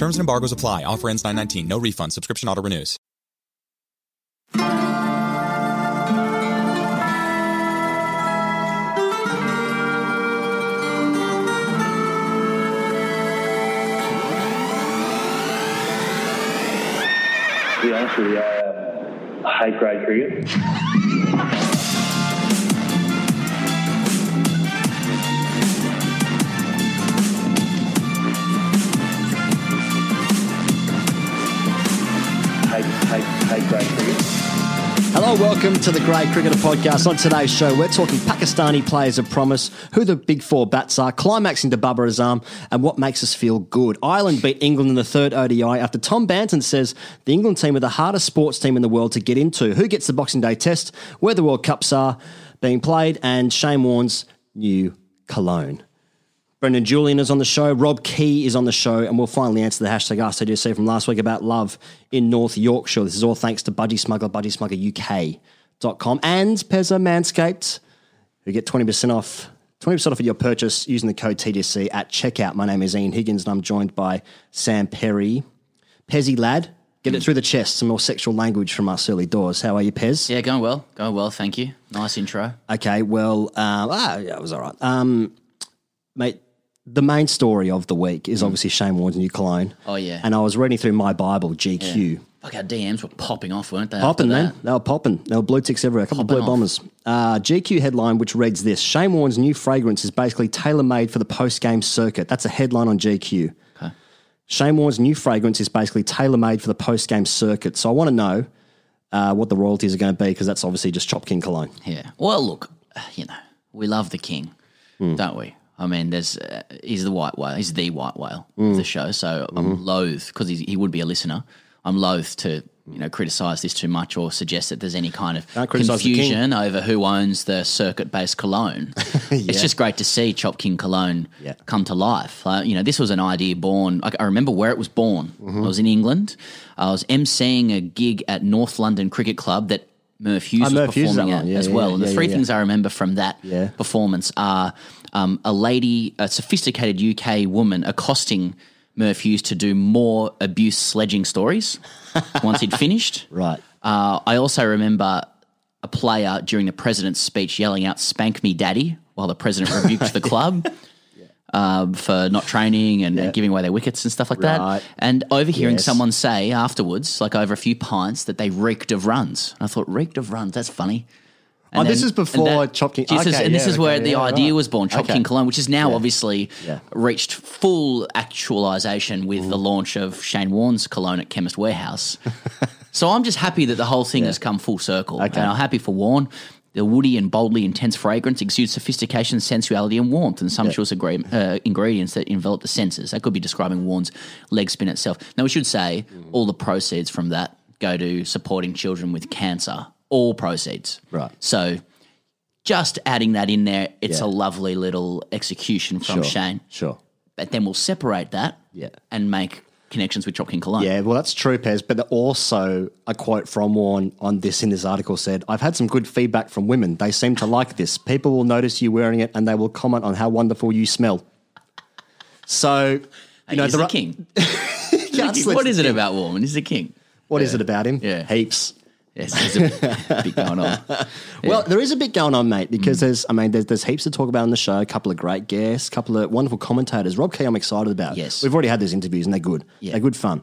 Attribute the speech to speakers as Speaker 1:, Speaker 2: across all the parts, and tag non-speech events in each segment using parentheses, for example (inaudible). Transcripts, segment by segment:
Speaker 1: Terms and embargoes apply. Offer ends 919. No refund. Subscription auto renews.
Speaker 2: To be honest with you, um, (laughs)
Speaker 3: Hello, welcome to the Grade Cricketer Podcast. On today's show, we're talking Pakistani players of promise, who the big four bats are, climaxing to Babar Azam, and what makes us feel good. Ireland beat England in the third ODI after Tom Banton says the England team are the hardest sports team in the world to get into. Who gets the Boxing Day test, where the World Cups are being played, and Shane Warne's new cologne. Brendon Julian is on the show. Rob Key is on the show, and we'll finally answer the hashtag AskTGC from last week about love in North Yorkshire. This is all thanks to Budgy Smuggler, BudgySmugglerUK.com, and Pezza Manscaped, who get 20% off. 20% off of your purchase using the code TGC at checkout. My name is Ian Higgins, and I'm joined by Sam Perry. Pezzy lad, get it through the chest, some more sexual language from us early doors. How are you, Pez?
Speaker 4: Yeah, going well. Going well, thank you. Nice intro.
Speaker 3: Okay, well, um, ah, yeah, it was all right. Um, mate, the main story of the week is obviously Shane Warne's new cologne.
Speaker 4: Oh, yeah.
Speaker 3: And I was reading through my Bible, GQ.
Speaker 4: Fuck, our DMs were popping off, weren't they?
Speaker 3: Popping, man. They were popping. They were blue ticks everywhere. A couple of blue
Speaker 4: off.
Speaker 3: bombers. Uh, GQ headline, which reads this Shane Warne's new fragrance is basically tailor made for the post game circuit. That's a headline on GQ.
Speaker 4: Okay.
Speaker 3: Shane Warne's new fragrance is basically tailor made for the post game circuit. So I want to know uh, what the royalties are going to be because that's obviously just Chop King cologne.
Speaker 4: Yeah. Well, look, you know, we love the king,
Speaker 3: Hmm.
Speaker 4: don't we? I mean, there's uh, he's the white whale. He's the white whale of the show. So
Speaker 3: Mm-hmm.
Speaker 4: I'm loath because he would be a listener. I'm loath to you know criticize this too much or suggest that there's any kind of
Speaker 3: Don't criticise the king.
Speaker 4: confusion over who owns the circuit-based cologne. (laughs) It's just great to see Chop King cologne
Speaker 3: Yeah.
Speaker 4: come to life. Uh, you know, this was an idea born. I, I remember where it was born.
Speaker 3: Mm-hmm.
Speaker 4: I was in England. I was emceeing a gig at North London Cricket Club that Merv Hughes
Speaker 3: Oh,
Speaker 4: was
Speaker 3: Merv Hughes is
Speaker 4: performing
Speaker 3: that
Speaker 4: at
Speaker 3: one. Yeah,
Speaker 4: as
Speaker 3: yeah,
Speaker 4: well. and the
Speaker 3: yeah,
Speaker 4: three
Speaker 3: yeah,
Speaker 4: things I remember from that
Speaker 3: Yeah.
Speaker 4: performance are um, a lady, a sophisticated UK woman accosting Merv Hughes to do more abuse sledging stories (laughs) once he'd finished.
Speaker 3: Right.
Speaker 4: Uh, I also remember a player during the president's speech yelling out "Spank me, daddy!" while the president rebuked the (laughs) club. um, for not training and, and giving away their wickets and stuff like
Speaker 3: Right.
Speaker 4: that, and overhearing
Speaker 3: Yes.
Speaker 4: someone say afterwards, like over a few pints, that they reeked of runs. And I thought, reeked of runs, that's funny.
Speaker 3: Oh, this is
Speaker 4: and
Speaker 3: before Chop King- okay,
Speaker 4: and this
Speaker 3: yeah,
Speaker 4: is where
Speaker 3: okay,
Speaker 4: the
Speaker 3: yeah,
Speaker 4: idea
Speaker 3: right.
Speaker 4: was born, Chop
Speaker 3: Okay.
Speaker 4: King Cologne, which is now
Speaker 3: Yeah.
Speaker 4: obviously
Speaker 3: Yeah.
Speaker 4: reached full actualization with the launch of Shane Warne's cologne at Chemist Warehouse. (laughs) so I'm just happy that the whole thing has come full circle.
Speaker 3: Okay.
Speaker 4: And I'm happy for Warne. The woody and boldly intense fragrance exudes sophistication, sensuality, and warmth, and sumptuous agree- uh, ingredients that envelop the senses. That could be describing Warne's leg spin itself. Now, we should say all the proceeds from that go to supporting children with cancer. All proceeds.
Speaker 3: Right.
Speaker 4: So just adding that in there, it's
Speaker 3: Yeah.
Speaker 4: a lovely little execution from
Speaker 3: Sure.
Speaker 4: Shane.
Speaker 3: Sure.
Speaker 4: But then we'll separate that
Speaker 3: Yeah.
Speaker 4: and make connections with Chop King Cologne.
Speaker 3: Yeah, well, that's true, Pez. But also, a quote from Warren on this in this article said, "I've had some good feedback from women. They seem to like this. People will notice you wearing it, and they will comment on how wonderful you smell." So, you know,
Speaker 4: he's
Speaker 3: the (laughs)
Speaker 4: the
Speaker 3: ri-
Speaker 4: king. What is it about Warman? He's the king.
Speaker 3: What is it about him?
Speaker 4: Yeah.
Speaker 3: heaps.
Speaker 4: Yes, there's a bit going on. (laughs)
Speaker 3: Well, there is a bit going on, mate, because
Speaker 4: Mm.
Speaker 3: there's, I mean, there's, there's heaps to talk about on the show. A couple of great guests, a couple of wonderful commentators. Rob Key, I'm excited about.
Speaker 4: Yes.
Speaker 3: we've already had those interviews, and they're good.
Speaker 4: Yeah.
Speaker 3: They're good fun.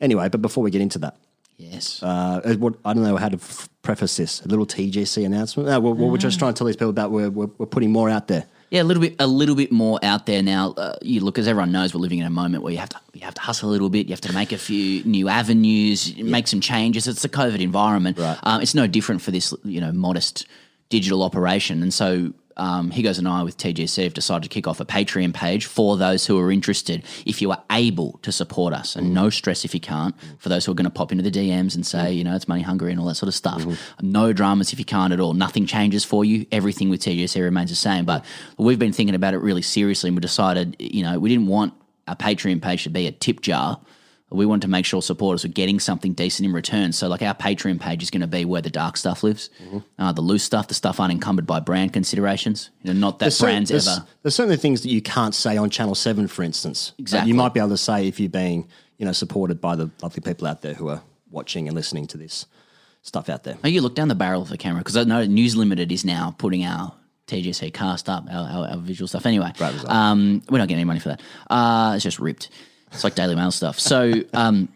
Speaker 3: Anyway, but before we get into that,
Speaker 4: Yes.
Speaker 3: Uh, what, I don't know how to f- preface this. A little TGC announcement. No, we're, we're just trying to tell these people about we're, we're, we're putting more out there.
Speaker 4: Yeah, a little bit, a little bit more out there now. Uh, you look, as everyone knows, we're living in a moment where you have to, you have to hustle a little bit. You have to make a few (laughs) new avenues, make some changes. It's the COVID environment.
Speaker 3: Right.
Speaker 4: Um, it's no different for this, you know, modest digital operation. And so, um, Higgos and I with TGC have decided to kick off a Patreon page for those who are interested. If you are able to support us, and no stress if you can't. For those who are going to pop into the DMs and say, you know, it's money hungry and all that sort of stuff. No dramas if you can't at all. Nothing changes for you. Everything with TGC remains the same. But we've been thinking about it really seriously, and we decided, you know, we didn't want our Patreon page to be a tip jar. We wanted to make sure supporters were getting something decent in return. So, like our Patreon page is going to be where the dark stuff lives, uh, the loose stuff, the stuff unencumbered by brand considerations. You know, not that
Speaker 3: cer-
Speaker 4: brands
Speaker 3: there's,
Speaker 4: ever.
Speaker 3: there's certainly things that you can't say on Channel 7, for instance.
Speaker 4: Exactly.
Speaker 3: You might be able to say if you're being, you know, supported by the lovely people out there who are watching and listening to this stuff out there.
Speaker 4: Oh, you look down the barrel of the camera because I know News Limited is now putting our TGC cast up, our, our, our visual stuff. Anyway, um, we're not getting any money for that. Uh, it's just ripped. It's like Daily Mail stuff. So, um,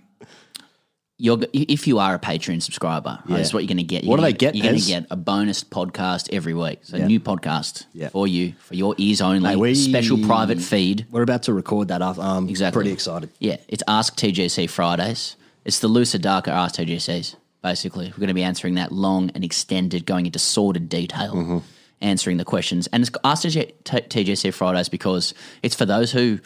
Speaker 4: you're, if you are a Patreon subscriber,
Speaker 3: Yeah.
Speaker 4: this is what you're going to get.
Speaker 3: What do
Speaker 4: You're
Speaker 3: they get,
Speaker 4: You're going to get a bonus podcast every week. So,
Speaker 3: Yeah.
Speaker 4: new podcast
Speaker 3: Yeah.
Speaker 4: for you, for your ears only,
Speaker 3: Hey, we-
Speaker 4: special private feed.
Speaker 3: We're about to record that up. I'm
Speaker 4: Exactly.
Speaker 3: pretty excited.
Speaker 4: Yeah, it's Ask TGC Fridays. It's the looser, darker Ask TGCs, basically. We're going to be answering that long and extended, going into sordid detail,
Speaker 3: Mm-hmm.
Speaker 4: answering the questions. And it's Ask TGC Fridays because it's for those who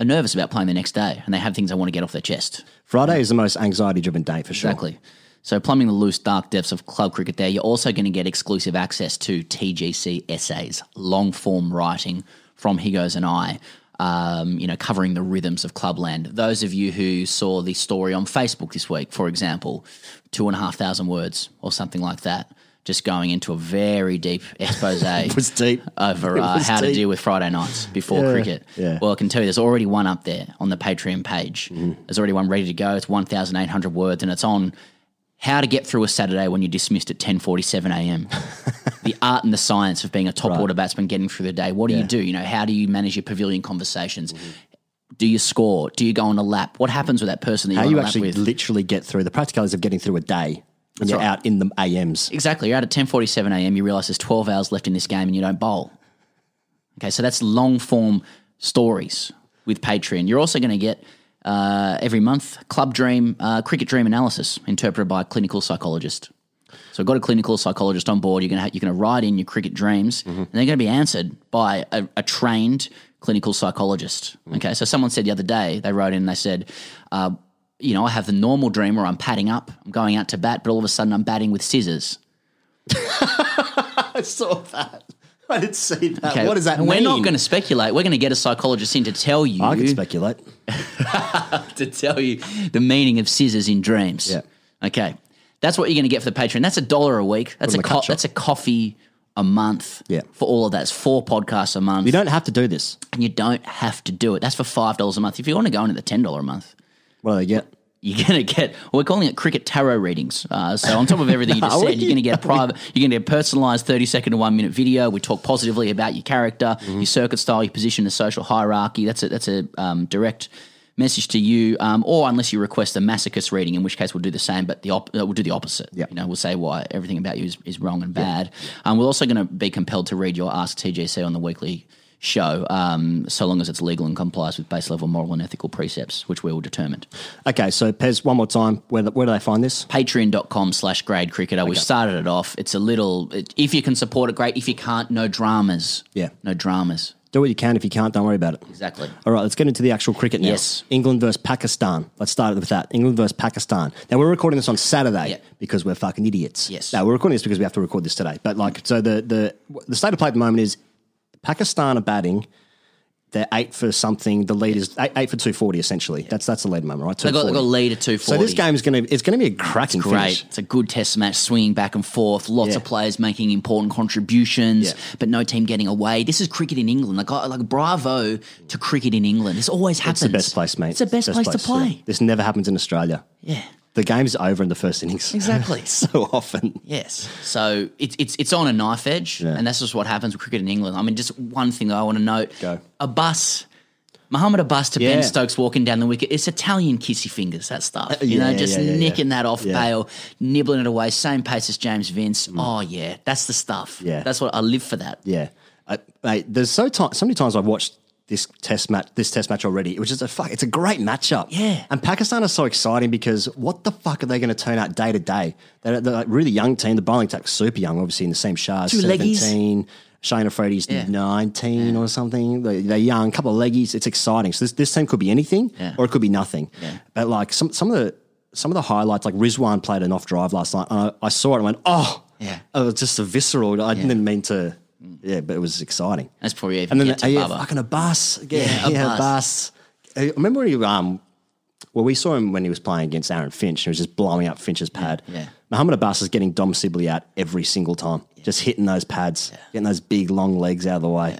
Speaker 4: are nervous about playing the next day and they have things they want to get off their chest.
Speaker 3: Friday is the most anxiety driven day for sure.
Speaker 4: Exactly. So, plumbing the loose, dark depths of club cricket there, you're also going to get exclusive access to TGC essays, long form writing from Higgos and I, um, you know, covering the rhythms of clubland. Those of you who saw the story on Facebook this week, for example, two and a half thousand words or something like that, just going into a very deep expose (laughs)
Speaker 3: It was deep.
Speaker 4: over uh,
Speaker 3: was
Speaker 4: how to deal with Friday nights before
Speaker 3: Yeah,
Speaker 4: cricket.
Speaker 3: yeah.
Speaker 4: Well, I can tell you there's already one up there on the Patreon page.
Speaker 3: Mm-hmm.
Speaker 4: There's already one ready to go. It's 1,800 words and it's on how to get through a Saturday when you're dismissed at 10.47 a.m. (laughs) the art and the science of being a top order batsman getting through the day. What do you do? You know, how do you manage your pavilion conversations?
Speaker 3: Mm-hmm.
Speaker 4: Do you score? Do you go on a lap? What happens with that person that
Speaker 3: How you
Speaker 4: on lap
Speaker 3: actually
Speaker 4: with?
Speaker 3: literally get through the practicalities of getting through a day when you're
Speaker 4: right.
Speaker 3: out in the AMs.
Speaker 4: Exactly. You're out at 10:47 a.m. You realise there's 12 hours left in this game and you don't bowl. Okay, so that's long form stories with Patreon. You're also going to get uh, every month Club Dream uh, cricket dream analysis interpreted by a clinical psychologist. So, I've got a clinical psychologist on board. You're going to you're going to write in your cricket dreams, and they're going to be answered by a, a trained clinical psychologist. Okay, so someone said the other day they wrote in and they said. Uh, you know, I have the normal dream where I'm padding up, I'm going out to bat, but all of a sudden I'm batting with scissors. (laughs)
Speaker 3: I saw that. I didn't see that.
Speaker 4: Okay,
Speaker 3: What does that
Speaker 4: and
Speaker 3: mean?
Speaker 4: We're not going to speculate. We're going to get a psychologist in to tell you
Speaker 3: I can speculate. (laughs)
Speaker 4: to tell you the meaning of scissors in dreams.
Speaker 3: Yeah.
Speaker 4: Okay, that's what you're going to get for the Patreon. That's a dollar a week. That's a co- that's a coffee a month.
Speaker 3: Yeah.
Speaker 4: for all of that. It's four podcasts a month.
Speaker 3: You don't have to do this.
Speaker 4: and you don't have to do it. That's for five dollars a month. If you want to go into the ten dollar a month.
Speaker 3: What do they get?
Speaker 4: You're going to get, we're calling it cricket tarot readings. Uh, so, on top of everything you (laughs) just
Speaker 3: Are
Speaker 4: said,
Speaker 3: we?
Speaker 4: you're going to get a private, you're to get a personalized 30 second to one minute video. We talk positively about your character,
Speaker 3: Mm-hmm.
Speaker 4: your circuit style, your position in the social hierarchy. That's a, that's a um, direct message to you, um, or unless you request a masochist reading, in which case we'll do the same, but the op- uh, we'll do the opposite.
Speaker 3: Yeah.
Speaker 4: You know, we'll say why everything about you is, is wrong and bad. Um, we're also going to be compelled to read your Ask TGC on the weekly show, um, so long as it's legal and complies with base level moral and ethical precepts, which we will determine
Speaker 3: Okay, so Pez, one more time. Where, where do they find this?
Speaker 4: patreon.com slash grade cricketer. We've started it off. It's a little, it, if you can support it, great. If you can't, no dramas.
Speaker 3: Yeah.
Speaker 4: No dramas.
Speaker 3: Do what you can. If you can't, don't worry about it.
Speaker 4: Exactly.
Speaker 3: All right, let's get into the actual cricket now.
Speaker 4: Yes.
Speaker 3: England versus Pakistan. Let's start it with that. England versus Pakistan. Now we're recording this on Saturday
Speaker 4: Yeah.
Speaker 3: because we're fucking idiots.
Speaker 4: Yes.
Speaker 3: No, we're recording this because we have to record this today. But like, so the the the state of play at the moment is Pakistan are batting. They're eight for something. The lead is eight, eight for two forty. Essentially, that's that's the lead the moment, right?
Speaker 4: They got, they got a lead at 240.
Speaker 3: So this game is going to it's going to be a cracking
Speaker 4: Great.
Speaker 3: finish.
Speaker 4: It's a good test match, swinging back and forth. Lots
Speaker 3: Yeah.
Speaker 4: of players making important contributions,
Speaker 3: Yeah.
Speaker 4: but no team getting away. This is cricket in England. Like, like bravo to cricket in England. This always happens.
Speaker 3: It's the best place, mate.
Speaker 4: It's the best, place, to play.
Speaker 3: yeah. This never happens in Australia.
Speaker 4: Yeah.
Speaker 3: The game's over in the first innings.
Speaker 4: Exactly. (laughs)
Speaker 3: so often.
Speaker 4: Yes. So it's it's it's on a knife edge,
Speaker 3: Yeah.
Speaker 4: and that's just what happens with cricket in England. I mean, just one thing I want to note:
Speaker 3: Go.
Speaker 4: a bus Muhammad Abbas to
Speaker 3: Yeah.
Speaker 4: Ben Stokes walking down the wicket. It's Italian kissy fingers, that stuff. you know, just
Speaker 3: yeah, yeah, yeah.
Speaker 4: nicking that off
Speaker 3: Yeah.
Speaker 4: bail, nibbling it away, same pace as James Vince. Mm. Oh, yeah, that's the stuff.
Speaker 3: Yeah.
Speaker 4: That's what I live for that.
Speaker 3: Yeah, I, mate. There's so ti so many times I've watched this test match, this test match already. It was just a fuck. It's a great matchup.
Speaker 4: Yeah.
Speaker 3: and Pakistan is so exciting because what the fuck are they going to turn out day to day? They're, they're like really young team. The bowling attack's super young, obviously in the Naseem Shah's
Speaker 4: Two leggies.
Speaker 3: seventeen. Shaheen Afridi's
Speaker 4: Yeah.
Speaker 3: 19 or something. They- They're young, couple of leggies. It's exciting. So this, this team could be anything
Speaker 4: Yeah.
Speaker 3: or it could be nothing.
Speaker 4: Yeah.
Speaker 3: But like some, some of the some of the highlights, like Rizwan played an off drive last night. And I, I saw it and went, oh,
Speaker 4: Yeah.
Speaker 3: it was just a visceral. I didn't mean to, yeah, but it was exciting.
Speaker 4: That's probably even
Speaker 3: And then
Speaker 4: get to
Speaker 3: yeah,
Speaker 4: Bubba.
Speaker 3: fucking Abbas. Yeah,
Speaker 4: Yeah,
Speaker 3: yeah,
Speaker 4: Abbas.
Speaker 3: Abbas. I remember when he, um, well, we saw him when he was playing against Aaron Finch and he was just blowing up Finch's pad.
Speaker 4: yeah.
Speaker 3: Muhammad Abbas is getting Dom Sibley out every single time, just hitting those pads, getting those big long legs out of the way.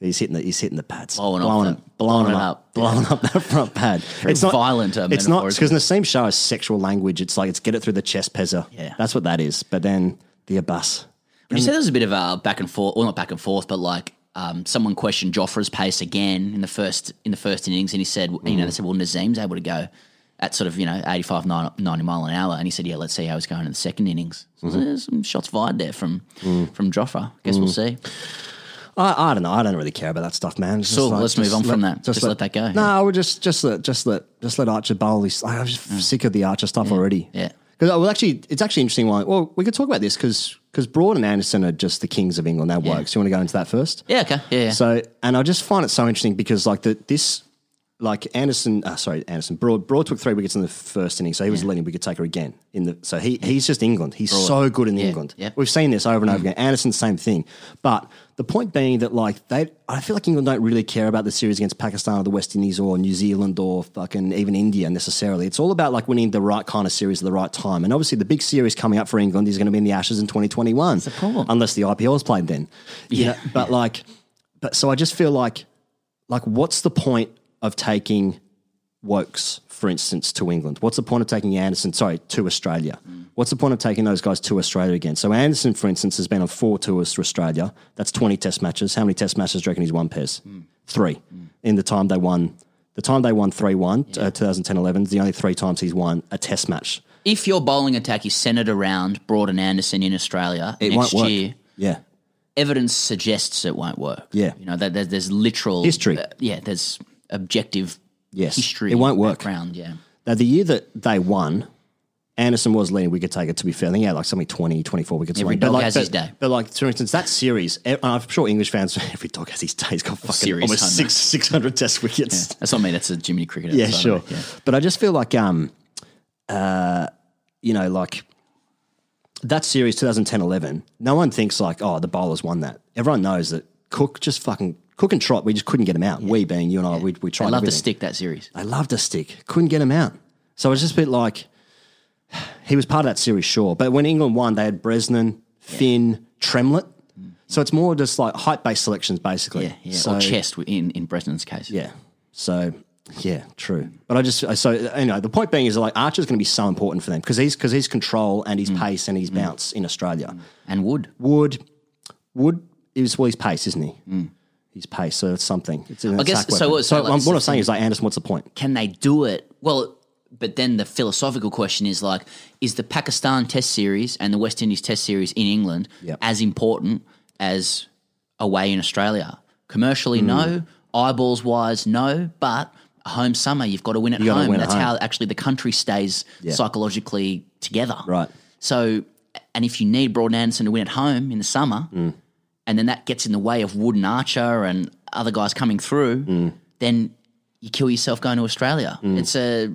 Speaker 3: He's hitting the he's hitting the pads,
Speaker 4: Blowing
Speaker 3: blowing,
Speaker 4: the-
Speaker 3: blowing,
Speaker 4: blowing
Speaker 3: them
Speaker 4: it
Speaker 3: up,
Speaker 4: up.
Speaker 3: blowing up that front pad. (laughs)
Speaker 4: Very violent, uh,
Speaker 3: it's not because the same show is sexual language. It's like it's get it through the chest pezzer.
Speaker 4: Yeah.
Speaker 3: that's what that is. But then the Abbas,
Speaker 4: When you said there was a bit of a back and forth, well, not back and forth, but like um, someone questioned Jofra's pace again in the first in the first innings, and he said, you know, they mm. said, well, Naseem's able to go at sort of you know 85, 90 mile an hour, and he said, yeah, let's see how he's going in the second innings. So mm-hmm. there's some shots fired there from mm. from Joffre. Guess we'll mm. see.
Speaker 3: I, I don't know. I don't really care about that stuff, man. It's just
Speaker 4: So let's move on from that. Just let that go,
Speaker 3: No,
Speaker 4: yeah.
Speaker 3: I would just just let just let just let Archer bowl. He's, I'm just sick of the Archer stuff already.
Speaker 4: yeah.
Speaker 3: Because well, actually, it's actually interesting. Why? Well, we could talk about this because because Broad and Anderson are just the kings of England. That works. You want to go into that first?
Speaker 4: Yeah, okay, yeah, yeah.
Speaker 3: So, and I just find it so interesting because like the this. Like Anderson, uh, sorry, Anderson. Broad, Broad took three wickets in the first inning, so he was the leading wicket taker again. In the so he he's just England. He's so good in
Speaker 4: Yeah,
Speaker 3: England.
Speaker 4: yeah.
Speaker 3: We've seen this over and over again. Anderson, same thing. But the point being that like they, I feel like England don't really care about the series against Pakistan or the West Indies or New Zealand or fucking even India necessarily. It's all about like winning the right kind of series at the right time. And obviously, the big series coming up for England is going to be in the Ashes in 2021. That's
Speaker 4: the problem.
Speaker 3: Unless the IPL is played then. You
Speaker 4: Yeah.
Speaker 3: know, but like, but so I just feel like, like, what's the point of taking Woakes, for instance, to England? What's the point of taking Anderson, sorry, to Australia? What's the point of taking those guys to Australia again? So Anderson, for instance, has been on four tours to Australia. That's 20 test matches. How many test matches do you reckon he's won, Pez? Three. In the time they won, the time they won 3-1, uh, 2010-11, is the only three times he's won a test match.
Speaker 4: If your bowling attack is centered around Broad and Anderson in Australia
Speaker 3: It
Speaker 4: next
Speaker 3: won't work.
Speaker 4: year,
Speaker 3: Yeah.
Speaker 4: evidence suggests it won't work.
Speaker 3: Yeah.
Speaker 4: you know, there, there's, there's literal
Speaker 3: History.
Speaker 4: uh, yeah, there's objective
Speaker 3: Yes.
Speaker 4: history.
Speaker 3: It won't work.
Speaker 4: Background, yeah.
Speaker 3: Now, the year that they won, Anderson was leading wicket taker, to be fair. I think he had like something 20, 24 wickets.
Speaker 4: Every
Speaker 3: away.
Speaker 4: Dog
Speaker 3: like,
Speaker 4: has
Speaker 3: but,
Speaker 4: his day.
Speaker 3: But like, for instance, that series, I'm sure English fans, (laughs) every dog has his day. He's got fucking
Speaker 4: Series
Speaker 3: almost six, 600 test wickets.
Speaker 4: That's not me. That's a Jimmy Cricket.
Speaker 3: Yeah, sure. But I just feel like, um, uh, you know, like that series 2010 11, no one thinks like, oh, the bowlers won that. Everyone knows that Cook just fucking, Cook and Trott, we just couldn't get him out. We being you and I, we, we tried
Speaker 4: I love to stick that series.
Speaker 3: I loved a stick. Couldn't get him out. So it was just a bit like he was part of that series, sure. But when England won, they had Bresnan, Finn, Tremlett. So it's more just like height based selections, basically.
Speaker 4: Yeah, yeah.
Speaker 3: So,
Speaker 4: or chest in in Bresnan's case.
Speaker 3: Yeah. So yeah, true. But I just so you know the point being is like Archer's going to be so important for them because he's because his control and
Speaker 4: Mm.
Speaker 3: his pace and his mm. bounce in Australia. Mm.
Speaker 4: and Wood.
Speaker 3: Wood, Wood is well his pace, isn't he? Mm. His pace, so it's something. It's an.
Speaker 4: I guess-
Speaker 3: attack
Speaker 4: so
Speaker 3: weapon.
Speaker 4: what- so like
Speaker 3: what I'm saying is like Anderson, what's the point?
Speaker 4: Can they do it? Well, but then the philosophical question is like, is the Pakistan Test Series and the West Indies Test Series in England
Speaker 3: Yep.
Speaker 4: as important as away in Australia? Commercially, no. Eyeballs wise, no. But a home summer, you've got to win at
Speaker 3: gotta
Speaker 4: home.
Speaker 3: win at
Speaker 4: That's
Speaker 3: home.
Speaker 4: how actually the country stays
Speaker 3: Yeah.
Speaker 4: psychologically together.
Speaker 3: Right.
Speaker 4: So, and if you need Broad Anderson to win at home in the summer,
Speaker 3: Mm.
Speaker 4: And then that gets in the way of Wood and Archer and other guys coming through,
Speaker 3: Mm.
Speaker 4: then you kill yourself going to Australia. It's a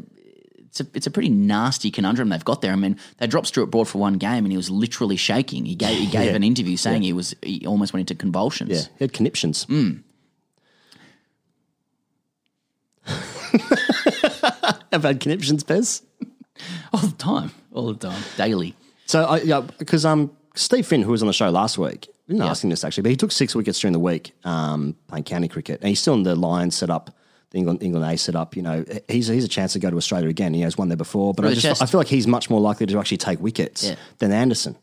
Speaker 4: it's a it's a pretty nasty conundrum they've got there. I mean, they dropped Stuart Broad for one game and he was literally shaking. He gave he gave (laughs)
Speaker 3: Yeah.
Speaker 4: an interview saying he was he almost went into convulsions.
Speaker 3: Yeah, he had conniptions. (laughs)
Speaker 4: Mm.
Speaker 3: I've had conniptions, Bez.
Speaker 4: all the time, all the time, daily.
Speaker 3: So, I, yeah, because um, Steve Finn, who was on the show last week, didn't ask him this actually, but he took six wickets during the week um, playing county cricket, and he's still in the Lions set up, the England England A set up. You know, he's he's a chance to go to Australia again. He has won there before, but I just
Speaker 4: chest.
Speaker 3: I feel like he's much more likely to actually take wickets
Speaker 4: Yeah.
Speaker 3: than Anderson.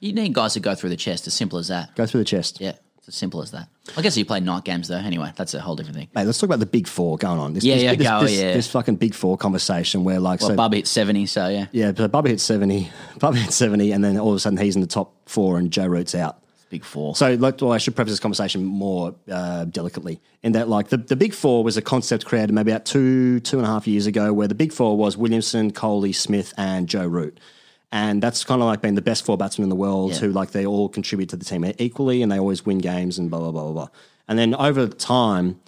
Speaker 4: You need guys to go through the chest. As simple as that.
Speaker 3: Go through the chest.
Speaker 4: Yeah, It's as simple as that. I guess you play night games though. Anyway, that's a whole different thing.
Speaker 3: Mate, let's talk about the big four going on. This,
Speaker 4: Yeah,
Speaker 3: this,
Speaker 4: yeah,
Speaker 3: this,
Speaker 4: go,
Speaker 3: this,
Speaker 4: yeah.
Speaker 3: this fucking big four conversation where like
Speaker 4: Well,
Speaker 3: so
Speaker 4: Bubba hit seventy, so yeah,
Speaker 3: yeah, so Bubba hit seventy, (laughs) Bubba hit seventy, and then all of a sudden he's in the top four and Joe Root's out.
Speaker 4: big four.
Speaker 3: So, like, well, I should preface this conversation more uh, delicately in that, like, the, the Big Four was a concept created maybe about two two and a half years ago, where the Big Four was Williamson, Kohli, Smith, and Joe Root, and that's kind of like been the best four batsmen in the world
Speaker 4: Yeah.
Speaker 3: who, like, they all contribute to the team equally, and they always win games and blah blah blah blah blah. And then over time,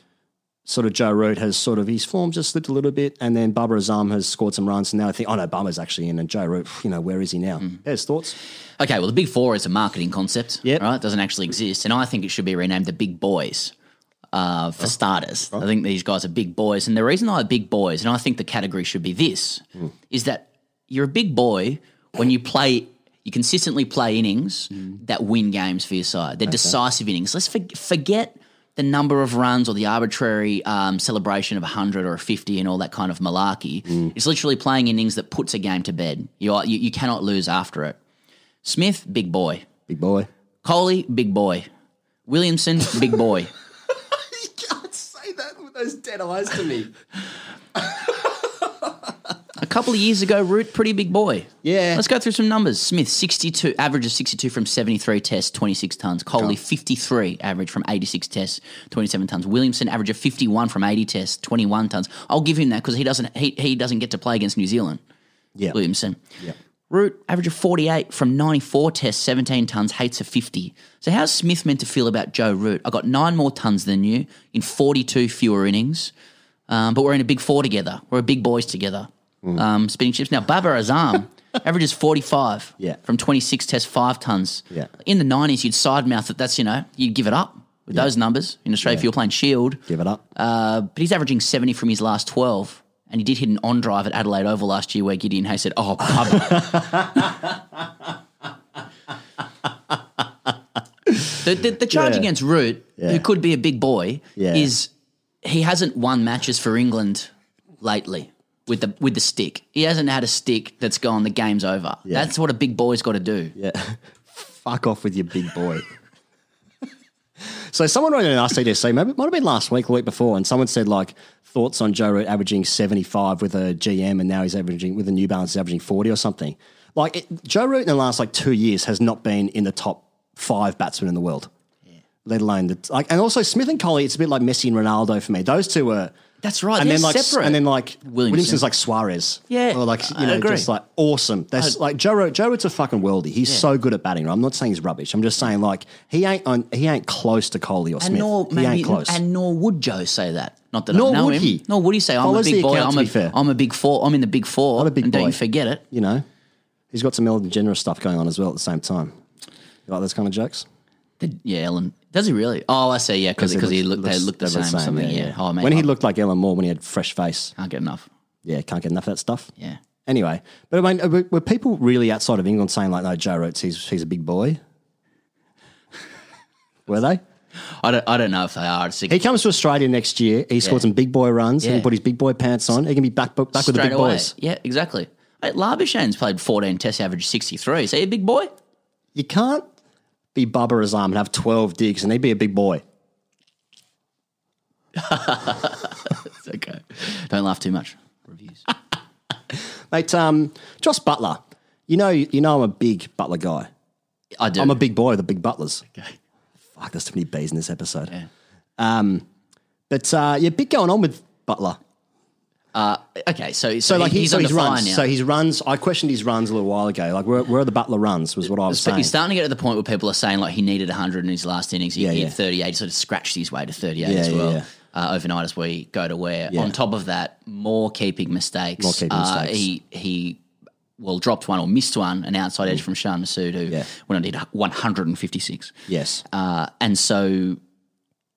Speaker 3: sort of Joe Root has sort of his form just slipped a little bit, and then Babar Azam has scored some runs, and now I think, oh no, Bubba's actually in, and Joe Root, you know, where is he now? There's thoughts.
Speaker 4: Okay, well, the Big Four is a marketing concept,
Speaker 3: Yep.
Speaker 4: right? It doesn't actually exist, and I think it should be renamed the Big Boys. Uh, for starters, I think these guys are big boys, and the reason they're big boys, and I think the category should be this, is that you're a big boy when you play, you consistently play innings that win games for your side. They're decisive innings. Let's for, forget the number of runs or the arbitrary um, celebration of 100 or a 50 and all that kind of malarkey. It's literally playing innings that puts a game to bed. You, are, you, you cannot lose after it. Smith, big boy.
Speaker 3: Big boy.
Speaker 4: Kohli, big boy. Williamson, big boy. (laughs)
Speaker 3: You can't say that with those dead eyes to me. (laughs)
Speaker 4: A couple of years ago, Root, pretty big boy.
Speaker 3: Yeah.
Speaker 4: Let's go through some numbers. Smith, 62, average of 62 from 73 tests, 26 tons. Kohli, 53, average from 86 tests, 27 tons. Williamson, average of 51 from 80 tests, 21 tons. I'll give him that because he doesn't he, he doesn't get to play against New Zealand.
Speaker 3: Yeah.
Speaker 4: Williamson.
Speaker 3: Yeah.
Speaker 4: Root, average of 48 from 94 tests, 17 tons, hates a 50. So how's Smith meant to feel about Joe Root? I got nine more tons than you in 42 fewer innings, um, but we're in a big four together. We're big boys together.
Speaker 3: Mm.
Speaker 4: Um, spinning chips. Now, Babar Azam (laughs) averages 45
Speaker 3: Yeah.
Speaker 4: from 26 tests, five tons.
Speaker 3: Yeah.
Speaker 4: In the 90s, you'd side mouth that that's, you know, you'd give it up with those numbers. In Australia, if you were playing Shield,
Speaker 3: Give it up.
Speaker 4: uh, but he's averaging 70 from his last 12. And he did hit an on drive at Adelaide Oval last year where Gideon Haigh said, Oh, Bubba. (laughs) the, the, the charge
Speaker 3: Yeah.
Speaker 4: against Root,
Speaker 3: Yeah.
Speaker 4: who could be a big boy,
Speaker 3: Yeah.
Speaker 4: is he hasn't won matches for England lately with the with the stick. He hasn't had a stick that's gone, the game's over. That's what a big boy's got to do.
Speaker 3: Yeah. (laughs) Fuck off with your big boy. (laughs) so someone wrote in an RCDC, maybe it might have been last week or the week before, and someone said like thoughts on Joe Root averaging 75 with a GM and now he's averaging with a New Balance he's averaging 40 or something. Like it, Joe Root in the last like two years has not been in the top five batsmen in the world. Let alone the like, and also Smith and Kohli. It's a bit like Messi and Ronaldo for me. Those two are
Speaker 4: That's right,
Speaker 3: And then like
Speaker 4: separate.
Speaker 3: and then like
Speaker 4: Williamson.
Speaker 3: Williamson's like Suarez.
Speaker 4: Yeah,
Speaker 3: or like
Speaker 4: I
Speaker 3: you know
Speaker 4: agree.
Speaker 3: just like awesome. That's like Joe. Root- Joe Root's a fucking worldie. He's so good at batting. Right? I'm not saying he's rubbish. I'm just saying like he ain't on, he ain't close to Kohli or
Speaker 4: And
Speaker 3: Smith.
Speaker 4: nor
Speaker 3: he
Speaker 4: maybe,
Speaker 3: ain't close.
Speaker 4: and nor would Joe say that. Not that
Speaker 3: Nor
Speaker 4: I know
Speaker 3: would
Speaker 4: him.
Speaker 3: he.
Speaker 4: Nor would he say I'm a big boy.
Speaker 3: account,
Speaker 4: I'm
Speaker 3: to
Speaker 4: a,
Speaker 3: be fair.
Speaker 4: I'm a big four. I'm in the big four.
Speaker 3: Not a big
Speaker 4: and don't
Speaker 3: boy.
Speaker 4: you forget it.
Speaker 3: you know, he's got some Ellen DeGeneres stuff going on as well at the same time. You like those kind of jokes?
Speaker 4: The- yeah, Ellen. Does he really? Oh, I see. Yeah, because he looked, they looked the same. something. Yeah. Oh man,
Speaker 3: when he
Speaker 4: I
Speaker 3: looked like Ellen Moore when he had fresh face.
Speaker 4: can't get enough.
Speaker 3: Yeah, can't get enough of that stuff.
Speaker 4: Yeah.
Speaker 3: Anyway, but I mean, uh, were, were people really outside of England saying like, "No, Joe Roots, he's he's a big boy"? were they?
Speaker 4: I don't. I don't know if they are. It's
Speaker 3: He comes to Australia next year. He scored some big boy runs. He
Speaker 4: Yeah.
Speaker 3: can put his big boy pants on. He can be back back with the
Speaker 4: straight
Speaker 3: big
Speaker 4: away.
Speaker 3: boys.
Speaker 4: Yeah, exactly. Hey, Labuschagne's played 14 tests, average 63. Is he a big boy?
Speaker 3: You can't be Babar Azam and have twelve digs and he'd be a big boy. (laughs)
Speaker 4: It's okay. Don't laugh too much. Reviews. (laughs)
Speaker 3: Mate, um, Jos Buttler. You know, you know, I'm a big Buttler guy.
Speaker 4: I do.
Speaker 3: I'm a big boy of the big butlers.
Speaker 4: Okay.
Speaker 3: Fuck, there's too many bees in this episode.
Speaker 4: Yeah.
Speaker 3: Um, but uh, yeah, big going on with Buttler.
Speaker 4: Okay, so so,
Speaker 3: So like
Speaker 4: he,
Speaker 3: he,
Speaker 4: he's
Speaker 3: so
Speaker 4: fire
Speaker 3: runs.
Speaker 4: now.
Speaker 3: So his runs. I questioned his runs a little while ago. Like where, where are the Buttler runs? Was what I was
Speaker 4: So
Speaker 3: saying.
Speaker 4: he's starting to get to the point where people are saying like he needed 100 in his last innings. He
Speaker 3: Yeah,
Speaker 4: hit
Speaker 3: yeah.
Speaker 4: 38. Sort of scratched his way to 38
Speaker 3: Yeah,
Speaker 4: as well.
Speaker 3: yeah.
Speaker 4: Uh, overnight as we go to where. On top of that, more keeping mistakes.
Speaker 3: More keeping
Speaker 4: Uh,
Speaker 3: mistakes.
Speaker 4: he he well dropped one or missed one, an outside edge from Shan Masood who
Speaker 3: Mm. Yeah.
Speaker 4: went on to hit 156.
Speaker 3: yes.
Speaker 4: Uh, and so,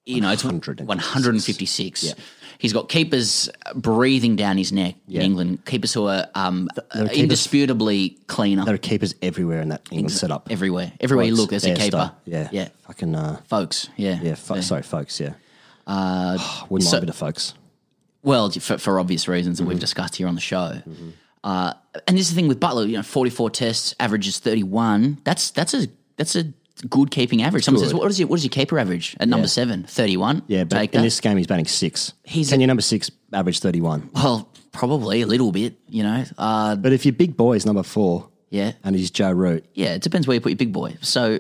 Speaker 4: you know, it's
Speaker 3: 156.
Speaker 4: 156.
Speaker 3: Yeah.
Speaker 4: He's got keepers breathing down his neck in England. Keepers who are um,
Speaker 3: are keepers-
Speaker 4: indisputably cleaner
Speaker 3: there are keepers everywhere in that England setup.
Speaker 4: everywhere. Everywhere you look, there's a keeper.
Speaker 3: Yeah.
Speaker 4: yeah,
Speaker 3: Fucking. Uh,
Speaker 4: Foakes. Yeah,
Speaker 3: yeah. Fo-
Speaker 4: So-
Speaker 3: Sorry, Foakes. Yeah. Uh, (sighs) Wouldn't
Speaker 4: so-
Speaker 3: mind a bit of Foakes.
Speaker 4: Well, for, for obvious reasons
Speaker 3: Mm-hmm.
Speaker 4: that we've discussed here on the show. Uh, and this is the thing with Buttler. You know, 44 tests, averages 31. That's that's a that's a good keeping average. Someone
Speaker 3: Good.
Speaker 4: says, "What is your what is your keeper average at number seven? Thirty-one.
Speaker 3: Yeah, but
Speaker 4: Take
Speaker 3: in
Speaker 4: that.
Speaker 3: this game he's batting six.
Speaker 4: He's
Speaker 3: Can
Speaker 4: a-
Speaker 3: your number six average thirty one?
Speaker 4: well, probably a little bit. You know, uh,
Speaker 3: But if your big boy is number four,
Speaker 4: yeah,
Speaker 3: and he's Joe Root,
Speaker 4: yeah. It depends where you put your big boy. So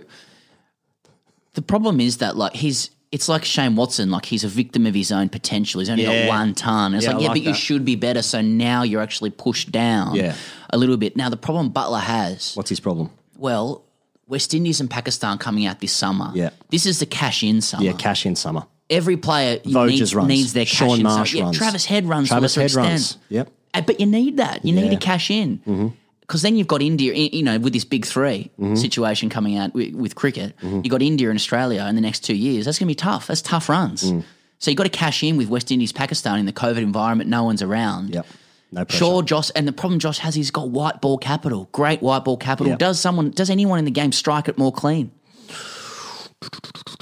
Speaker 4: the problem is that like he's. It's like Shane Watson, like he's a victim of his own potential. He's only
Speaker 3: Yeah.
Speaker 4: got one ton. It's
Speaker 3: Yeah,
Speaker 4: like, yeah,
Speaker 3: like
Speaker 4: but you should be better. So now you're actually pushed down
Speaker 3: Yeah.
Speaker 4: a little bit. Now the problem Buttler has,
Speaker 3: what's his problem?
Speaker 4: well, West Indies and Pakistan coming out this summer.
Speaker 3: Yeah.
Speaker 4: This is the cash in summer.
Speaker 3: Yeah, cash in summer.
Speaker 4: Every player needs,
Speaker 3: runs.
Speaker 4: needs their cash
Speaker 3: Sean
Speaker 4: in.
Speaker 3: Marsh
Speaker 4: so, yeah. Travis Head runs.
Speaker 3: Travis Head
Speaker 4: lesser
Speaker 3: runs. Yep.
Speaker 4: Uh, But you need that. You need to cash in.
Speaker 3: Mm-hmm.
Speaker 4: Because then you've got India, you know, with this big 3 situation coming out with, with cricket.
Speaker 3: Mm-hmm.
Speaker 4: You've got India and Australia in the next two years. That's going to be tough. That's tough runs.
Speaker 3: Mm.
Speaker 4: So you've got to cash in with West Indies, Pakistan in the COVID environment. No one's around.
Speaker 3: Yep. No pressure.
Speaker 4: Sure, Jos, and the problem Jos has, he's got white ball capital, great white ball capital.
Speaker 3: Yep.
Speaker 4: Does someone, does anyone in the game strike it more clean?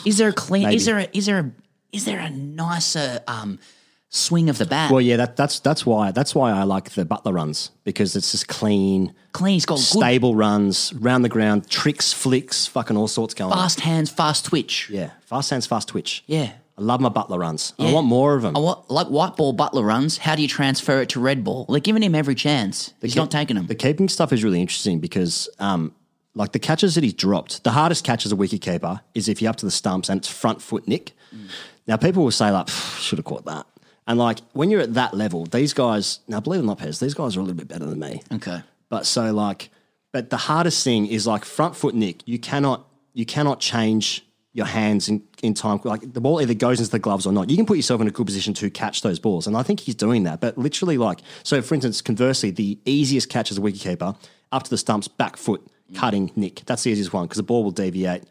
Speaker 4: Is there a clean?
Speaker 3: Maybe.
Speaker 4: Is there a, is there a, is there a nicer um, swing of the bat?
Speaker 3: Well, yeah, that, that's that's why that's why I like the Buttler runs because it's just clean,
Speaker 4: clean. He's got good,
Speaker 3: stable runs, round the ground, tricks, flicks, fucking all sorts going. on.
Speaker 4: fast hands, fast twitch.
Speaker 3: Yeah, fast hands, fast twitch.
Speaker 4: Yeah.
Speaker 3: I love my Buttler runs. I want more of them.
Speaker 4: I want like white ball Buttler runs. How do you transfer it to red ball? They're giving him every chance. He's not taking them.
Speaker 3: The keeping stuff is really interesting because, um, like the catches that he's dropped, the hardest catch as a wicketkeeper is if you're up to the stumps and it's front foot nick. Now people will say like, should have caught that. And like when you're at that level, these guys now believe it or not, Pez, these guys are a little bit better than me.
Speaker 4: Okay.
Speaker 3: But so like, but the hardest thing is like front foot nick. You cannot you cannot change your hands in, in time. Like the ball either goes into the gloves or not. You can put yourself in a good position to catch those balls, and I think he's doing that. But literally, like so, for instance, conversely, the easiest catch as a wicketkeeper up to the stumps, back foot cutting nick. That's the easiest one because the ball will deviate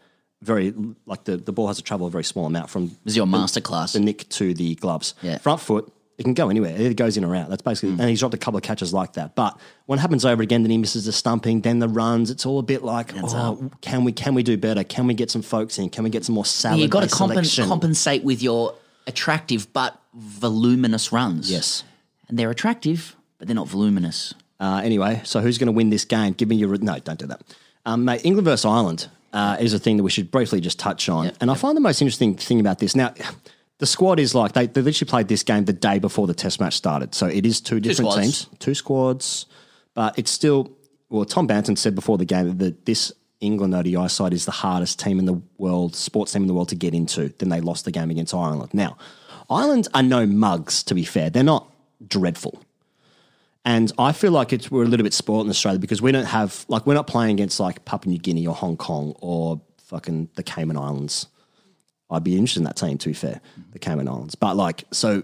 Speaker 3: very like the, the ball has to travel a very small amount from
Speaker 4: This is your masterclass.
Speaker 3: the nick to the gloves.
Speaker 4: Yeah.
Speaker 3: Front foot, it can go anywhere. It goes in or out. That's basically, and he's dropped a couple of catches like that. But when it happens over again, then he misses the stumping, then the runs. It's all a bit like, oh, can we can we do better? Can we get some Foakes in? Can we get some more salad?
Speaker 4: You've got to compen- compensate with your attractive but voluminous runs.
Speaker 3: Yes.
Speaker 4: And they're attractive, but they're not voluminous.
Speaker 3: Uh, anyway, so who's going to win this game? Give me your no. Don't do that, um, mate. England versus Ireland uh, is a thing that we should briefly just touch on. and I find the most interesting thing about this now. The squad is like they, they literally played this game the day before the Test match started, so it is two different
Speaker 4: squads.
Speaker 3: teams, two squads, but it's still. Well, Tom Banton said before the game that this England ODI side is the hardest team in the world, sports team in the world to get into. Then they lost the game against Ireland. Now, Ireland are no mugs. To be fair, they're not dreadful. And I feel like it's we're a little bit spoiled in Australia because we don't have like we're not playing against like Papua New Guinea or Hong Kong or fucking the Cayman Islands. I'd be interested in that team to be fair, the Cayman Islands. But like so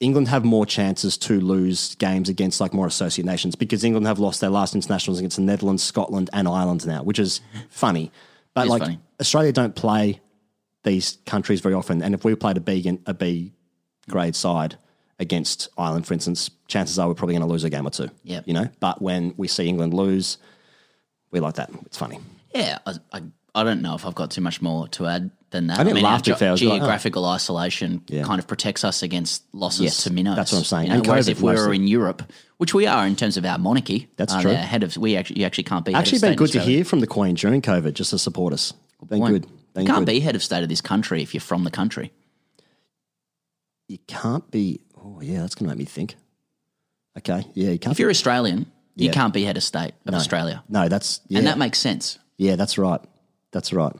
Speaker 3: England have more chances to lose games against like more associate nations because England have lost their last internationals against the Netherlands, Scotland, and Ireland now, which is funny. But
Speaker 4: is
Speaker 3: like
Speaker 4: funny.
Speaker 3: Australia don't play these countries very often, and if we played a B a B grade side against Ireland, for instance, chances are we're probably going to lose a game or two.
Speaker 4: Yep.
Speaker 3: you know. But when we see England lose, we like that. It's funny.
Speaker 4: Yeah, I, I, I don't know if I've got too much more to add than that.
Speaker 3: I didn't
Speaker 4: mean,
Speaker 3: laugh
Speaker 4: our
Speaker 3: to be fair. I was like, oh.
Speaker 4: geographical isolation
Speaker 3: Yeah.
Speaker 4: kind of protects us against losses
Speaker 3: Yes,
Speaker 4: to minnows.
Speaker 3: that's what I'm saying.
Speaker 4: You know, whereas if we were in Europe, which we are in terms of our monarchy,
Speaker 3: That's
Speaker 4: uh,
Speaker 3: true.
Speaker 4: Head of we actually you actually can't be.
Speaker 3: Actually, been good to hear from the Queen during COVID, just to support us. Been
Speaker 4: Point.
Speaker 3: good. Been
Speaker 4: You can't
Speaker 3: good.
Speaker 4: be head of state of this country if you're from the country.
Speaker 3: You can't be. Oh yeah, that's going to make me think. Okay, yeah, you can't.
Speaker 4: If you're Australian, you can't be head of state of
Speaker 3: no.
Speaker 4: Australia,
Speaker 3: No, that's yeah.
Speaker 4: and that makes sense.
Speaker 3: Yeah, that's right. That's right.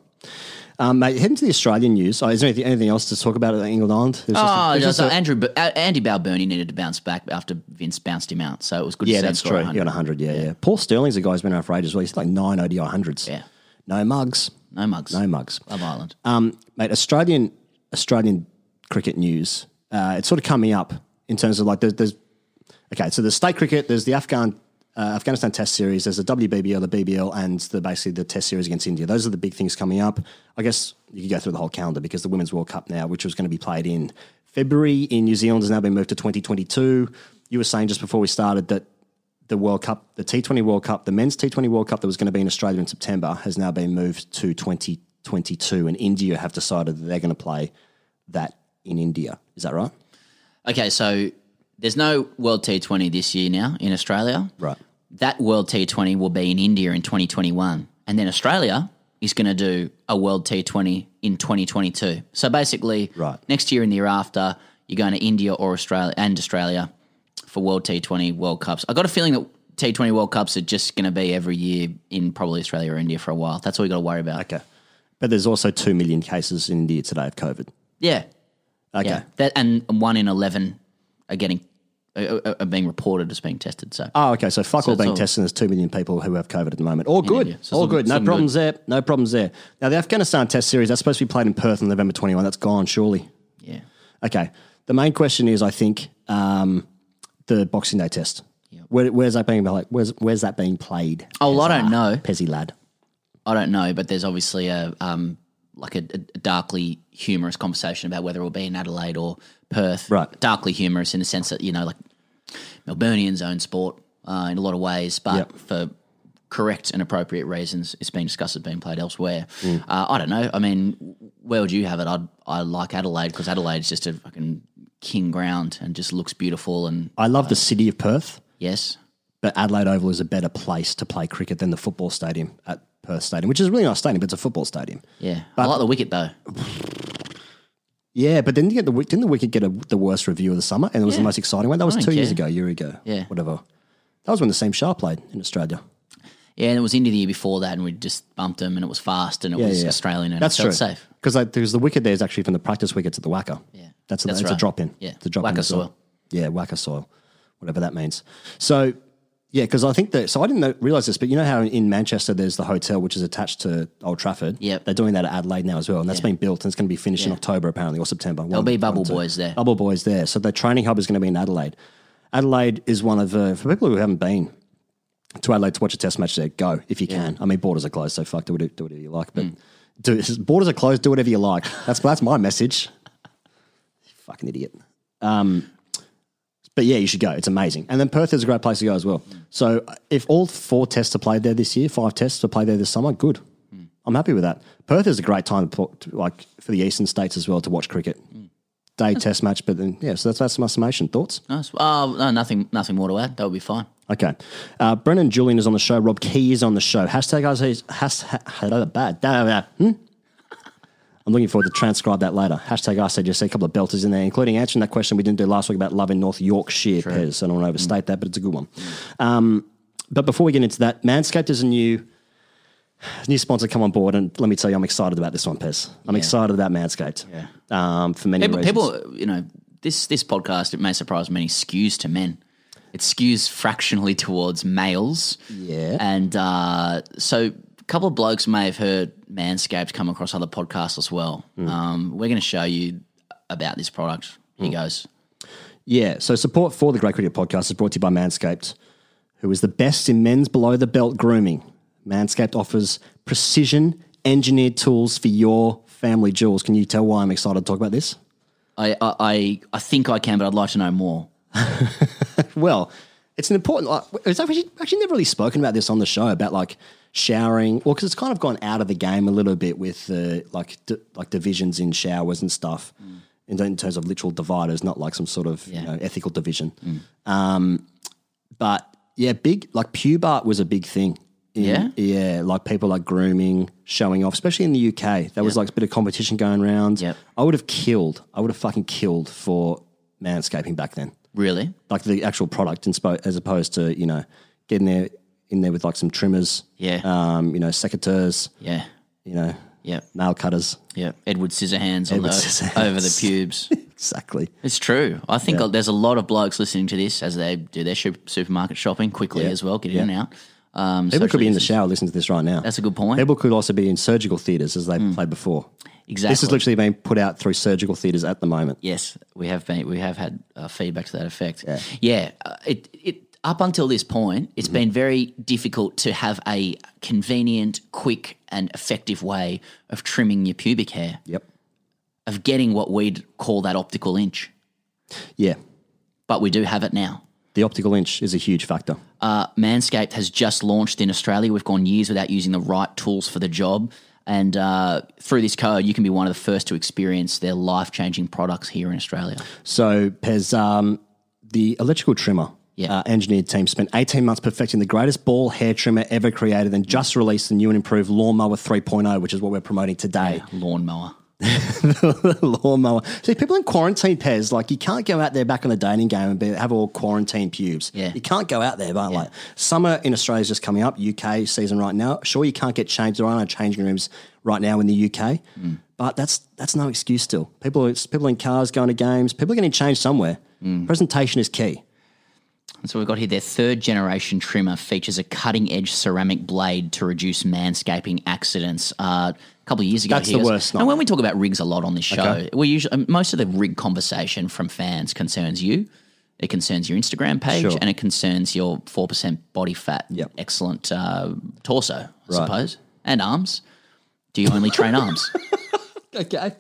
Speaker 3: Um, mate, heading to the Australian news. Oh, is there anything, anything else to talk about at England Island? There's just
Speaker 4: Oh,
Speaker 3: there's
Speaker 4: so
Speaker 3: just a-
Speaker 4: Andrew Bu- uh, Andy Balbirnie needed to bounce back after Vince bounced him out, so it was good.
Speaker 3: yeah,
Speaker 4: to see him
Speaker 3: that's true.
Speaker 4: 100.
Speaker 3: He got 100, yeah, yeah, Paul Stirling's a guy who's been around for ages. Well, he's like nine ODI hundreds.
Speaker 4: Yeah.
Speaker 3: No mugs.
Speaker 4: No mugs.
Speaker 3: No mugs.
Speaker 4: Love Island.
Speaker 3: Um, mate, Australian Australian cricket news. Uh, it's sort of coming up in terms of like there's, there's okay. So there's state cricket. There's the Afghan uh, Afghanistan Test Series. There's the WBBL, the BBL, and the basically the Test Series against India. Those are the big things coming up. I guess you could go through the whole calendar because the Women's World Cup now, which was going to be played in February in New Zealand, has now been moved to 2022. You were saying just before we started that the World Cup, the T20 World Cup, the men's T20 World Cup that was going to be in Australia in September has now been moved to 2022, and India have decided that they're going to play that in India. Is that right?
Speaker 4: Okay, so there's no World T20 this year now in Australia.
Speaker 3: Right.
Speaker 4: That World T20 will be in India in 2021. And then Australia is going to do a World T20 in 2022. So basically,
Speaker 3: Right.
Speaker 4: next year and the year after, you're going to India or Australia and Australia for World T20 World Cups. I got a feeling that T20 World Cups are just going to be every year in probably Australia or India for a while. That's all you got to worry about.
Speaker 3: Okay. But there's also 2 million cases in India today of COVID.
Speaker 4: Yeah.
Speaker 3: Okay.
Speaker 4: Yeah. That and one in 11 are getting are, are- being reported as being tested. So
Speaker 3: Oh, okay. So fuck
Speaker 4: So
Speaker 3: all being
Speaker 4: all-
Speaker 3: tested. There's 2 million people who have COVID at the moment. All good.
Speaker 4: So
Speaker 3: all good. No problems there. No problems there. Now, the Afghanistan test series, that's supposed to be played in Perth on November 21. That's gone, surely.
Speaker 4: yeah.
Speaker 3: Okay. The main question is, I think, um, the Boxing Day test. Where, where's that being like? Where's where's that being played?
Speaker 4: Oh, I don't know.
Speaker 3: Pezzy lad.
Speaker 4: I don't know, but there's obviously a um like a, a darkly humorous conversation about whether it will be in Adelaide or Perth.
Speaker 3: Right.
Speaker 4: Darkly humorous in the sense that you know, like Melburnians own sport uh, in a lot of ways, but
Speaker 3: Yep.
Speaker 4: for correct and appropriate reasons, it's being discussed as being played elsewhere.
Speaker 3: Mm.
Speaker 4: Uh, I don't know. I mean, where would you have it? I'd I like Adelaide because Adelaide's just a fucking king ground and just looks beautiful. And
Speaker 3: I love the city of Perth,
Speaker 4: yes,
Speaker 3: but Adelaide Oval is a better place to play cricket than the football stadium at Perth Stadium, which is a really nice stadium, but it's a football stadium.
Speaker 4: yeah, I like the wicket though. (sighs) (laughs)
Speaker 3: Yeah, but didn't you get the didn't the Wicket get a, the worst review of the summer, and it was the most exciting one? That was
Speaker 4: I
Speaker 3: two years
Speaker 4: care.
Speaker 3: ago, a year ago,
Speaker 4: Yeah.
Speaker 3: whatever. That was when the Naseem Shah played in Australia.
Speaker 4: Yeah, and it was into the year before that, and we just bumped them, and it was fast, and it
Speaker 3: Yeah,
Speaker 4: was
Speaker 3: yeah.
Speaker 4: Australian, and
Speaker 3: That's
Speaker 4: it
Speaker 3: true.
Speaker 4: felt safe.
Speaker 3: Because like, there's the wicket there is actually from the practice wickets at the WACA.
Speaker 4: Yeah.
Speaker 3: that's a,
Speaker 4: That's
Speaker 3: it's a
Speaker 4: right.
Speaker 3: drop in.
Speaker 4: Yeah.
Speaker 3: it's a drop in WACA
Speaker 4: soil.
Speaker 3: Yeah, WACA soil, whatever that means. So yeah, because I think that so I didn't realize this, but you know how in Manchester there's the hotel which is attached to Old Trafford.
Speaker 4: Yep.
Speaker 3: they're doing that at Adelaide now as well, and that's
Speaker 4: Yeah.
Speaker 3: been built and it's going to be finished in October apparently or September.
Speaker 4: There'll
Speaker 3: One-
Speaker 4: be Bubble
Speaker 3: two.
Speaker 4: Boys there.
Speaker 3: Bubble Boys there. So the training hub is going to be in Adelaide. Adelaide is one of uh, for people who haven't been to Adelaide to watch a test match there. Go if you can. I mean, borders are closed, so fuck, do whatever, do whatever you like. But
Speaker 4: Mm.
Speaker 3: do, (laughs) borders are closed. Do whatever you like. That's that's my message. (laughs) Fucking idiot. Um, but yeah, you should go. It's amazing. And then Perth is a great place to go as well. So if all four tests are played there this year, five tests are played there this summer, good. I'm happy with that. Perth is a great time to, like for the eastern states as well to watch cricket. Day test match, but then yeah, so that's that's my summation. Thoughts?
Speaker 4: Nice. Oh, no, nothing, nothing more to add. That would be fine.
Speaker 3: Okay. Uh, Brendon Julian is on the show. Rob Key is on the show. Hashtag I say hashtag bad. Da- da- da. Hmm? I'm looking forward to transcribe that later. Hashtag I said just see a couple of belters in there, including answering that question we didn't do last week about love in North Yorkshire, Pez. I don't want to overstate that, but it's a good one. Um, but before we get into that, Manscaped is a new new sponsor come on board, and let me tell you, I'm excited about this one, Pez. I'm
Speaker 4: Yeah.
Speaker 3: excited about Manscaped.
Speaker 4: Yeah.
Speaker 3: Um, for many
Speaker 4: People,
Speaker 3: reasons.
Speaker 4: people, you know, this this podcast it may surprise many skews to men. It skews fractionally towards males.
Speaker 3: Yeah.
Speaker 4: and uh, so couple of blokes may have heard Manscaped come across other podcasts as well.
Speaker 3: Hmm.
Speaker 4: Um, we're going to show you about this product. Here goes.
Speaker 3: Yeah, so support for the Great Cricket Podcast is brought to you by Manscaped, who is the best in men's below the belt grooming. Manscaped offers precision engineered tools for your family jewels. Can you tell why I'm excited to talk about this?
Speaker 4: I, I I I think I can, but I'd like to know more. (laughs)
Speaker 3: Well, it's an important. Like, it's actually, actually never really spoken about this on the show about like showering, well, because it's kind of gone out of the game a little bit with uh, like d- like divisions in showers and stuff. In, in terms of literal dividers, not like some sort of
Speaker 4: Yeah.
Speaker 3: you know, ethical division. Um, but yeah, big like pubart was a big thing. in-
Speaker 4: Yeah?
Speaker 3: yeah, like people like grooming, showing off, especially in the UK. There was like a bit of competition going around.
Speaker 4: Yep.
Speaker 3: I would have killed. I would have fucking killed for manscaping back then
Speaker 4: Really?
Speaker 3: like the actual product, inspo- as opposed to you know getting there in there with like some trimmers,
Speaker 4: Yeah.
Speaker 3: um, you know secateurs,
Speaker 4: Yeah.
Speaker 3: you know
Speaker 4: Yeah.
Speaker 3: nail cutters,
Speaker 4: Yeah. Edward Scissorhands on
Speaker 3: Edward
Speaker 4: the,
Speaker 3: Scissorhands.
Speaker 4: over the pubes. (laughs)
Speaker 3: exactly.
Speaker 4: It's true. I think there's a lot of blokes listening to this as they do their supermarket shopping quickly
Speaker 3: Yeah.
Speaker 4: as well, get in and out. Um,
Speaker 3: People could be in the shower listening to this right now.
Speaker 4: That's a good point.
Speaker 3: People could also be in surgical theatres as they played before.
Speaker 4: Exactly.
Speaker 3: This is literally being put out through surgical theatres at the moment.
Speaker 4: Yes, we have been. We have had uh, feedback to that effect. Yeah, uh, it it up until this point, it's been very difficult to have a convenient, quick, and effective way of trimming your pubic hair,
Speaker 3: Yep.
Speaker 4: of getting what we'd call that optical inch.
Speaker 3: Yeah.
Speaker 4: But we do have it now.
Speaker 3: The optical inch is a huge factor.
Speaker 4: Uh, Manscaped has just launched in Australia. We've gone years without using the right tools for the job. And uh, through this code, you can be one of the first to experience their life changing products here in Australia.
Speaker 3: So, Pez, um, the electrical trimmer
Speaker 4: Yeah.
Speaker 3: uh, engineered team spent 18 months perfecting the greatest ball hair trimmer ever created and just released the new and improved Lawnmower 3.0, which is what we're promoting today.
Speaker 4: Lawnmower. (laughs)
Speaker 3: lawnmower. See, people in quarantine, Pez, like you can't go out there back in the dating game and be, have all quarantine pubes.
Speaker 4: Yeah.
Speaker 3: You can't go out there, but like summer in Australia is just coming up, UK season right now. Sure, you can't get changed. There are no changing rooms right now in the UK,
Speaker 4: Mm.
Speaker 3: but that's that's no excuse still. People, it's people in cars going to games. People are getting changed somewhere.
Speaker 4: Mm.
Speaker 3: Presentation is key.
Speaker 4: So we've got here their third generation trimmer features a cutting edge ceramic blade to reduce manscaping accidents. Uh, a couple of years ago,
Speaker 3: That's the
Speaker 4: goes-
Speaker 3: worst,
Speaker 4: And when we talk about rigs a lot on this show,
Speaker 3: Okay.
Speaker 4: we usually most of the rig conversation from fans concerns you. It concerns your Instagram page
Speaker 3: Sure.
Speaker 4: and it concerns your four percent body fat,
Speaker 3: Yep.
Speaker 4: excellent uh, torso, I
Speaker 3: Right.
Speaker 4: suppose, and arms. Do you only train arms? (laughs)
Speaker 3: Okay.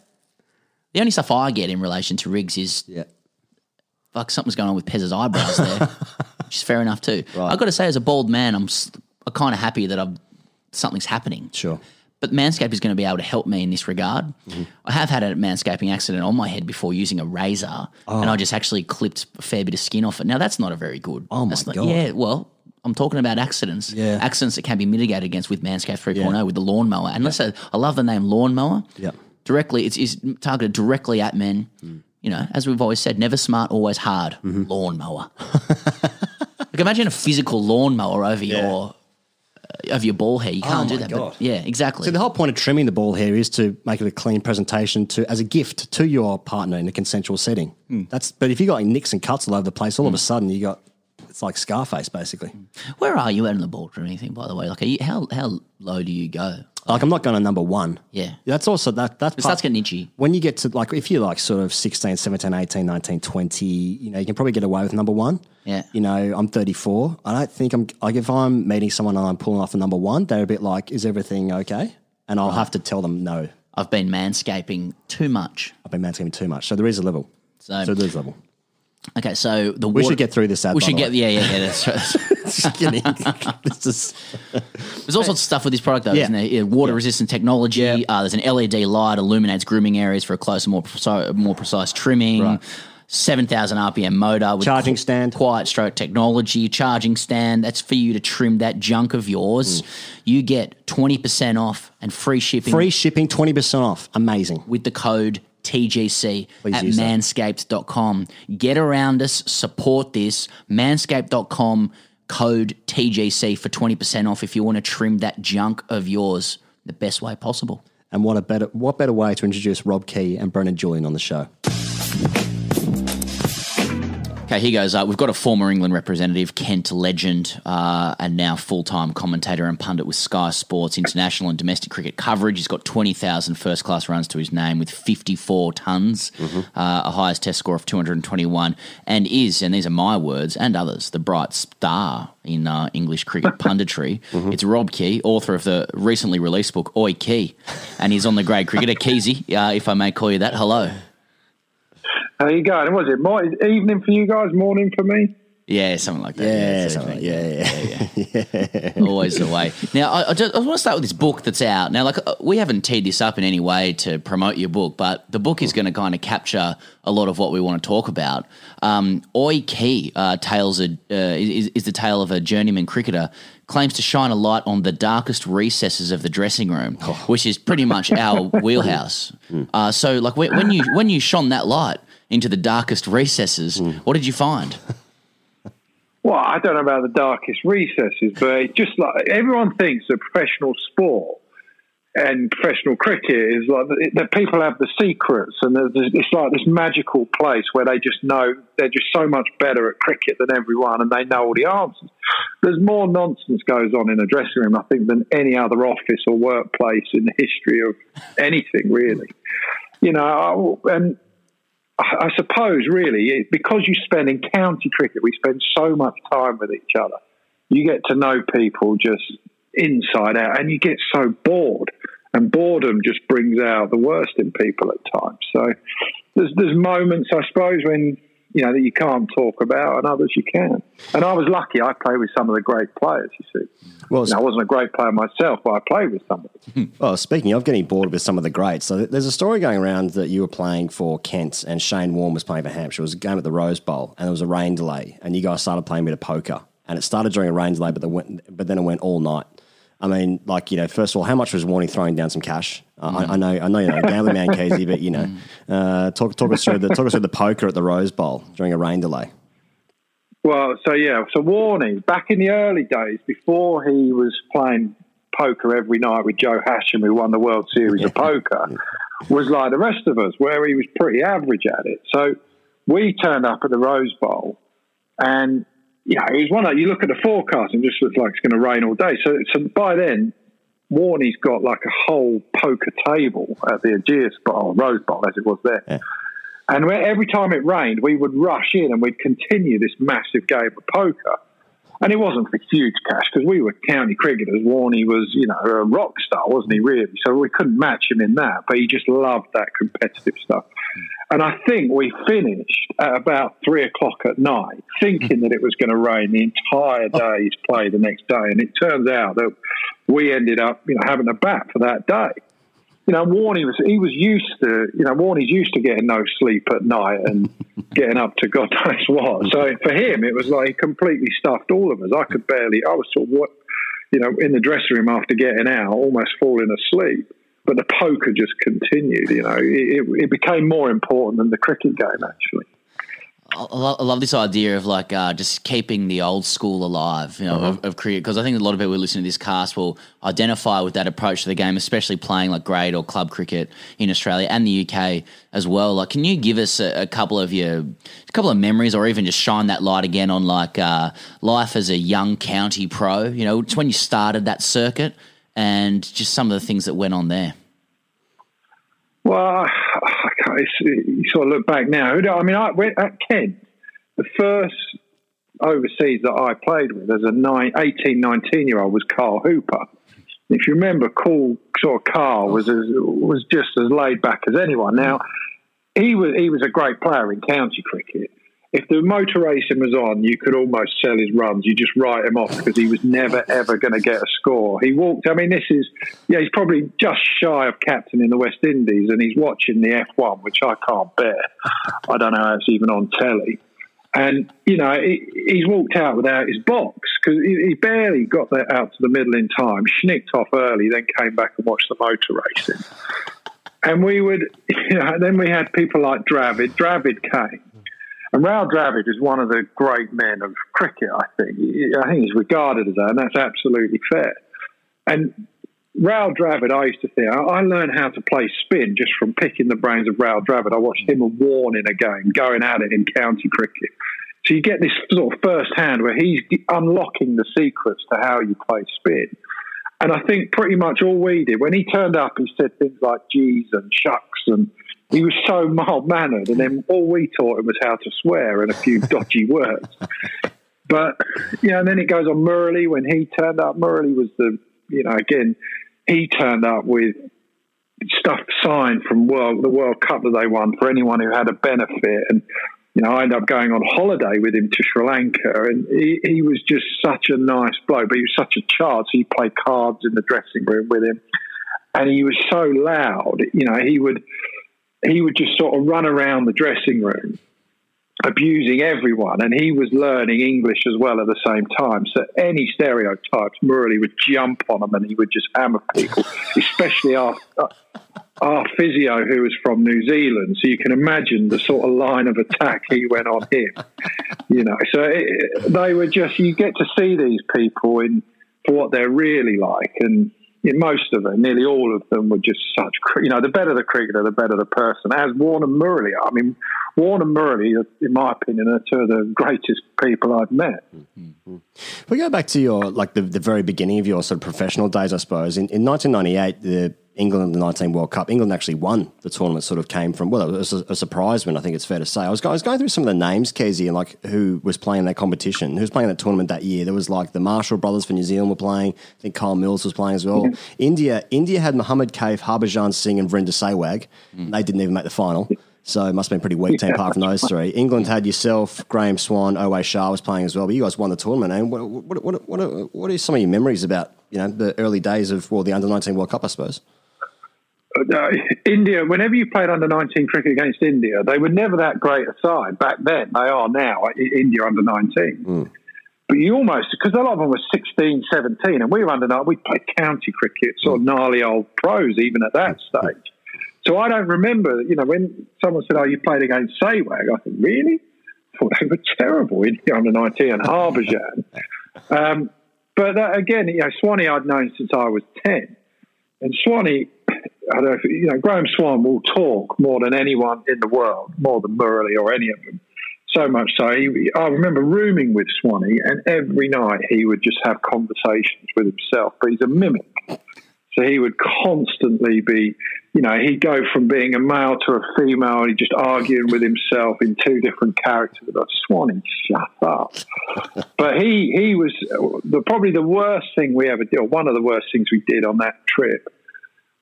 Speaker 4: The only stuff I get in relation to rigs is
Speaker 3: Yeah.
Speaker 4: Fuck, something's going on with Pez's eyebrows there, (laughs) which is fair enough too.
Speaker 3: Right.
Speaker 4: I've got to say, as a bald man, I'm, I'm kind of happy that I've, something's happening.
Speaker 3: Sure.
Speaker 4: But Manscaped is going to be able to help me in this regard.
Speaker 3: Mm-hmm.
Speaker 4: I have had a manscaping accident on my head before using a razor, and I just actually clipped a fair bit of skin off it. Now that's not a very good.
Speaker 3: Oh, my
Speaker 4: not-
Speaker 3: God.
Speaker 4: Yeah, well. I'm talking about accidents.
Speaker 3: Yeah.
Speaker 4: Accidents that can be mitigated against with Manscaped 3.0
Speaker 3: Yeah.
Speaker 4: with the lawnmower. And let's say, I love the name lawnmower
Speaker 3: Yep.
Speaker 4: directly it's, it's targeted directly at men
Speaker 3: Mm.
Speaker 4: You know as we've always said never smart always hard.
Speaker 3: Mm-hmm.
Speaker 4: lawnmower. (laughs) Like imagine a physical lawnmower over your uh, over your ball hair. You can't
Speaker 3: Oh
Speaker 4: do that but yeah exactly.
Speaker 3: So the whole point of trimming the ball hair is to make it a clean presentation to as a gift to your partner in a consensual setting.
Speaker 4: Hmm.
Speaker 3: That's but if you got like nicks and cuts all over the place, all of a sudden you got it's like Scarface basically.
Speaker 4: where are you at in the ball or anything by the way? Like are you, how how low do you go
Speaker 3: Like I'm not going to number one.
Speaker 4: Yeah.
Speaker 3: That's also that that's
Speaker 4: it starts getting itchy.
Speaker 3: When you get to like if you're like sort of 16 17 18 19 20 you know you can probably get away with number one.
Speaker 4: Yeah.
Speaker 3: you know i'm 34 i don't think i'm like if i'm meeting someone and i'm pulling off a number one they're a bit like is everything okay? And i'll have to tell them no.
Speaker 4: I've been manscaping too much.
Speaker 3: I've been manscaping too much. So there is a level.
Speaker 4: So-
Speaker 3: so there is a level
Speaker 4: okay so the
Speaker 3: We
Speaker 4: water-
Speaker 3: should get through this ad,
Speaker 4: we should get yeah yeah yeah that's right (laughs)
Speaker 3: Just kidding. (laughs) This is-
Speaker 4: There's all sorts of stuff with this product, though,
Speaker 3: Yeah.
Speaker 4: isn't there? Yeah, water resistant technology.
Speaker 3: Yeah.
Speaker 4: Uh, there's an LED light illuminates grooming areas for a closer, more precise, more precise trimming.
Speaker 3: Right.
Speaker 4: 7,000 RPM motor with
Speaker 3: Charging
Speaker 4: qu-
Speaker 3: stand.
Speaker 4: quiet stroke technology, charging stand. That's for you to trim that junk of yours.
Speaker 3: Mm.
Speaker 4: You get 20% off and free shipping
Speaker 3: free shipping 20% off amazing
Speaker 4: with the code TGC
Speaker 3: Please
Speaker 4: at manscaped.com. Get around us, support this. Manscaped.com, code TGC for 20% off if you want to trim that junk of yours the best way possible.
Speaker 3: and what a better what better way to introduce rob key and brendon julian on the show
Speaker 4: Okay, here goes. Uh, we've got a former England representative, Kent Legend, uh, and now full time commentator and pundit with Sky Sports international and domestic cricket coverage. He's got 20,000 first class runs to his name with 54 tons, uh, a highest test score of 221, and is, and these are my words and others, the bright star in uh, English cricket (laughs) punditry. It's Rob Key, author of the recently released book, Oi Key, and he's on the grade cricketer. (laughs) Keezy, uh, if I may call you that. Hello.
Speaker 5: How you going? Was it more evening for you guys, morning for me?
Speaker 4: Yeah, something like that.
Speaker 3: yeah,
Speaker 4: it's
Speaker 3: something like- yeah, (laughs) yeah, yeah.
Speaker 4: always the way. Now, I, I, just, I want to start with this book that's out. Now, like, uh, we haven't teed this up in any way to promote your book, but the book is going to kind of capture a lot of what we want to talk about. Um, Oi Key uh, tales a, uh, is, is the tale of a journeyman cricketer claims to shine a light on the darkest recesses of the dressing room, which is pretty much our (laughs) wheelhouse. Uh, so, like, when, when you when you shone that light into the darkest recesses, hmm. what did you find?
Speaker 5: Well, I don't know about the darkest recesses, but just like everyone thinks that professional sport and professional cricket is like that people have the secrets, and it's like this magical place where they just know they're just so much better at cricket than everyone, and they know all the answers. There's more nonsense goes on in a dressing room, I think, than any other office or workplace in the history of anything, really. You know, and I suppose really because you spend in county cricket, we spend so much time with each other. You get to know people just inside out, and you get so bored. And boredom just brings out the worst in people at times. So there's there's moments, I suppose, when you know, that you can't talk about, and others you can. And I was lucky; I played with some of the great players. You see,
Speaker 3: Well,
Speaker 5: you know, I wasn't a great player myself, but I played with somebody. (laughs)
Speaker 3: Well, speaking of getting bored with some of the greats, so there's a story going around that you were playing for Kent and Shane Warne was playing for Hampshire. It was a game at the Rose Bowl, and there was a rain delay, and you guys started playing a bit of poker, and it started during a rain delay, but, the went, but then it went all night. I mean, like you know, first of all, how much was Warney throwing down some cash? Uh, I, I know, I know, you know, gambling man, Casey, but you know, uh, talk talk us through the talk us through the poker at the Rose Bowl during a rain delay.
Speaker 5: Well, so yeah, so Warney, back in the early days, before he was playing poker every night with Joe Hachem, who won the World Series of (laughs) Poker, was like the rest of us, where he was pretty average at it. So we turned up at the Rose Bowl, and yeah, it was one of you look at the forecast and it just looks like it's going to rain all day. So, so by then, Warney's got like a whole poker table at the Ageas Bowl, Rose Bowl, as it was there. And we- every time it rained, we would rush in and we'd continue this massive game of poker. And it wasn't for huge cash because we were county cricketers. Warney was, you know, a rock star, wasn't he, really? So we couldn't match him in that, but he just loved that competitive stuff. And I think we finished at about three o'clock at night, thinking that it was going to rain the entire day's play the next day. And it turns out that we ended up, you know, having a bat for that day you know, Warney was he was used to you know Warney's used to getting no sleep at night and (laughs) getting up to God knows what. So for him, it was like he completely stuffed all of us. I could barely. I was sort of what you know in the dressing room after getting out, almost falling asleep. But the poker just continued. You know, it, it, it became more important than the cricket game actually.
Speaker 4: I lo- I love this idea of like uh, just keeping the old school alive, you know, of, of cricket. Because I think a lot of people who listen to this cast will identify with that approach to the game, especially playing like grade or club cricket in Australia and the UK as well. Like, can you give us a, a couple of your, a couple of memories, or even just shine that light again on like uh, life as a young county pro? You know, it's when you started that circuit, and just some of the things that went on there.
Speaker 5: Well, You sort of look back now. I mean, I went at Kent, the first overseas that I played with as a nine, 18, 19 year old was Carl Hooper. If you remember, cool sort of Carl was as, was just as laid back as anyone. Now, he was he was a great player in county cricket. If the motor racing was on, you could almost sell his runs. You just write him off because he was never ever going to get a score. He walked. I mean, this is yeah. He's probably just shy of captain in the West Indies, and he's watching the F1, which I can't bear. I don't know how it's even on telly. And you know, he, he's walked out without his box because he, he barely got there out to the middle in time. Schnicked off early, then came back and watched the motor racing. And we would, (laughs) you know, then we had people like Dravid. Dravid came. And Rahul Dravid is one of the great men of cricket, I think. I think he's regarded as that, and that's absolutely fair. And Rahul Dravid, I used to think, I learned how to play spin just from picking the brains of Rahul Dravid. I watched him and Warren in a game, going at it in county cricket. So you get this sort of first hand where he's unlocking the secrets to how you play spin. And I think pretty much all we did, when he turned up, he said things like geez and shucks, and he was so mild mannered. And then all we taught him was how to swear and a few (laughs) dodgy words. But, you know, and then it goes on Murali when he turned up. Murali was the, you know, again, he turned up with stuff signed from world the World Cup that they won for anyone who had a benefit. And, you know, I ended up going on holiday with him to Sri Lanka, and he, he was just such a nice bloke, but he was such a child. So he played cards in the dressing room with him, and he was so loud. You know, he would he would just sort of run around the dressing room, abusing everyone, and he was learning English as well at the same time. So any stereotypes, Murali would jump on them, and he would just hammer people, (laughs) especially our uh, our physio who was from New Zealand. So you can imagine the sort of line of attack he went on him. You know, so it, they were just you get to see these people in for what they're really like, and most of them, nearly all of them, were just such. You know, the better the cricketer, the better the person. As and Murali. I mean, and Murali, in my opinion, are two of the greatest people I've met.
Speaker 3: If we go back to your like the, the very beginning of your sort of professional days, I suppose in, in 1998, the England the 19 World Cup, England actually won the tournament. Sort of came from well, it was a, a surprise win. I think it's fair to say. I was, go- I was going through some of the names, Kesey, and like who was playing that competition, who was playing that tournament that year. There was like the Marshall brothers for New Zealand were playing. I think Kyle Mills was playing as well. Mm-hmm. India, India had Muhammad Kaif, Harbhajan Singh, and Virender Sehwag. Mm. They didn't even make the final. So it must have been a pretty weak team apart from those (laughs) three. England had yourself, Graeme Swann, Owais Shah was playing as well, but you guys won the tournament. And what, what, what, what, are, what are some of your memories about you know the early days of well the under nineteen World Cup, I suppose?
Speaker 5: Uh, (laughs) India, whenever you played under 19 cricket against India, they were never that great a side back then. They are now, India under 19.
Speaker 3: Mm.
Speaker 5: But you almost, because a lot of them were 16, 17, and we were under, we played county cricket, sort of gnarly old pros even at that stage. So I don't remember, you know, when someone said, oh, you played against Sehwag, I thought, really? I thought they were terrible, India under 19 and Harbhajan. (laughs) um, but uh, again, you know, Swanee I'd known since I was 10. And Swanee, you know, Graeme Swann will talk more than anyone in the world, more than Murali or any of them. So much so, he, I remember rooming with Swanee, and every night he would just have conversations with himself. But he's a mimic, so he would constantly be, you know, he'd go from being a male to a female, and he'd just arguing with himself in two different characters. Like Swanee, shut up! (laughs) but he he was the, probably the worst thing we ever did, or one of the worst things we did on that trip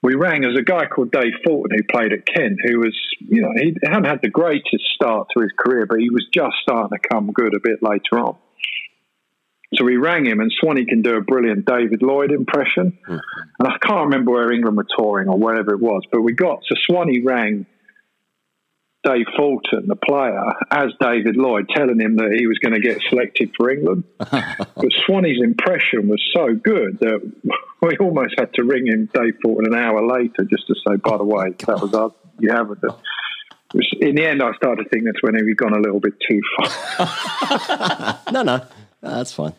Speaker 5: we rang as a guy called Dave Fulton who played at Kent, who was, you know, he hadn't had the greatest start to his career, but he was just starting to come good a bit later on. So we rang him, and Swanee can do a brilliant David Lloyd impression. Mm-hmm. And I can't remember where England were touring or wherever it was, but we got, so Swanee rang Dave Fulton, the player, as David Lloyd, telling him that he was going to get selected for England. (laughs) but Swanee's impression was so good that we almost had to ring him, Dave Fulton, an hour later just to say, by the way, oh, that was us. You haven't. In the end, I started thinking that's when he'd gone a little bit too
Speaker 3: far. (laughs) no, no, that's fine.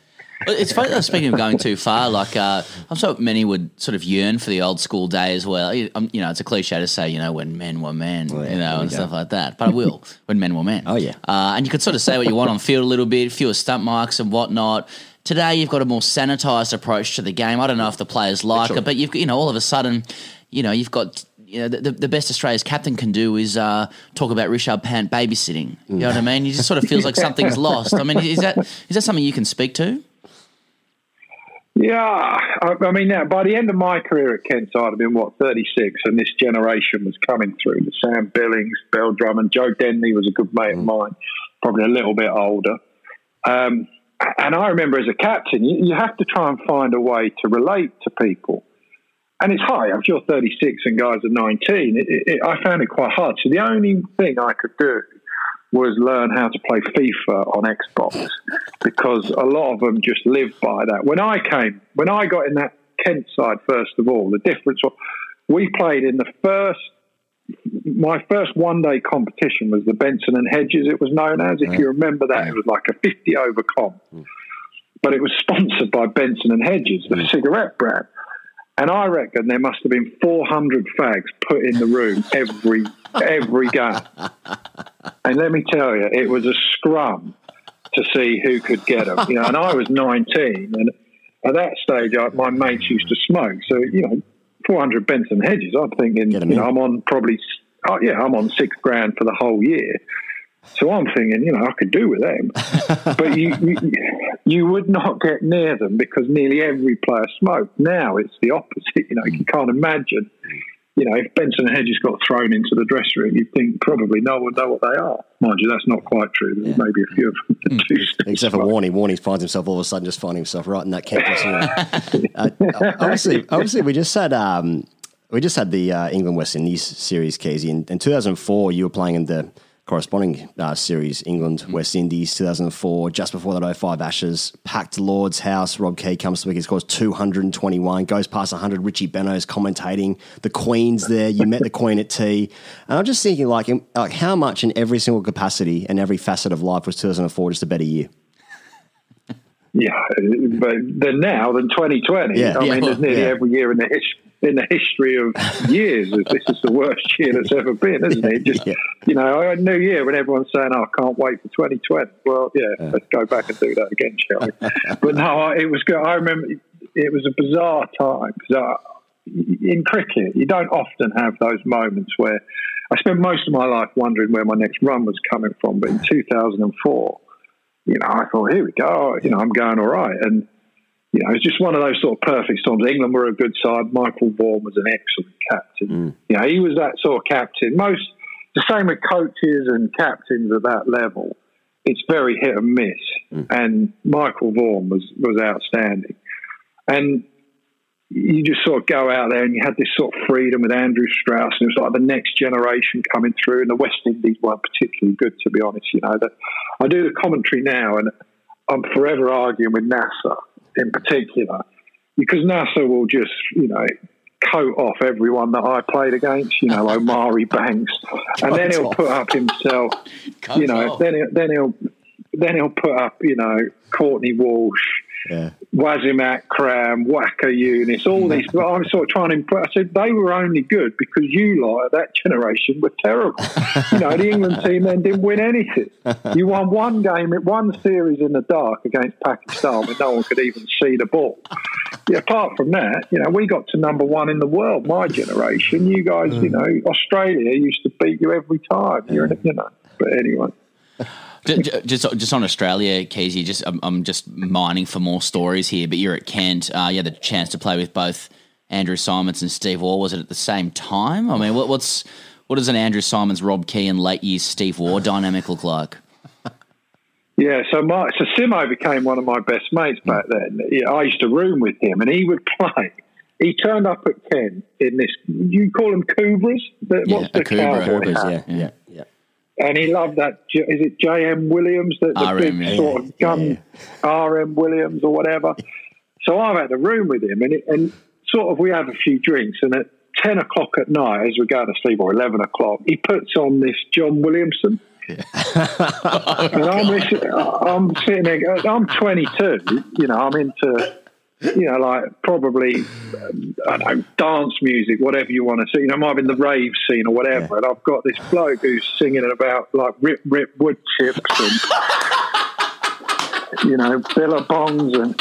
Speaker 4: It's funny though, speaking of going too far, like uh, I'm sure many would sort of yearn for the old school day as well. You know, it's a cliche to say, you know, when men were men, oh, yeah, you know, and go. stuff like that. But I will, when men were men.
Speaker 3: Oh, yeah.
Speaker 4: Uh, and you could sort of say what you want on field a little bit, fewer stump marks and whatnot. Today, you've got a more sanitized approach to the game. I don't know if the players like it, but you've, you know, all of a sudden, you know, you've got you know, the, the best Australia's captain can do is uh, talk about Rishabh Pant babysitting. You know what I mean? He just sort of feels like something's (laughs) lost. I mean, is that is that something you can speak to?
Speaker 5: Yeah, I, I mean, now by the end of my career at Kent, side, I'd have been what 36, and this generation was coming through. The Sam Billings, Bell-Drummond, Joe Denly was a good mate mm. of mine, probably a little bit older. Um, and I remember as a captain, you, you, have to try and find a way to relate to people. And it's hard. If you're 36 and guys are 19, it, it, I found it quite hard. So the only thing I could do was learn how to play FIFA on Xbox because a lot of them just live by that. When I came, when I got in that Kent side, first of all, the difference was we played in the first. My first one day competition was the Benson and Hedges, it was known as. If you remember that, it was like a 50 over comp. Mm. But it was sponsored by Benson and Hedges, the mm. cigarette brand. And I reckon there must have been 400 fags put in the room every every game. And let me tell you, it was a scrum to see who could get them. You know, and I was 19, and at that stage, I, my mates used to smoke. So you know, 400 Benson Hedges. I'm thinking, you know, I'm on probably, oh, yeah, I'm on six grand for the whole year. So I'm thinking, you know, I could do with them, (laughs) but you, you, you would not get near them because nearly every player smoked. Now it's the opposite. (laughs) You know, you can't imagine you know, if Benson and Hedges got thrown into the dressing room, you'd think probably no one would know what they are. Mind you, that's not quite true. There's yeah. maybe a few of them.
Speaker 3: Mm. (laughs) Except for Warney. Warney finds himself all of a sudden just finding himself right in that camp uh, obviously, obviously, we just had um, we just had the uh, England West Indies series, Casey. In, in 2004, you were playing in the corresponding uh, series, England, mm. West Indies, 2004, just before that 05 Ashes, packed Lord's house. Rob Key comes to the wicket, scores 221, goes past 100. Richie Benaud's commentating. The Queen's there. You met the (laughs) Queen at tea. And I'm just thinking, like, like, how much in every single capacity and every facet of life was 2004 just a better year?
Speaker 5: Yeah, but then now than 2020. Yeah, I yeah, mean, there's nearly yeah. every year in the history in the history of years. this is the worst year that's ever been, isn't it? Just, yeah. you know, a New Year when everyone's saying, oh, I can't wait for 2020. Well, yeah, yeah, let's go back and do that again, shall we? (laughs) but no, it was good. I remember it was a bizarre time because in cricket, you don't often have those moments where I spent most of my life wondering where my next run was coming from. But in 2004, you know, I thought, here we go. You know, I'm going all right. And you know, it's just one of those sort of perfect storms. England were a good side. Michael Vaughan was an excellent captain. Mm. You know, he was that sort of captain. Most the same with coaches and captains at that level. It's very hit and miss.
Speaker 3: Mm.
Speaker 5: And Michael Vaughan was was outstanding. And you just sort of go out there and you had this sort of freedom with Andrew Strauss, and it was like the next generation coming through. And the West Indies weren't particularly good, to be honest. You know that I do the commentary now, and I'm forever arguing with Nasser in particular because Nasser will just, you know, coat off everyone that I played against, you know, Omari Banks, and then he'll put up himself, you know, then he'll, then he'll then he'll put up, you know, Courtney Walsh,
Speaker 3: Yeah.
Speaker 5: Wasim Akram, Waqar Younis, all these. But I'm sort of trying to impress. I said they were only good because you lot at that generation were terrible. (laughs) you know, the England team then didn't win anything. You won one game, one series in the dark against Pakistan when no one could even see the ball. Yeah, apart from that, you know, we got to number one in the world. My generation, you guys, you mm. know, Australia used to beat you every time. You're, in, you know. But anyway.
Speaker 4: Ju- ju- Just, just on Australia, Keezy, just I'm, I'm just mining for more stories here. But you're at Kent. Uh, you had the chance to play with both Andrew Symonds and Steve Waugh. Was it at the same time? I mean, what, what's what does an Andrew Symonds, Rob Key, and late years Steve Waugh dynamic look like?
Speaker 5: Yeah, so my so Simo became one of my best mates back then. Yeah, I used to room with him, and he would (laughs) play. He turned up at Kent in this. You call them Kubras? The-
Speaker 4: Yeah,
Speaker 5: the
Speaker 4: Akubra.
Speaker 5: cowboy
Speaker 3: Boys, yeah, yeah, yeah.
Speaker 5: And he loved that. Is it J.M. Williams? The, the big
Speaker 4: yeah,
Speaker 5: sort of gun R.M. Williams or whatever. So I've had a room with him, and, it, and sort of we have a few drinks, and at ten o'clock at night, as we go to sleep, or eleven o'clock, he puts on this John Williamson. (laughs) and I'm, I'm sitting there. I'm 22. You know, I'm into, you know, like probably I don't know dance music, whatever you want to see. You know, might have been the rave scene or whatever. And I've got this bloke who's singing about like rip rip wood chips and (laughs) you know billabongs and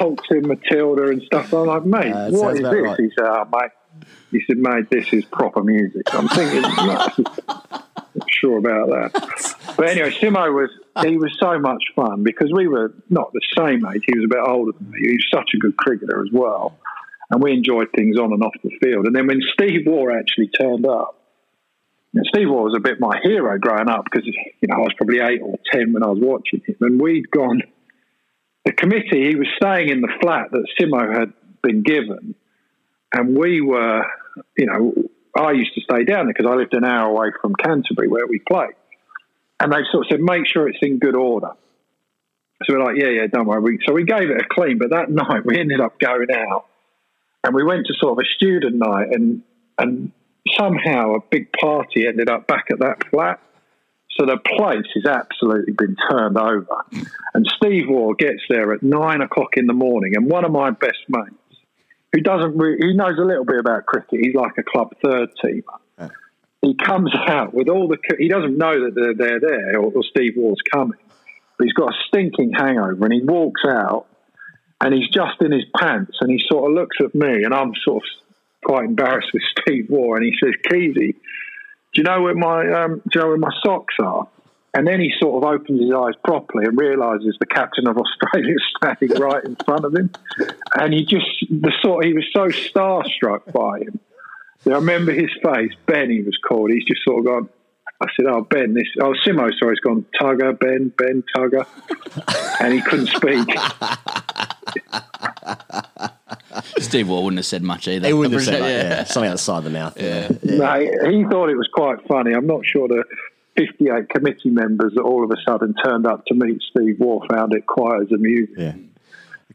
Speaker 5: waltzing Matilda and stuff. I'm like, mate,
Speaker 3: Uh,
Speaker 5: what is this?
Speaker 3: right.
Speaker 5: He said, oh, mate. He said, mate, this is proper music. I'm thinking, sure about that. (laughs) But anyway, Simo was he was so much fun because we were not the same age. He was a bit older than me. He was such a good cricketer as well, and we enjoyed things on and off the field. And then when Steve Waugh actually turned up, Steve Waugh was a bit my hero growing up because you know I was probably eight or ten when I was watching him, and we'd gone. The committee, he was staying in the flat that Simo had been given, and we were, you know, I used to stay down there because I lived an hour away from Canterbury where we played. And they sort of said, make sure it's in good order. So we're like, yeah, yeah, don't worry. So we gave it a clean, but that (laughs) night we ended up going out and we went to sort of a student night and, and somehow a big party ended up back at that flat. So the place has absolutely been turned over. And Steve Waugh gets there at nine o'clock in the morning, and one of my best mates, who doesn't really, he knows a little bit about cricket, he's like a club third teamer. He comes out with all the, he doesn't know that they're, they're there or, or Steve Waugh's coming, but he's got a stinking hangover, and he walks out, and he's just in his pants, and he sort of looks at me, and I'm sort of quite embarrassed with Steve Waugh, and he says, Keezy, do you know where my um, do you know where my socks are? And then he sort of opens his eyes properly and realizes the captain of (laughs) Australia is standing right in front of him, and he just the sort he was so starstruck by him. I remember his face. Ben, he was called. He's just sort of gone. I said, "Oh, Ben, this oh Simo, sorry, he's gone Tugga, Ben, Ben, Tugga," and he couldn't speak.
Speaker 4: Steve Waugh wouldn't have said much either.
Speaker 3: He wouldn't have said
Speaker 4: Yeah.
Speaker 3: yeah. Something outside the mouth. Yeah.
Speaker 5: No, he thought it was quite funny. I'm not sure the 58 committee members that all of a sudden turned up to meet Steve Waugh found it quite as amusing.
Speaker 3: Yeah.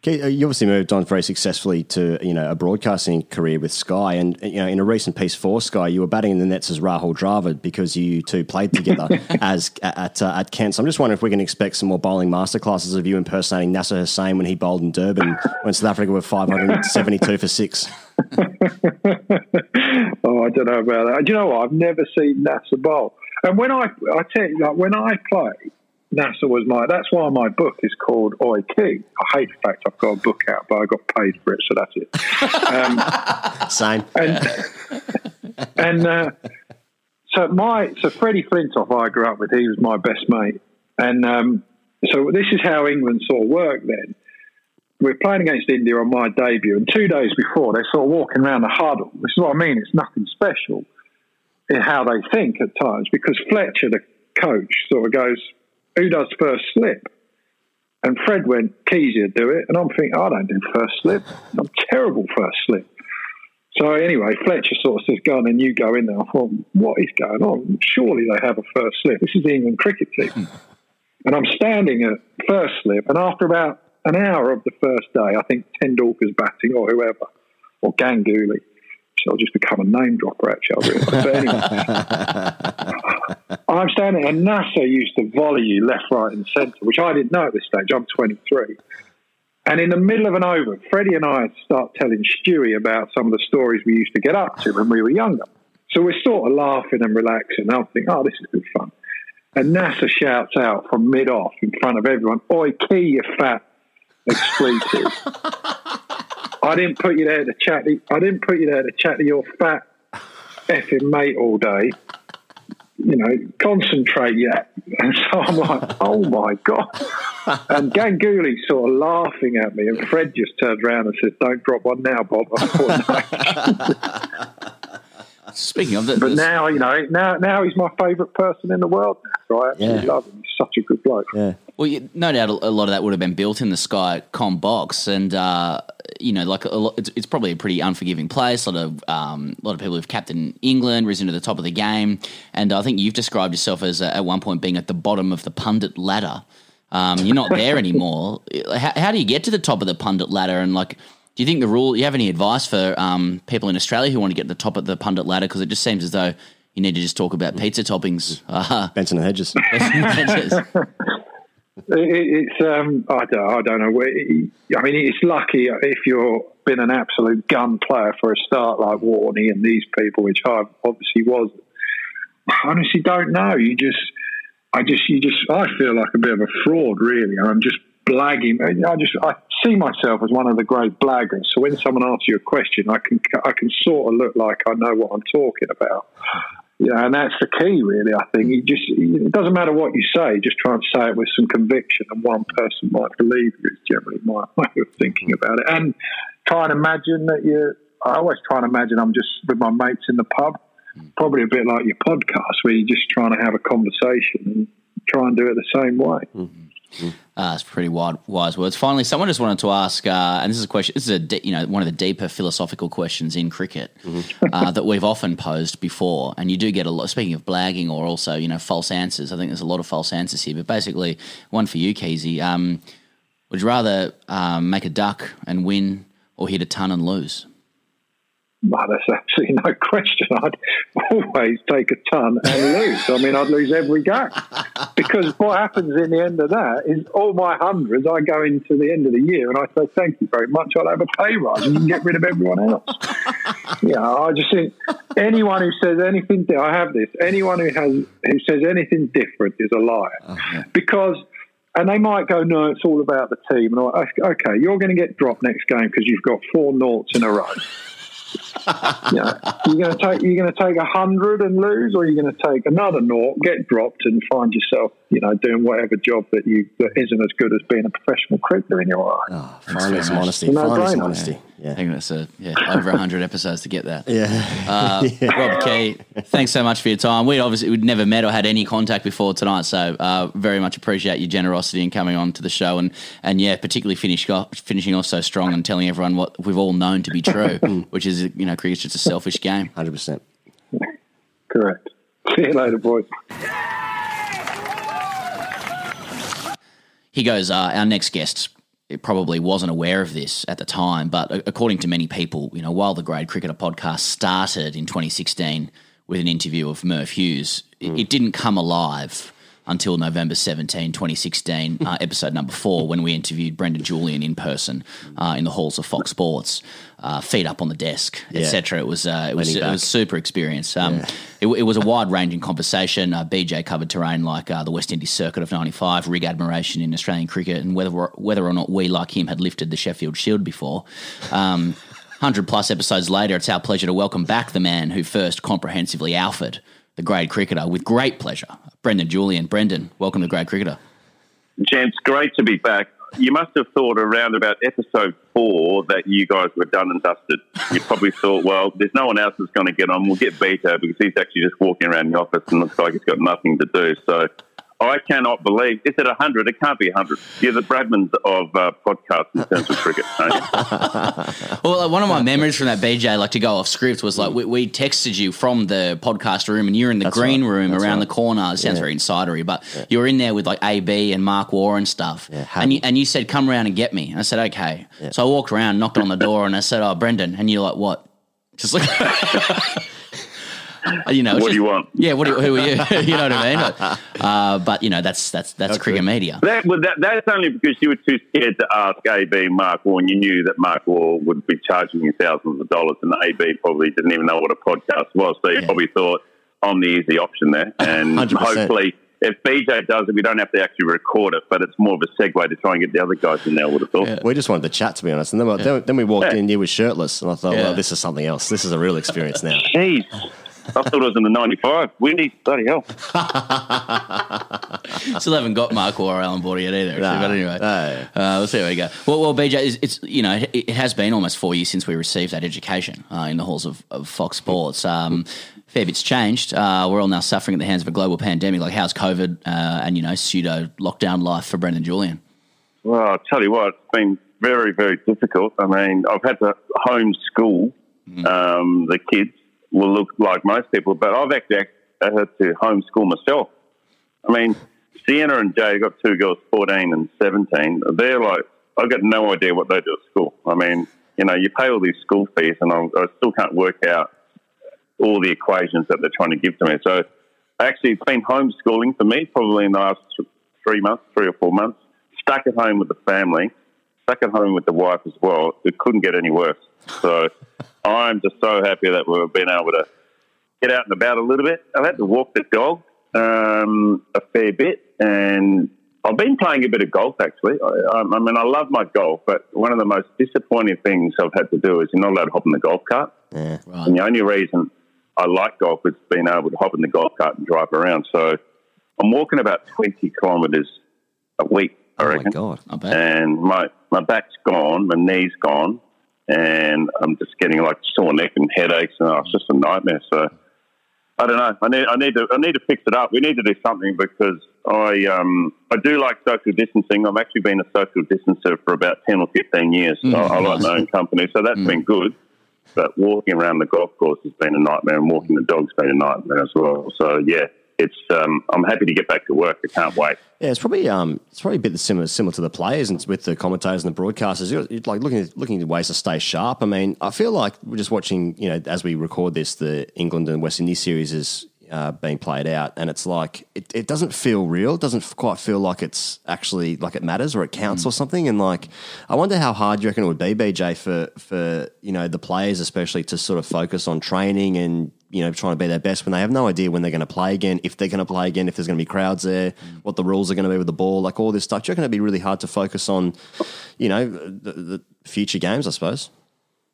Speaker 3: Uh, you obviously moved on very successfully to you know a broadcasting career with Sky, and you know in a recent piece for Sky, you were batting in the nets as Rahul Dravid because you two played together (laughs) as at uh, at Kent. So I'm just wondering if we can expect some more bowling masterclasses of you impersonating Nasser Hussain when he bowled in Durban (laughs) when South Africa were 572 for six. (laughs)
Speaker 5: oh, I don't know about that. Do you know what? I've never seen Nasser bowl. And when I, I tell you, like when I play, Nasser was my. That's why my book is called Oi Key. I hate the fact I've got a book out, but I got paid for it, so that's it. Um, (laughs)
Speaker 3: Same.
Speaker 5: and and uh, so my so Freddie Flintoff, I grew up with. He was my best mate, and um, so this is how England sort of worked then. We're playing against India on my debut, and two days before they're sort of walking around the huddle. This is what I mean. It's nothing special. in how they think at times because Fletcher, the coach, sort of goes, "Who does first slip?" And Fred went, "Keezy would do it," and I'm thinking, "I don't do first slip. I'm terrible first slip." So anyway, Fletcher sort of says, "Go on, and you go in there." I thought, "What is going on? Surely they have a first slip. This is the England cricket team." Hmm. and I'm standing at first slip, and after about an hour of the first day, I think Tendulkar's batting or whoever, or Ganguly. So I'll just become a name dropper, actually. I. But anyway, (laughs) I'm standing, and Nasser used to volley you left, right, and centre, which I didn't know at this stage. I'm 23. And in the middle of an over, Freddie and I start telling Stewie about some of the stories we used to get up to when we were younger. So we're sort of laughing and relaxing. And I'm thinking, oh, this is good fun. And NASA shouts out from mid off in front of everyone, Oi, key, you fat expletive. (laughs) I didn't put you there to chat. To, I didn't put you there to chat to your fat effing mate all day. You know, concentrate, yeah. (laughs) And so I'm like, oh my god. And Ganguly sort of laughing at me, and Fred just turned around and said, "Don't drop one now, Bob." (laughs) I thought. (laughs)
Speaker 4: Speaking of, that,
Speaker 5: but now you know, now now he's my favourite person in the world. So I absolutely
Speaker 3: Yeah.
Speaker 5: love him. He's such a good bloke.
Speaker 3: Yeah.
Speaker 4: Well, you, no doubt a lot of that would have been built in the Sky Com box, and uh, you know, like a lot, it's, it's probably a pretty unforgiving place. A lot of um, a lot of people who've captained England, risen to the top of the game, and I think you've described yourself as uh, at one point being at the bottom of the pundit ladder. Um, you're not there (laughs) anymore. How, how do you get to the top of the pundit ladder? And like, do you think the rule? You have any advice for um, people in Australia who want to get to the top of the pundit ladder? Because it just seems as though you need to just talk about pizza toppings. Uh,
Speaker 3: Benson and Hedges. (laughs)
Speaker 5: It, it- (laughs) it's um, I don't, I don't know. I mean, it's lucky if you're been an absolute gun player for a start like Warney and these people, which I obviously was. I honestly don't know. You just, I just, you just, I feel like a bit of a fraud, really. I'm just blagging. I just, I see myself as one of the great blaggers. So when someone asks you a question, I can, I can sort of look like I know what I'm talking about. Yeah, and that's the key, really. I think you just it doesn't matter what you say, just try and say it with some conviction, and one person might believe you. Is generally my way of thinking about it, and try and imagine that you. I always try and imagine I'm just with my mates in the pub, probably a bit like your podcast, where you're just trying to have a conversation and try and do it the same way. Mm-hmm.
Speaker 4: Uh, it's pretty wide, wise words. Finally, someone just wanted to ask, uh, and this is a question. This is a you know one of the deeper philosophical questions in cricket uh, that we've often posed before, and you do get a lot. Speaking of blagging or also you know false answers, I think there's a lot of false answers here. But basically, one for you, Keezy. Um, would you rather um, make a duck and win, or hit a ton and lose?
Speaker 5: Well, there's absolutely (laughs) no question. I'd always take a ton and lose. I mean, I'd lose every game (laughs) because what happens in the end of that is all my hundreds. I go into the end of the year and I say, "Thank you very much. I'll have a pay rise and you can get rid of everyone else." (laughs) yeah, I just think anyone who says anything, I have this. Anyone who has who says anything different is a liar uh-huh. because. And they might go, no, it's all about the team. And like, okay, you're going to get dropped next game because you've got four noughts in a row you know, you're going to take you're going to take a hundred and lose, or you're going to take another naught, get dropped, and find yourself, you know, doing whatever job that you that isn't as good as being a professional cricketer in your eye.
Speaker 3: Oh, ah, finally some honesty.
Speaker 5: It's a
Speaker 3: Finally some
Speaker 5: no-brainer.
Speaker 3: Honesty.
Speaker 4: I
Speaker 3: Yeah.
Speaker 4: think that's a yeah over hundred episodes to get that.
Speaker 3: Yeah.
Speaker 4: Uh, (laughs) Rob Key, thanks so much for your time. We obviously we'd never met or had any contact before tonight, so uh, very much appreciate your generosity in coming on to the show and and yeah, particularly finish off, finishing off so strong and telling everyone what we've all known to be true, (laughs) which is you know cricket's just a selfish game.
Speaker 3: 100%.
Speaker 5: Correct. See you later, boys.
Speaker 4: He goes, uh, our next guest it probably wasn't aware of this at the time, but according to many people, you know, while the Grade Cricketer podcast started in 2016 with an interview of Merv Hughes, it, hmm. it didn't come alive until November 17, 2016, uh, episode number four, when we interviewed Brendon Julian in person uh, in the halls of Fox Sports, uh, feet up on the desk,
Speaker 3: Yeah.
Speaker 4: etc. It was uh, it was it was super experience. Um, it, it was a wide ranging conversation. Uh, BJ covered terrain like uh, the West Indies circuit of '95, rig admiration in Australian cricket, and whether whether or not we, like him, had lifted the Sheffield Shield before. Um, Hundred plus episodes later, it's our pleasure to welcome back the man who first comprehensively alphaed the grade cricketer with great pleasure, Brendon Julian. Brendon, welcome to Grade Cricketer.
Speaker 6: Gents, great to be back. you must have thought around about episode four that you guys were done and dusted. You probably (laughs) thought, well, there's no one else that's going to get on. We'll get Beto because he's actually just walking around the office and looks like he's got nothing to do. So I cannot believe. Is it 100? It can't be 100. You're the Bradmans of uh, podcasts in terms of cricket. (laughs)
Speaker 4: Well, like, one of my memories from that BJ, like to go off script, was like we, we texted you from the podcast room, and you're in the
Speaker 3: That's
Speaker 4: green
Speaker 3: right.
Speaker 4: room
Speaker 3: That's
Speaker 4: around
Speaker 3: right.
Speaker 4: the corner. It sounds
Speaker 3: Yeah.
Speaker 4: very insidery, but you're in there with like AB and Mark Waugh and stuff.
Speaker 3: Yeah,
Speaker 4: and you and you said, "Come around and get me." And I said, "Okay." So I walked around, knocked on the door, and I said, "Oh, Brendon," and you're like, "What?" Just like. (laughs) (laughs) You know, it's
Speaker 6: What do you want?
Speaker 4: Yeah, what do you, who are you? (laughs) you know what I mean? But, uh, but you know, that's that's that's cricket media.
Speaker 6: That, well, that, that's only because you were too scared to ask AB Mark Waugh, and you knew that Mark Waugh would be charging you thousands of dollars, and AB probably didn't even know what a podcast was. So you probably thought, I'm the easy option there. (laughs) And
Speaker 3: 100%.
Speaker 6: hopefully, if BJ does it, we don't have to actually record it, but it's more of a segue to try and get the other guys in there, I would have thought.
Speaker 3: We just wanted to chat, to be honest. And then, we- then, then we walked
Speaker 6: Yeah.
Speaker 3: in, you were shirtless, and I thought,
Speaker 4: Yeah.
Speaker 3: well, this is something else. This is a real experience now.
Speaker 6: Jeez. I thought it was in the 95. Windy, bloody hell. (laughs)
Speaker 4: Still haven't got Mark or Allan Border yet either. actually,
Speaker 3: No,
Speaker 4: but anyway,
Speaker 3: no.
Speaker 4: uh, we'll see how we go. Well, well, BJ, it's, it's you know it, it has been almost four years since we received that education uh, in the halls of, of Fox Sports. Um, fair bit's changed. Uh, we're all now suffering at the hands of a global pandemic. Like how's COVID uh, and you know pseudo lockdown life for Brendon Julian?
Speaker 6: Well, I'll tell you what, it's been very, very difficult. I mean, I've had to homeschool um, the kids, will look like most people, but I've actually uh, had to homeschool myself. I mean, Sienna and Jay got two girls, 14 and 17. They're like, I've got no idea what they do at school. I mean, you know, you pay all these school fees, and I, I still can't work out all the equations that they're trying to give to me. So, actually, it's been homeschooling for me probably in the last three months, three or four months. Stuck at home with the family, stuck at home with the wife as well. It couldn't get any worse. So, I'm just so happy that we've been able to get out and about a little bit. I've had to walk the dog um, a fair bit, and I've been playing a bit of golf actually. I, I, I mean, I love my golf, but one of the most disappointing things I've had to do is you're not allowed to hop in the golf cart.
Speaker 3: Yeah.
Speaker 6: And the only reason I like golf is being able to hop in the golf cart and drive around. So I'm walking about 20 kilometres a week, I
Speaker 3: Oh, my. God.
Speaker 4: I bet.
Speaker 6: And my, my back's gone, my knee's gone, and I'm just getting like sore neck and headaches, and oh, it's just a nightmare. So I don't know. I need, I need to, I need to fix it up. We need to do something because I, um, I do like social distancing. I've actually been a social distancer for about ten or fifteen years. I, I like my own company, so that's been good. But walking around the golf course has been a nightmare, and walking the dog's been a nightmare as well. So yeah, it's. Um, I'm happy to get back to work. I can't wait.
Speaker 3: Yeah, it's probably um, it's probably a bit similar similar to the players and with the commentators and the broadcasters. You're, you're like looking at, looking at ways to stay sharp. I mean, I feel like we're just watching. You know, as we record this, the England and West Indies series is uh, being played out, and it's like it, it doesn't feel real. It doesn't quite feel like it's actually like it matters or it counts or something. And like, I wonder how hard you reckon it would be, BJ, for for you know the players especially to sort of focus on training and you know, trying to be their best when they have no idea when they're going to play again, if they're going to play again, if there's going to be crowds there, what the rules are going to be with the ball, like all this stuff. Do you reckon it'd be really hard to focus on, you know, the, the future games, I suppose?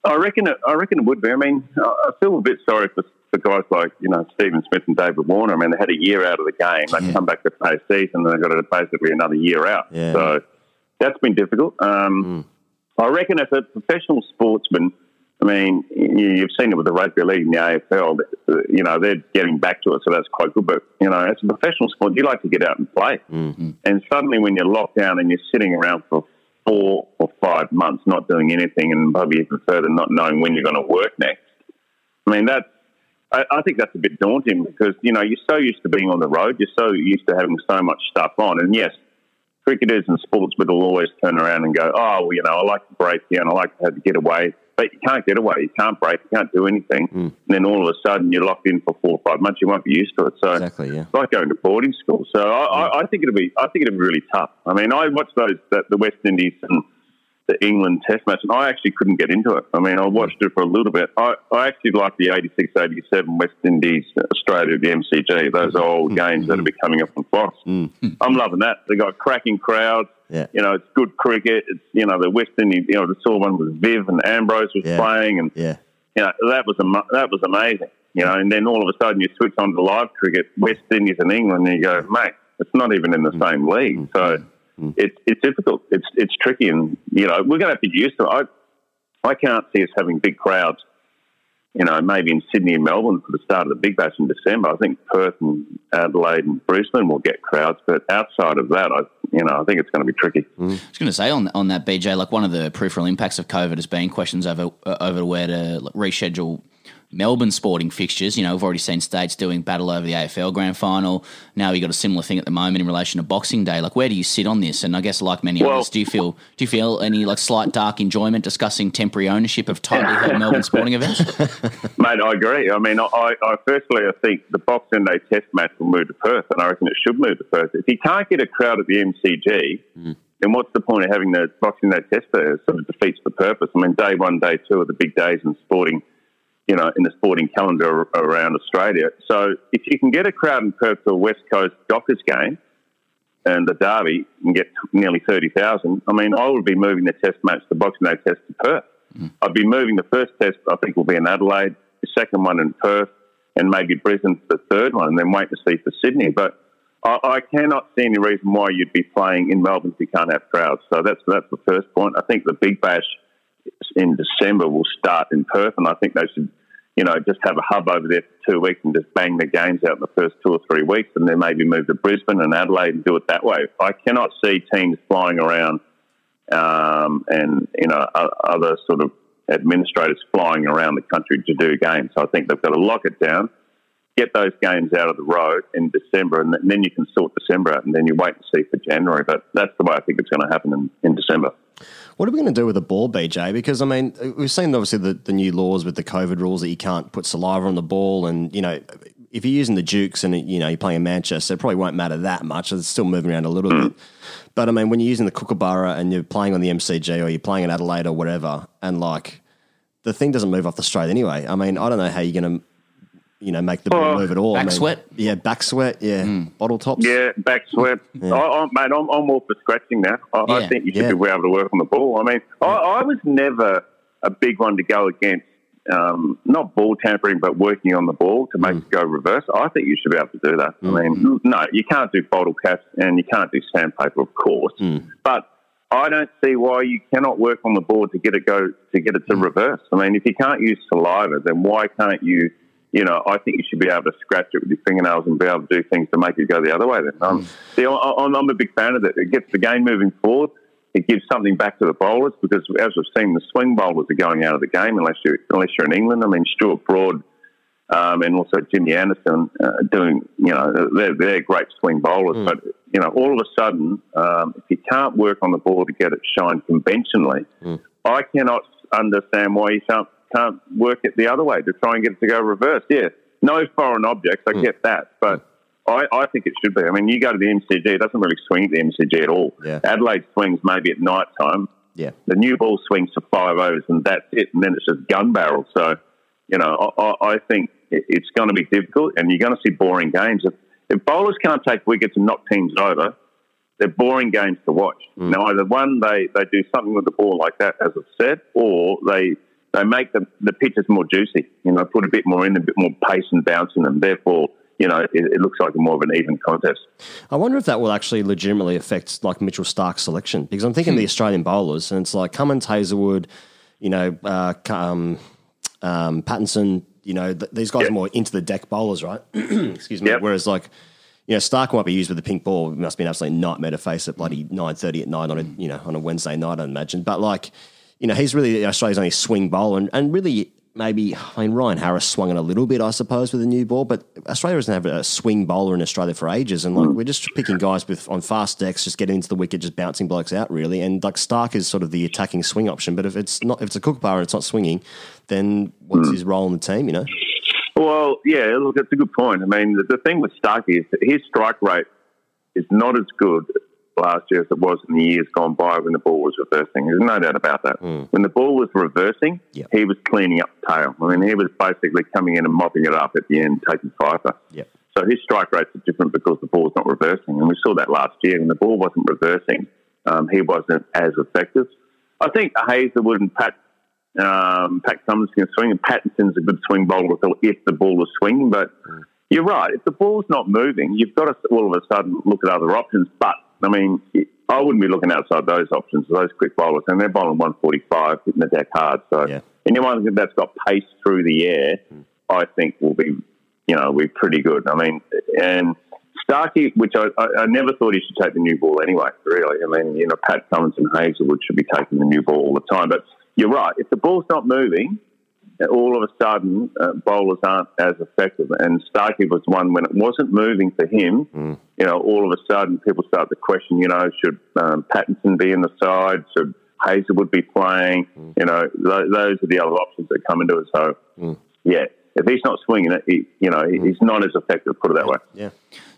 Speaker 6: I reckon it. I reckon it would be. I mean, I feel a bit sorry for, for guys like you know Steven Smith and David Warner. I mean, they had a year out of the game. They come back to play a season, and they've got to basically another year out.
Speaker 3: Yeah.
Speaker 6: So that's been difficult. Um, I reckon if a professional sportsman, I mean, you- you've seen it with the rugby league and the AFL. You know, they're getting back to it, so that's quite good. But you know, as a professional sport, you like to get out and play. Mm-hmm. And suddenly, when you're locked down and you're sitting around for four or five months not doing anything, and probably even further not knowing when you're going to work next, I mean, that's I, I think that's a bit daunting because you know you're so used to being on the road, you're so used to having so much stuff on, and yes, cricketers and sportsmen will always turn around and go, "Oh, well, you know, I like to break here I like to have to get away," but you can't get away, you can't break, you can't do anything, hmm. and then all of a sudden you're locked in for four or five months, you won't be used to it. So
Speaker 3: Exactly, yeah.
Speaker 6: it's like going to boarding school. So I, I, I think it'll be, I think it'll be really tough. I mean, I watched those that the West Indies and the England Test match, and I actually couldn't get into it. I mean, I watched it for a little bit. I, I actually like the 86, 87 West Indies Australia, the MCG, those old hmm. games that will be coming up on Fox. Hmm. I'm loving that. They got a cracking crowds.
Speaker 3: Yeah.
Speaker 6: You know, it's good cricket. It's you know the West Indies. You know, the saw one with Viv and Ambrose was
Speaker 3: Yeah.
Speaker 6: playing, and
Speaker 3: Yeah.
Speaker 6: you know, that was am- that was amazing. You know, and then all of a sudden you switch on to live cricket, West Indies and England, and you go, mate, it's not even in the mm. same league. Mm. So mm. it's it's difficult. It's it's tricky, and you know we're going to have to get used to it. I I can't see us having big crowds. You know, maybe in Sydney and Melbourne for the start of the Big Bash in December. I think Perth and Adelaide and Brisbane will get crowds, but outside of that, I you know I think it's going to be tricky. Mm.
Speaker 4: I was going to say on on that BJ, like one of the peripheral impacts of COVID has been questions over over where to reschedule Melbourne sporting fixtures. You know, we've already seen states doing battle over the AFL grand final. Now you've got a similar thing at the moment in relation to Boxing Day. Like, where do you sit on this? And I guess, like many
Speaker 6: Well-
Speaker 4: others, do you feel do you feel any like slight dark enjoyment discussing temporary ownership of tightly (laughs) held Melbourne sporting events? (laughs)
Speaker 6: Mate, I agree. I mean, I, I firstly, I think the Boxing Day Test match will move to Perth, and I reckon it should move to Perth. If you can't get a crowd at the MCG, hmm. then what's the point of having the Boxing Day Test there? It sort of defeats the purpose. I mean, day one, day two are the big days in sporting, you know, in the sporting calendar around Australia. So if you can get a crowd in Perth for a West Coast Dockers game, and the Derby and get nearly 30,000, I mean, I would be moving the test match, the Boxing Day test to Perth. Mm. I'd be moving the first test, I think, will be in Adelaide, the second one in Perth, and maybe Brisbane for the third one, and then wait to see for Sydney. But I, I cannot see any reason why you'd be playing in Melbourne if you can't have crowds. So that's that's the first point. I think the Big Bash in December will start in Perth, and I think they should, you know, just have a hub over there for two weeks and just bang the games out in the first two or three weeks, and then maybe move to Brisbane and Adelaide and do it that way. I cannot see teams flying around um, and you know other sort of administrators flying around the country to do games. So I think they've got to lock it down, get those games out of the road in December, and then you can sort December out, and then you wait and see for January. But that's the way I think it's going to happen in, in December.
Speaker 3: What are we going to do with the ball, BJ? Because I mean, we've seen obviously the, the new laws with the COVID rules that you can't put saliva on the ball, and you know, if you're using the Dukes and you know you're playing in Manchester, it probably won't matter that much. It's still moving around a little mm. bit. But I mean, when you're using the Kookaburra and you're playing on the MCG or you're playing in Adelaide or whatever, and like the thing doesn't move off the straight anyway. I mean, I don't know how you're going to, you know, make the ball
Speaker 6: Oh,
Speaker 3: move at all. I
Speaker 4: back
Speaker 3: mean,
Speaker 4: sweat?
Speaker 3: yeah, back sweat, yeah, hmm. bottle tops.
Speaker 6: Yeah, back sweat. (laughs) I, I, mate, I'm, I'm all for scratching now. I,
Speaker 4: Yeah.
Speaker 6: I think you should
Speaker 3: Yeah.
Speaker 6: be able to work on the ball. I mean, I, I was never a big one to go against um, not ball tampering, but working on the ball to make hmm. it go reverse. I think you should be able to do that. I hmm. mean, no, you can't do bottle caps and you can't do sandpaper, of course, but. I don't see why you cannot work on the board to get it go to get it to reverse. I mean, if you can't use saliva, then why can't you? You know, I think you should be able to scratch it with your fingernails and be able to do things to make it go the other way. Then, um, see, I, I'm, I'm a big fan of it. It gets the game moving forward. It gives something back to the bowlers because, as we've seen, the swing bowlers are going out of the game unless you unless you're in England. I mean, Stuart Broad um, and also Jimmy Anderson uh, doing, you know, they're, they're great swing bowlers. But, you know, all of a sudden, um, if you can't work on the ball to get it shined conventionally, I cannot understand why you can't, can't work it the other way to try and get it to go reverse. Yeah, no foreign objects, I hmm. get that. But I, I think it should be. I mean, you go to the MCG, it doesn't really swing at the MCG at all.
Speaker 3: Yeah.
Speaker 6: Adelaide swings maybe at night time.
Speaker 3: Yeah.
Speaker 6: The new ball swings for five overs and that's it. And then it's just gun barrel. So, you know, I, I- I think it's going to be difficult and you're going to see boring games. If, if bowlers can't take wickets and knock teams over, they're boring games to watch. Hmm. Now, either one, they, they do something with the ball like that, as I've said, or they they make the, the pitches more juicy, you know, put a bit more in, a bit more pace and bounce in them. Therefore, you know, it, it looks like a more of an even contest.
Speaker 3: I wonder if that will actually legitimately affect like Mitchell Starc's selection because I'm thinking the Australian bowlers and it's like Cummins, Hazlewood, you know, uh, um, um, Pattinson. You know, th- these guys
Speaker 6: Yep.
Speaker 3: are more into the deck bowlers, right? (clears throat) Excuse me.
Speaker 6: Yep.
Speaker 3: Whereas like. You know, Stark might be used with the pink ball. It must be an absolute nightmare to face at bloody nine thirty at night on a you know on a Wednesday night. I imagine, but like, you know, he's really Australia's only swing bowler, and, and really maybe I mean Ryan Harris swung it a little bit, I suppose, with the new ball, but Australia doesn't have a swing bowler in Australia for ages, and like mm. we're just picking guys with on fast decks, just getting into the wicket, just bouncing blokes out, really. And like Starc is sort of the attacking swing option, but if it's not, if it's a kookaburra and it's not swinging, then what's mm. his role in the team? You know,
Speaker 6: Well, yeah, look, it's a good point. I mean, the, the thing with Starkey is that his strike rate is not as good last year as it was in the years gone by when the ball was reversing. There's no doubt about that. When the ball was reversing,
Speaker 3: Yep.
Speaker 6: he was cleaning up the tail. I mean, he was basically coming in and mopping it up at the end, taking fifer.
Speaker 3: Yep.
Speaker 6: So his strike rates are different because the ball's not reversing. And we saw that last year. When the ball wasn't reversing, um, he wasn't as effective. I think Hazlewood and Pat um, Pat Cummins can swing, and Pattinson's a good swing bowler if the ball is swinging. But you're right. If the ball's not moving, you've got to all of a sudden look at other options. But I mean, I wouldn't be looking outside those options, those quick bowlers, and they're bowling 145, hitting the deck hard. So anyone that's got pace through the air, I think will be, you know, will be pretty good. I mean, and Starkey, which I, I, I never thought he should take the new ball anyway, really. I mean, you know, Pat Cummins and Hazlewood should be taking the new ball all the time. But you're right. If the ball's not moving, all of a sudden uh, bowlers aren't as effective. And Starkey was one when it wasn't moving for him. You know, all of a sudden people start to question. You know, should um, Pattinson be in the side? Should Hazlewood be playing? You know, th- those are the other options that come into it. So, yeah, if he's not swinging it, he, you know, he's not as effective. Put it that way.
Speaker 3: Yeah.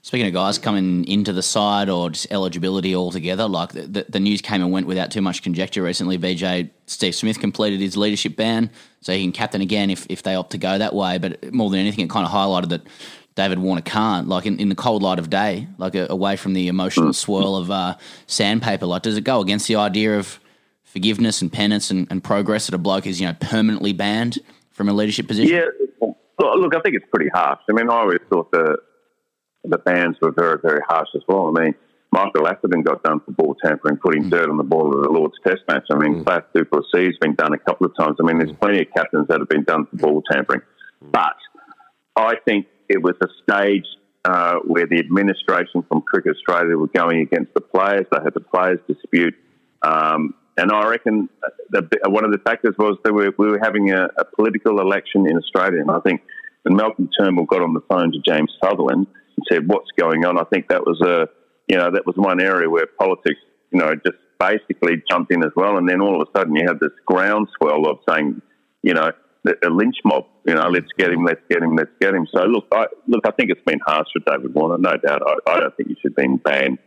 Speaker 4: Speaking of guys coming into the side or just eligibility altogether, like the, the, the news came and went without too much conjecture recently. BJ Steve Smith completed his leadership ban, so he can captain again if, if they opt to go that way. But more than anything, it kind of highlighted that David Warner can't, like in, in the cold light of day, like uh, away from the emotional swirl of uh, sandpaper. Like, does it go against the idea of forgiveness and penance and, and progress that a bloke is, you know, permanently banned from a leadership position?
Speaker 6: Yeah, well, look, I think it's pretty harsh. I mean, I always thought the the bans were very, very harsh as well. I mean, Michael Atherton got done for ball tampering, putting dirt on the ball at the Lord's Test match. I mean, Plath Duplessis has been done a couple of times. I mean, there's plenty of captains that have been done for ball tampering. But I think it was a stage uh, where the administration from Cricket Australia were going against the players. They had the players dispute. Um, and I reckon the, one of the factors was that we, we were having a, a political election in Australia. And I think when Malcolm Turnbull got on the phone to James Sutherland and said, "What's going on?" I think that was a, you know, that was one area where politics, you know, just basically jumped in as well. And then all of a sudden, you had this groundswell of saying, you know, a lynch mob. You know, let's get him, let's get him, let's get him. So look, I, look, I think it's been harsh for David Warner, no doubt. I, I don't think he should have been banned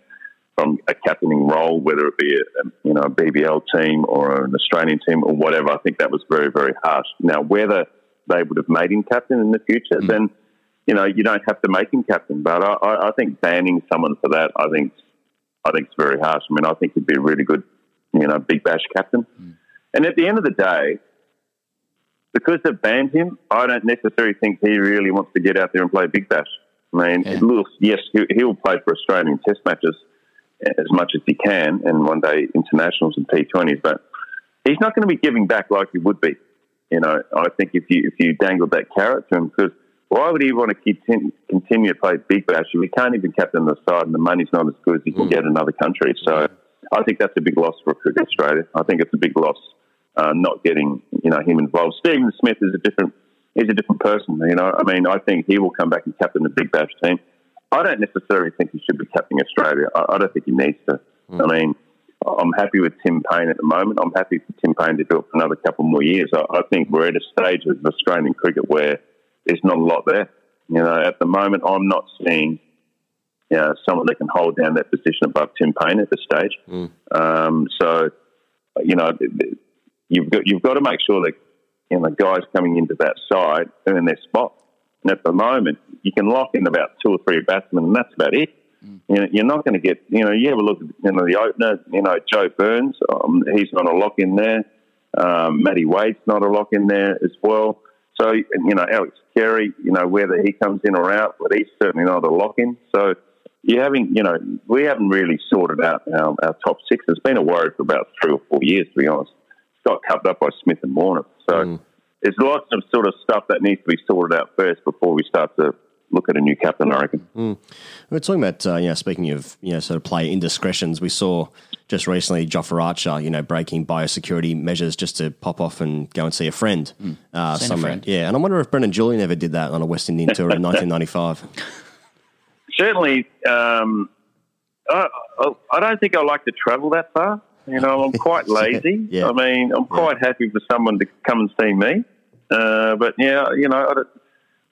Speaker 6: from a captaining role, whether it be a, you know a BBL team or an Australian team or whatever. I think that was very very harsh. Now whether they would have made him captain in the future, mm. then you know you don't have to make him captain. But I, I, I think banning someone for that, I think I think it's very harsh. I mean, I think he'd be a really good you know Big Bash captain. Mm. And at the end of the day, because they've banned him, I don't necessarily think he really wants to get out there and play Big Bash. I mean, looks, yes, he'll play for Australian Test matches as much as he can, and one day internationals and T20s, but he's not going to be giving back like he would be. You know, I think if you if you dangled that carrot to him, because why would he want to continue, continue to play Big Bash if he can't even captain the side and the money's not as good as he can get in another country? So I think that's a big loss for Cricket Australia. I think it's a big loss uh, not getting you know him involved. Stephen Smith is a different he's a different person. You know, I mean, I think he will come back and captain the Big Bash team. I don't necessarily think he should be captaining Australia. I, I don't think he needs to. I mean, I'm happy with Tim Paine at the moment. I'm happy for Tim Paine to do it for another couple more years. I, I think we're at a stage of Australian cricket where there's not a lot there. You know, at the moment, I'm not seeing you know, someone that can hold down that position above Tim Paine at this stage. Um, so, you know, you've got you've got to make sure that you know guys coming into that side earn their spot. And at the moment, you can lock in about two or three batsmen, and that's about it. You know, you're not going to get. You know, you have a look at you know the opener. You know, Joe Burns. Um, he's not a lock in there. Um, Matty Wade's not a lock in there as well. So you know, Alex Carey. You know, whether he comes in or out, but he's certainly not a lock in. So you're having, you know, we haven't really sorted out our, our top six. It's been a worry for about three or four years, to be honest. It's got covered up by Smith and Warner. So there's lots of sort of stuff that needs to be sorted out first before we start to look at a new captain, I reckon.
Speaker 3: Mm. We're talking about, uh, you know, speaking of, you know, sort of play indiscretions, we saw just recently Jofra Archer, you know, breaking biosecurity measures just to pop off and go and see a friend. Uh,
Speaker 4: Seen a
Speaker 3: somewhere.
Speaker 4: friend.
Speaker 3: Yeah, and I wonder if Brendon Julian ever did that on a West Indian tour in (laughs) 1995.
Speaker 6: Certainly, um, I, I, I don't think I like to travel that far. You know, I'm quite (laughs) lazy.
Speaker 3: Yeah.
Speaker 6: I mean, I'm quite happy for someone to come and see me. Uh, but yeah, you know, I don't,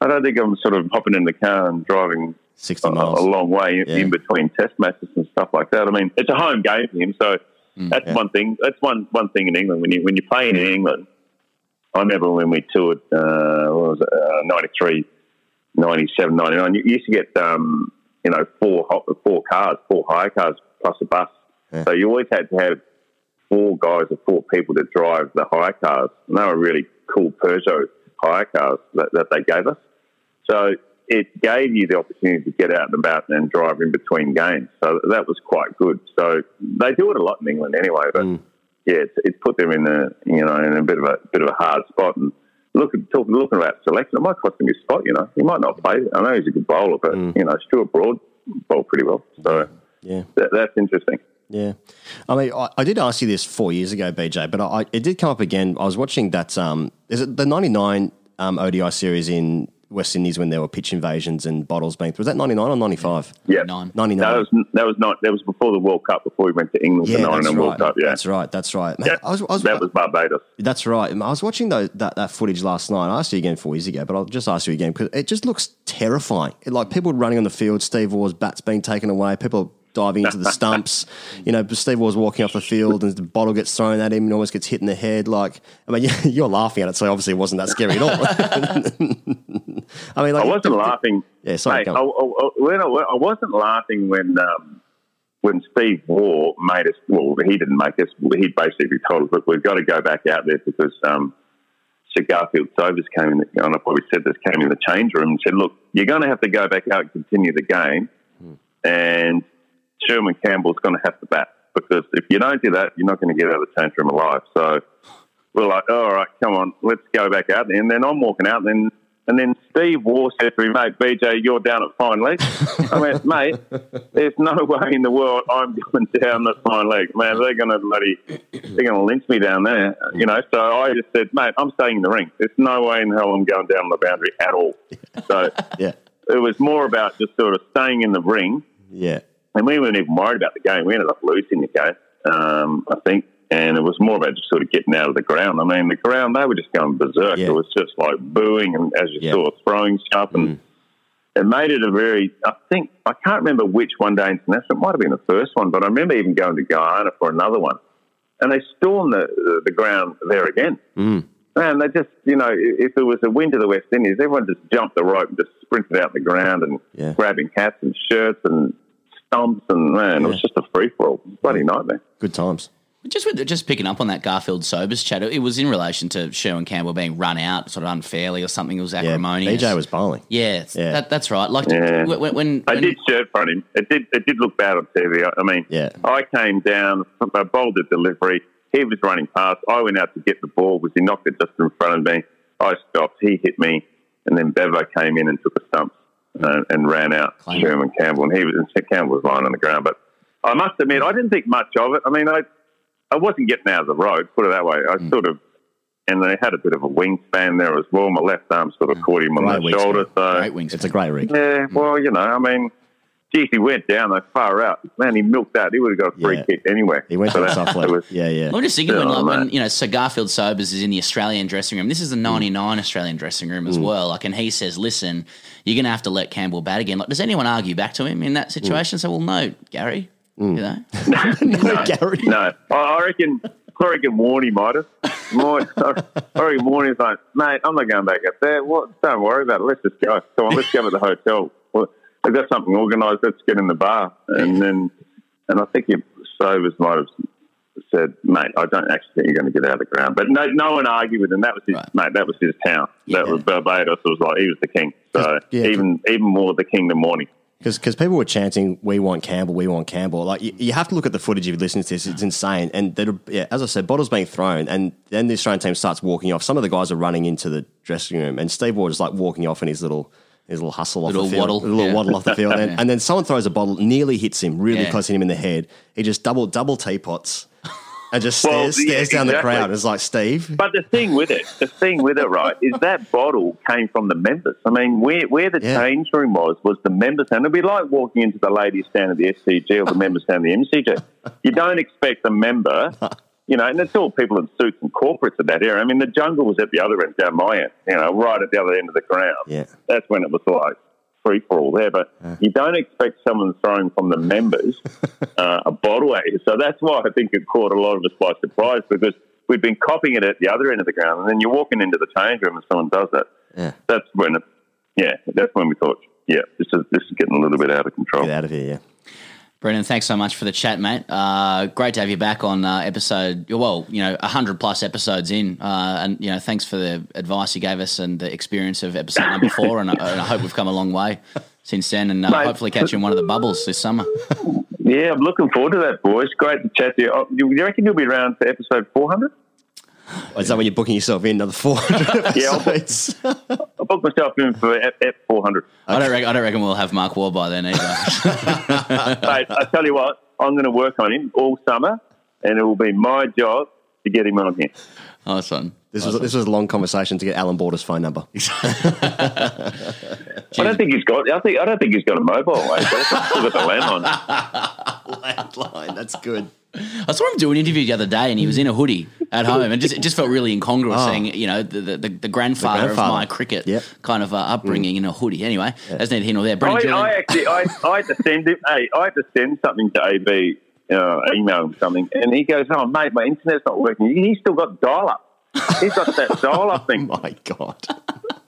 Speaker 6: I don't think I'm sort of hopping in the car and driving
Speaker 3: 60
Speaker 6: a,
Speaker 3: miles.
Speaker 6: a long way in,
Speaker 3: Yeah.
Speaker 6: in between test matches and stuff like that. I mean, it's a home game for him, so that's
Speaker 3: yeah.
Speaker 6: one thing. That's one one thing in England when you when you're playing in England. I remember when we toured, uh, what was it, uh, 93, 97, 99, you used to get, um, you know, four four cars, four hire cars plus a bus. So you always had to have four guys or four people to drive the hire cars. And they were really cool Peugeot hire cars that, that they gave us. So it gave you the opportunity to get out and about and drive in between games. So that was quite good. So they do it a lot in England anyway, but mm. yeah, it's, it's put them in a you know in a bit of a bit of a hard spot. And look, talk, looking about selection, it might cost him his spot. You know, he might not play. I know he's a good bowler, but mm. you know, Stuart Broad bowled pretty well. So
Speaker 3: Yeah.
Speaker 6: that, that's interesting.
Speaker 3: Yeah, I mean, I, I did ask you this four years ago, BJ, but I, it did come up again. I was watching that. Um, is it the '99 um, ODI series in West Indies when there were pitch invasions and bottles being? Thrown? Was that '99 or '95?
Speaker 6: Yeah,
Speaker 4: Nine.
Speaker 3: '99.
Speaker 6: that was that was not that was before the World Cup. Before we went to England
Speaker 3: yeah,
Speaker 6: for nine and
Speaker 3: right.
Speaker 6: World Cup. Yeah,
Speaker 3: That's right. That's right. Man,
Speaker 6: Yeah,
Speaker 3: I was, I was,
Speaker 6: that was Barbados.
Speaker 3: That's right. I was watching those, that that footage last night. I asked you again four years ago, but I'll just ask you again because it just looks terrifying. It, like people running on the field, Steve Waugh's bat's being taken away, people diving into the (laughs) stumps. You know, Steve was walking off the field and the bottle gets thrown at him and almost gets hit in the head. Like, I mean, (laughs) you're laughing at it, so obviously it wasn't that scary at all. (laughs) I mean, like,
Speaker 6: I wasn't laughing.
Speaker 3: Yeah, sorry,
Speaker 6: Mate, I. I, I- I, wasn't laughing when um, when Steve Waugh made us. Well, he didn't make us. He basically told us, "Look, we've got to go back out there because." Um, Sir Garfield Sobers came in, the, and I probably said this, came in the change room and said, "Look, you're going to have to go back out and continue the game, and Sherwin Campbell's going to have to bat because if you don't do that, you're not going to get out of the change room alive." So we're like, "All right, come on, let's go back out. And then I'm walking out, and then and then Steve Waugh said to me, "Mate, BJ, you're down at fine leg." I went, (laughs) "Mate, there's no way in the world I'm going down at fine leg, man. They're going to bloody, they're going to lynch me down there, you know." So I just said, "Mate, I'm staying in the ring. There's no way in hell I'm going down the boundary at all." So (laughs)
Speaker 3: yeah,
Speaker 6: it was more about just sort of staying in the ring
Speaker 3: yeah,
Speaker 6: and we weren't even worried about the game. We ended up losing the game, um, I think. And it was more about just sort of getting out of the ground. I mean, the ground, they were just going berserk.
Speaker 3: Yeah.
Speaker 6: It was just like booing and, as you
Speaker 3: Yeah.
Speaker 6: saw, throwing stuff. And it made it a very, I think, I can't remember which one day international. It might have been the first one, but I remember even going to Guyana for another one. And they stormed the, the, the ground there again.
Speaker 3: Mm.
Speaker 6: Man, they just, you know, if it was a win to the West Indies, everyone just jumped the rope and just sprinted out the ground and
Speaker 3: Yeah.
Speaker 6: grabbing hats and shirts and stumps and man, it was just a free for all. Bloody nightmare.
Speaker 3: good times.
Speaker 4: Just with, just picking up on that Garfield Sobers chat, it was in relation to Sherwin Campbell being run out sort of unfairly or something. It was
Speaker 3: Yeah,
Speaker 4: acrimonious.
Speaker 3: BJ was bowling.
Speaker 4: Yeah,
Speaker 3: Yeah.
Speaker 4: That, that's right. Like
Speaker 6: Yeah.
Speaker 4: when, when, when
Speaker 6: I did shirt front him. It did. It did look bad on TV. I I mean,
Speaker 3: Yeah.
Speaker 6: I came down, I bowled a delivery. He was running past. I went out to get the ball because he knocked it just in front of me. I stopped. He hit me, and then Bevo came in and took a stump uh, and ran out.
Speaker 4: Claim.
Speaker 6: Sherwin Campbell, and he was and Campbell was lying on the ground. But I must admit, I didn't think much of it. I mean, I I wasn't getting out of the road. Put it that way. I
Speaker 3: Mm.
Speaker 6: sort of. And they had a bit of a wingspan there as well. My left arm sort of caught him on the
Speaker 3: wingspan.
Speaker 6: shoulder. So
Speaker 4: great wings.
Speaker 3: It's a great rig.
Speaker 6: yeah, well, you know, I mean, gee, he went down, they far out. Man, he milked that. He would have got a free
Speaker 3: Yeah.
Speaker 6: kick anyway.
Speaker 3: He went
Speaker 6: So that-
Speaker 3: soft leg. (laughs)
Speaker 6: was-
Speaker 3: Yeah, yeah.
Speaker 4: I'm just thinking when, like, when you know, Sir Garfield Sobers is in the Australian dressing room. This is the '99 Australian dressing room
Speaker 3: Mm.
Speaker 4: as well. Like, and he says, "Listen, you're going to have to let Campbell bat again." Like, does anyone argue back to him in that situation?
Speaker 3: Mm.
Speaker 4: So, well, no, Gary. You know, (laughs) (laughs)
Speaker 3: no, Gary.
Speaker 6: No, I- I reckon. I reckon Warney might have. Might, I reckon Warney's like, mate, I'm not going back up there. What? Don't worry about it. Let's just go. Come on, let's go to the hotel. They've got something organised. Let's get in the bar. And then, and I think it, Sobers might have said, mate, I don't actually think you're going to get out of the ground. But no, no one argued with him. That was his,
Speaker 4: Right.
Speaker 6: mate. That was his town. That was Barbados. It was like he was the king. So
Speaker 3: Yeah,
Speaker 6: even even more the king than Warney.
Speaker 3: Because people were chanting, "We want Campbell, we want Campbell." Like you, you have to look at the footage if you listen to this; it's insane. And that, yeah, as I said, bottles being thrown, and then the Australian team starts walking off. Some of the guys are running into the dressing room, and Steve Waugh is like walking off in his little his little hustle off
Speaker 4: Little
Speaker 3: the field,
Speaker 4: waddle,
Speaker 3: a little
Speaker 4: yeah.
Speaker 3: waddle off the field, (laughs) and,
Speaker 4: Yeah.
Speaker 3: and then someone throws a bottle, nearly hits him, really
Speaker 4: Yeah.
Speaker 3: close to him in the head. He just double double teapots, and just (laughs)
Speaker 6: Well,
Speaker 3: stares,
Speaker 6: yeah,
Speaker 3: stares down the crowd. It's like Steve,
Speaker 6: But the thing with it, the thing with it, right, is that bottle came from the members. I mean, where where the
Speaker 3: Yeah.
Speaker 6: change room was was the members, and it'd be like walking into the ladies' stand at the SCG or the members' stand at the MCG. You don't expect a member, (laughs) you know, and it's all people in suits and corporates at that era. I mean, the jungle was at the other end, down my end, you know, right at the other end of the ground.
Speaker 3: Yeah.
Speaker 6: That's when it was like free for all there. But you don't expect someone throwing from the members (laughs) uh, a bottle at you. So that's why I think it caught a lot of us by surprise because we'd been copying it at the other end of the ground, and then you're walking into the change room and someone does that.
Speaker 3: Yeah.
Speaker 6: That's when, it, yeah, that's when we thought, yeah, this is this is getting a little bit out of control.
Speaker 3: get out of here. Yeah,
Speaker 4: Brendon, thanks so much for the chat, mate. Uh, great to have you back on uh, episode, well, you know, 100 plus episodes in. Uh, and, you know, thanks for the advice you gave us and the experience of episode number (laughs) four. and, I, and I hope we've come a long way since then and uh,
Speaker 6: Mate.
Speaker 4: hopefully catch you in one of the bubbles this summer.
Speaker 6: Yeah, I'm looking forward to that, boys. Great to chat to you. Oh, You you reckon you'll be around for episode 400?
Speaker 3: Is that when you're booking yourself in another 400 (laughs)
Speaker 6: Yeah, I'll book-
Speaker 3: episodes?
Speaker 6: I booked myself in for F, F400.
Speaker 4: I, don't reckon, I don't reckon we'll have Mark Waugh by then either. (laughs)
Speaker 6: Mate, I tell you what, I'm going to work on him all summer, and it will be my job to get him on here.
Speaker 4: nice one.
Speaker 3: This was, this was a long conversation to get Allan Border's phone number. (laughs)
Speaker 6: I don't think he's got. I think I don't think he's got a mobile. Mate. I've got the landline.
Speaker 3: Landline, that's good.
Speaker 4: I saw him do an interview the other day, and he was in a hoodie at home, and just, it just felt really incongruous, saying you know the the, the, the grandfather,
Speaker 3: grandfather.
Speaker 4: of my cricket
Speaker 3: Yep.
Speaker 4: kind of uh, upbringing in a hoodie. Anyway, that's neither here nor there.
Speaker 6: I,
Speaker 4: Brendon Julian,
Speaker 6: I actually, I, I had to send him. Hey, I had to send something to AB, uh, email him something, and he goes, "Oh, mate, my internet's not working." He's still got dial up. He's got that dial up thing. (laughs)
Speaker 3: My God.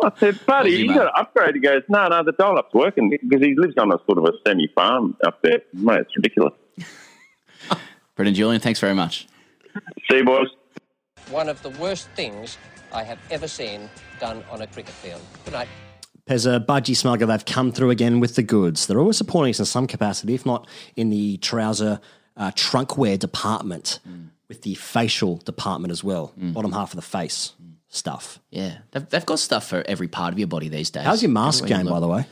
Speaker 6: I said, buddy,
Speaker 4: Aussie,
Speaker 6: you
Speaker 4: mate.
Speaker 6: got to upgrade. He goes, no, no, the dial up's working because he lives on a sort of a semi farm up there. Mate, it's ridiculous.
Speaker 4: Brendon Julian, thanks very much.
Speaker 6: See you, boys.
Speaker 7: One of the worst things I have ever seen done on a cricket field. Good night.
Speaker 3: Pezza, Budgy Smuggler, they've come through again with the goods. They're always supporting us in some capacity, if not in the trouser uh, trunkwear department, mm. with the facial department as well. Mm. Bottom half of the face mm. stuff.
Speaker 4: Yeah, they've, they've got stuff for every part of your body these days.
Speaker 3: How's your mask
Speaker 4: Everywhere you
Speaker 3: game, by the way?